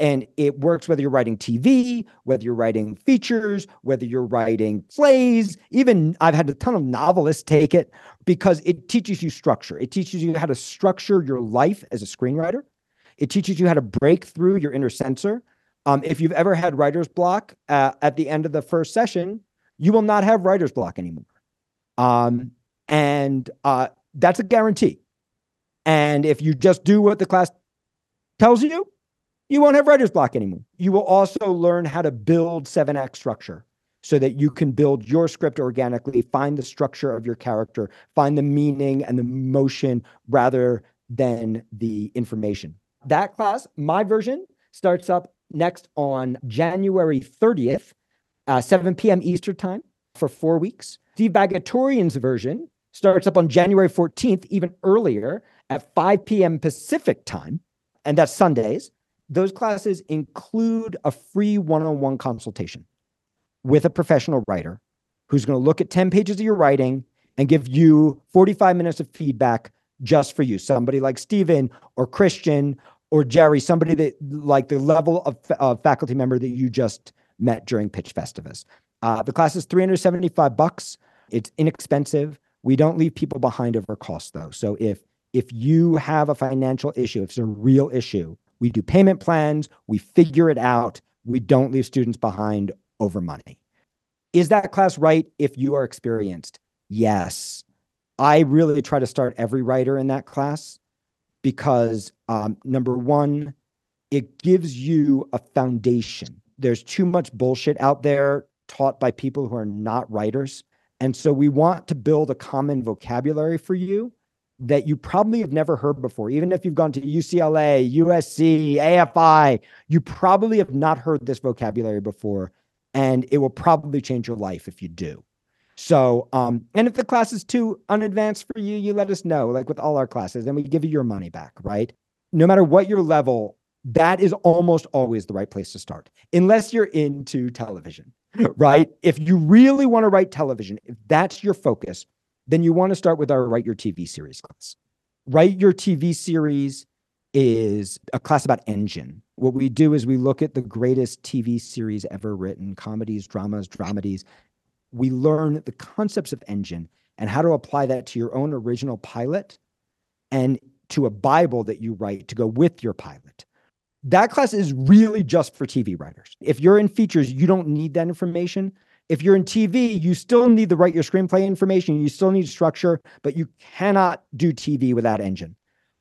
And it works whether you're writing TV, whether you're writing features, whether you're writing plays. Even I've had a ton of novelists take it because it teaches you structure. It teaches you how to structure your life as a screenwriter. It teaches you how to break through your inner censor. Um, if you've ever had writer's block uh, at the end of the first session, you will not have writer's block anymore. Um, and uh, that's a guarantee. And if you just do what the class tells you, you won't have writer's block anymore. You will also learn how to build 7X structure so that you can build your script organically, find the structure of your character, find the meaning and the motion rather than the information. That class, my version, starts up next on January 30th, uh, 7 p.m. Eastern Time for four weeks. Steve Bagatourian's version starts up on January 14th, even earlier at 5 p.m. Pacific Time, and that's Sundays those classes include a free one-on-one consultation with a professional writer who's going to look at 10 pages of your writing and give you 45 minutes of feedback just for you. Somebody like Stephen or Christian or Jerry somebody that like the level of uh, faculty member that you just met during pitch festivus. Uh, the class is 375 bucks. It's inexpensive. We don't leave people behind over cost though. So if if you have a financial issue if it's a real issue we do payment plans, we figure it out. We don't leave students behind over money. Is that class right if you are experienced? Yes. I really try to start every writer in that class because um, number one, it gives you a foundation. There's too much bullshit out there taught by people who are not writers. And so we want to build a common vocabulary for you that you probably have never heard before. Even if you've gone to UCLA, USC, AFI, you probably have not heard this vocabulary before. And it will probably change your life if you do. So, um, and if the class is too unadvanced for you, you let us know, like with all our classes, and we give you your money back, right? No matter what your level, that is almost always the right place to start, unless you're into television, right? If you really want to write television, if that's your focus, then you want to start with our Write Your TV series class. Write Your TV series is a class about engine. What we do is we look at the greatest TV series ever written comedies, dramas, dramedies. We learn the concepts of engine and how to apply that to your own original pilot and to a Bible that you write to go with your pilot. That class is really just for TV writers. If you're in features, you don't need that information. If you're in TV, you still need to write your screenplay information. You still need structure, but you cannot do TV without engine.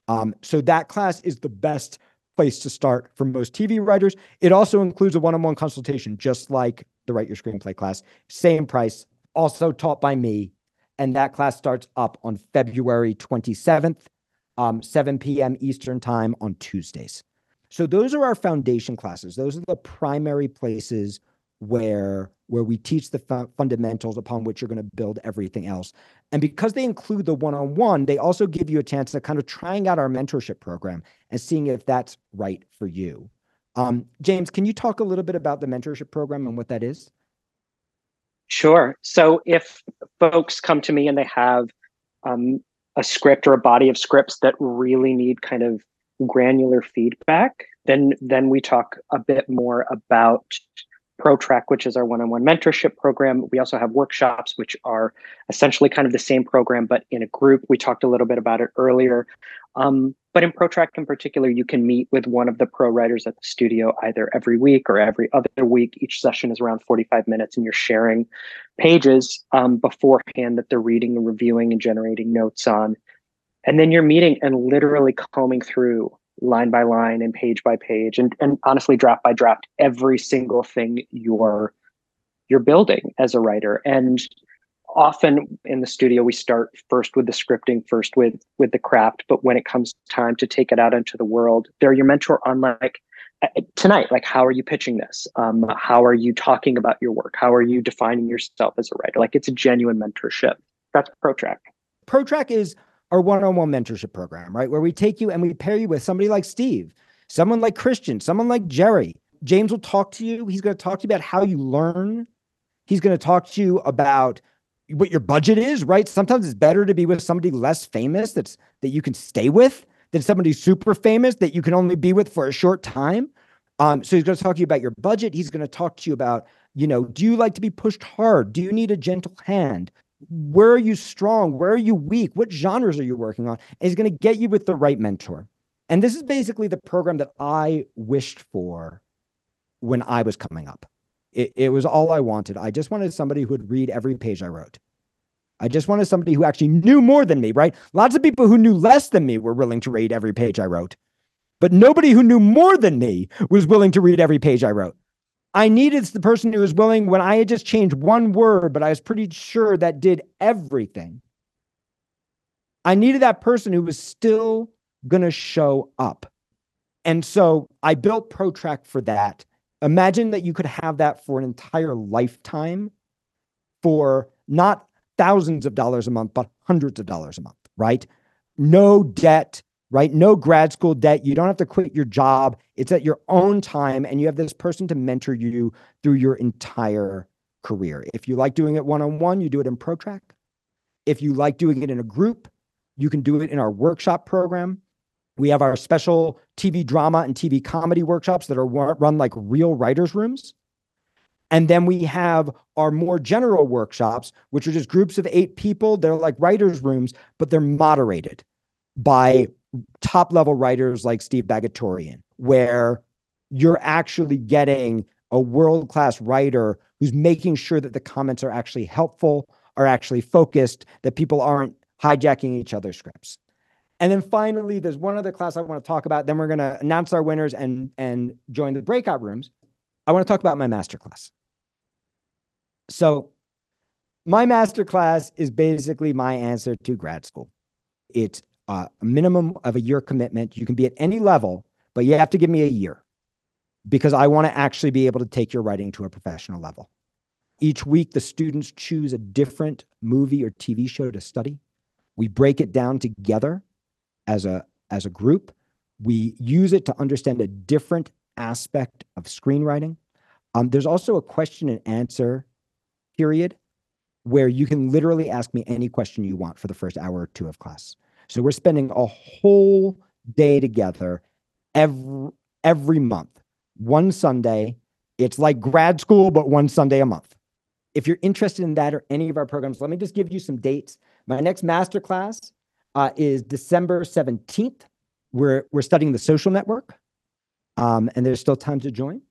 Um, so that class is the best place to start for most TV writers. It also includes a one-on-one consultation, just like the Write Your Screenplay class. Same price, also taught by me. And that class starts up on February 27th, um, 7 p.m. Eastern time on Tuesdays. So those are our foundation classes. Those are the primary places where where we teach the fu- fundamentals upon which you're going to build everything else. And because they include the one-on-one, they also give you a chance to kind of trying out our mentorship program and seeing if that's right for you. Um, James, can you talk a little bit about the mentorship program and what that is? Sure. So if folks come to me and they have um, a script or a body of scripts that really need kind of granular feedback, then then we talk a bit more about ProTrack, which is our one-on-one mentorship program. We also have workshops, which are essentially kind of the same program, but in a group. We talked a little bit about it earlier. Um, but in ProTrack in particular, you can meet with one of the pro writers at the studio either every week or every other week. Each session is around 45 minutes, and you're sharing pages um, beforehand that they're reading and reviewing and generating notes on. And then you're meeting and literally combing through line by line and page by page and, and honestly draft by draft every single thing you're you're building as a writer. And often in the studio we start first with the scripting first with with the craft. But when it comes time to take it out into the world they're your mentor on like uh, tonight like how are you pitching this? Um, how are you talking about your work? How are you defining yourself as a writer? Like it's a genuine mentorship. That's protrack protrack is our one-on-one mentorship program right where we take you and we pair you with somebody like steve someone like christian someone like jerry james will talk to you he's going to talk to you about how you learn he's going to talk to you about what your budget is, right? Sometimes it's better to be with somebody less famous that's that you can stay with than somebody super famous that you can only be with for a short time. Um, so he's going to talk to you about your budget. He's going to talk to you about, you know, do you like to be pushed hard? Do you need a gentle hand? Where are you strong? Where are you weak? What genres are you working on? He's going to get you with the right mentor. And this is basically the program that I wished for when I was coming up. It, it was all I wanted. I just wanted somebody who would read every page I wrote. I just wanted somebody who actually knew more than me, right? Lots of people who knew less than me were willing to read every page I wrote, but nobody who knew more than me was willing to read every page I wrote. I needed the person who was willing when I had just changed one word, but I was pretty sure that did everything. I needed that person who was still going to show up. And so I built ProTrack for that. Imagine that you could have that for an entire lifetime for not thousands of dollars a month, but hundreds of dollars a month, right? No debt, right? No grad school debt. You don't have to quit your job. It's at your own time, and you have this person to mentor you through your entire career. If you like doing it one on one, you do it in ProTrack. If you like doing it in a group, you can do it in our workshop program. We have our special TV drama and TV comedy workshops that are run like real writers' rooms. And then we have our more general workshops, which are just groups of eight people. They're like writers' rooms, but they're moderated by top level writers like Steve Bagatourian, where you're actually getting a world class writer who's making sure that the comments are actually helpful, are actually focused, that people aren't hijacking each other's scripts. And then finally, there's one other class I want to talk about. Then we're going to announce our winners and and join the breakout rooms. I want to talk about my master class. So, my master class is basically my answer to grad school. It's a minimum of a year commitment. You can be at any level, but you have to give me a year because I want to actually be able to take your writing to a professional level. Each week, the students choose a different movie or TV show to study. We break it down together as a as a group. We use it to understand a different aspect of screenwriting. Um, there's also a question and answer period where you can literally ask me any question you want for the first hour or two of class. So we're spending a whole day together every every month, one Sunday. It's like grad school, but one Sunday a month. If you're interested in that or any of our programs, let me just give you some dates. My next master class uh, is December 17th. We're, we're studying the social network, um, and there's still time to join.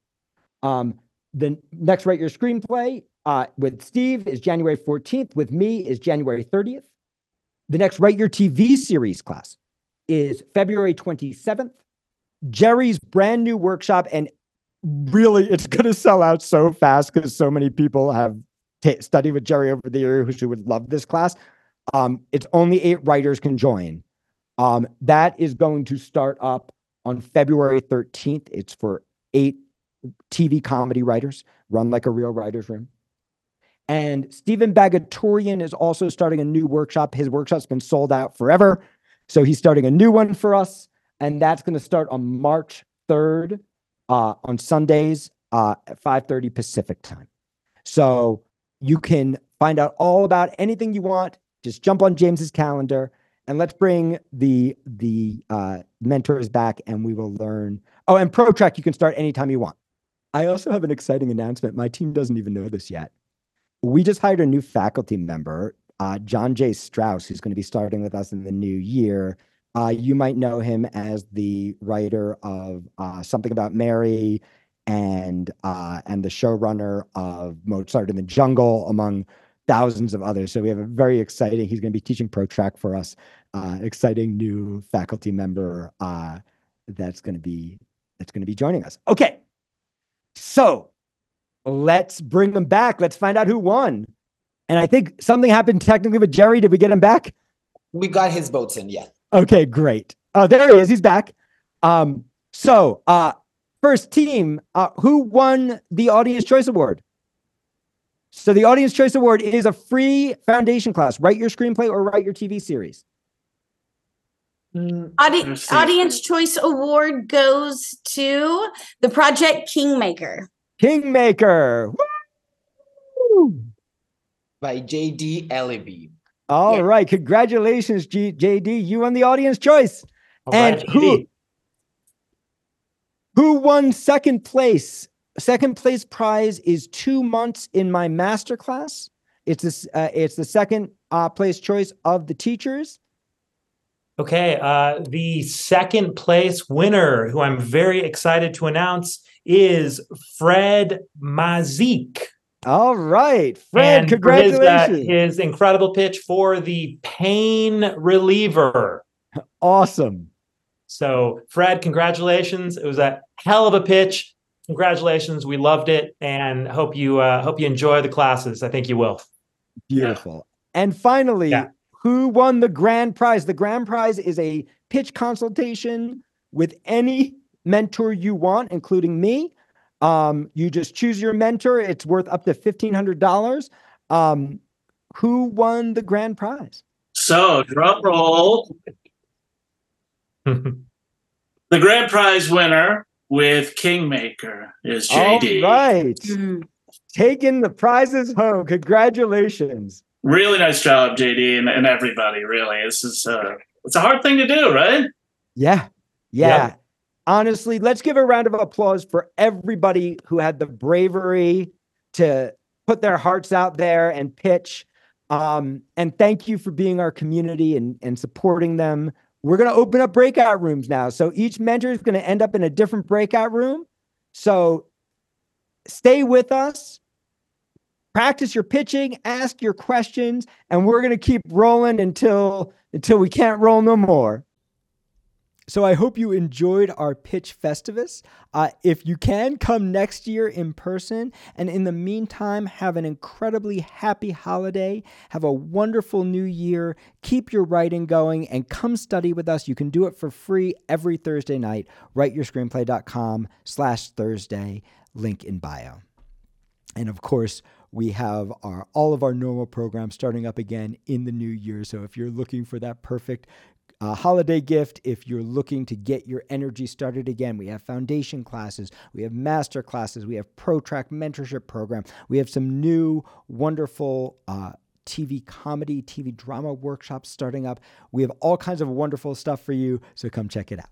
Um, the next Write Your Screenplay uh, with Steve is January 14th. With me is January 30th. The next Write Your TV series class is February 27th. Jerry's brand new workshop, and really, it's going to sell out so fast because so many people have t- studied with Jerry over the years who would love this class. Um, it's only eight writers can join. Um, that is going to start up on February 13th. It's for eight TV comedy writers, run like a real writer's room. And Stephen Bagatourian is also starting a new workshop. His workshop's been sold out forever. So he's starting a new one for us. And that's going to start on March 3rd uh, on Sundays uh, at 5.30 Pacific time. So you can find out all about anything you want just jump on James's calendar and let's bring the the uh, mentors back and we will learn. Oh, and ProTrack you can start anytime you want. I also have an exciting announcement. My team doesn't even know this yet. We just hired a new faculty member, uh, John J. Strauss, who's going to be starting with us in the new year. Uh, you might know him as the writer of uh, Something About Mary and uh, and the showrunner of Mozart in the Jungle, among thousands of others. So we have a very exciting, he's going to be teaching ProTrack for us, uh, exciting new faculty member uh, that's going to be that's going to be joining us. Okay. So let's bring them back. Let's find out who won. And I think something happened technically with Jerry. Did we get him back? We got his votes in, yeah. Okay, great. Oh, there he is. He's back. Um, so uh first team, uh, who won the Audience Choice Award? So the Audience Choice Award is a free foundation class. Write your screenplay or write your TV series. Audi- Audience Choice Award goes to the Project Kingmaker. Kingmaker. Woo! By J.D. Eleby. All right, Congratulations, G- JD. You won the Audience Choice. All and right, who who won second place? Second place prize is two months in my master class. It's this. Uh, it's the second uh, place choice of the teachers. Okay, uh, the second place winner, who I'm very excited to announce, is Fred Mazik. All right, Fred. And for his, uh, congratulations. his incredible pitch for the pain reliever. Awesome. So, Fred, congratulations. It was a hell of a pitch. Congratulations. We loved it and hope you uh, hope you enjoy the classes. I think you will. Beautiful. And finally, who won the grand prize? The grand prize is a pitch consultation with any mentor you want, including me. Um, you just choose your mentor. It's worth up to fifteen hundred dollars. Um, who won the grand prize? So, drum roll. the grand prize winner with Kingmaker is JD. All right, taking the prizes home. Congratulations. Really nice job, JD, and, and everybody. Really, this is uh, it's a hard thing to do, right? Yeah. Yeah. Honestly, let's give a round of applause for everybody who had the bravery to put their hearts out there and pitch. Um, and thank you for being our community and, and supporting them. We're going to open up breakout rooms now. So each mentor is going to end up in a different breakout room. So stay with us, practice your pitching, ask your questions, and we're going to keep rolling until until we can't roll no more. So I hope you enjoyed our pitch festivus. Uh, if you can, come next year in person. And in the meantime, have an incredibly happy holiday. Have a wonderful new year. Keep your writing going and come study with us. You can do it for free every Thursday night. WriteYourScreenplay.com slash Thursday. Link in bio. And of course, we have our all of our normal programs starting up again in the new year. So if you're looking for that perfect holiday gift, if you're looking to get your energy started again, we have foundation classes, we have master classes, we have pro track mentorship program, we have some new wonderful uh, TV comedy, TV drama workshops starting up. We have all kinds of wonderful stuff for you. So come check it out.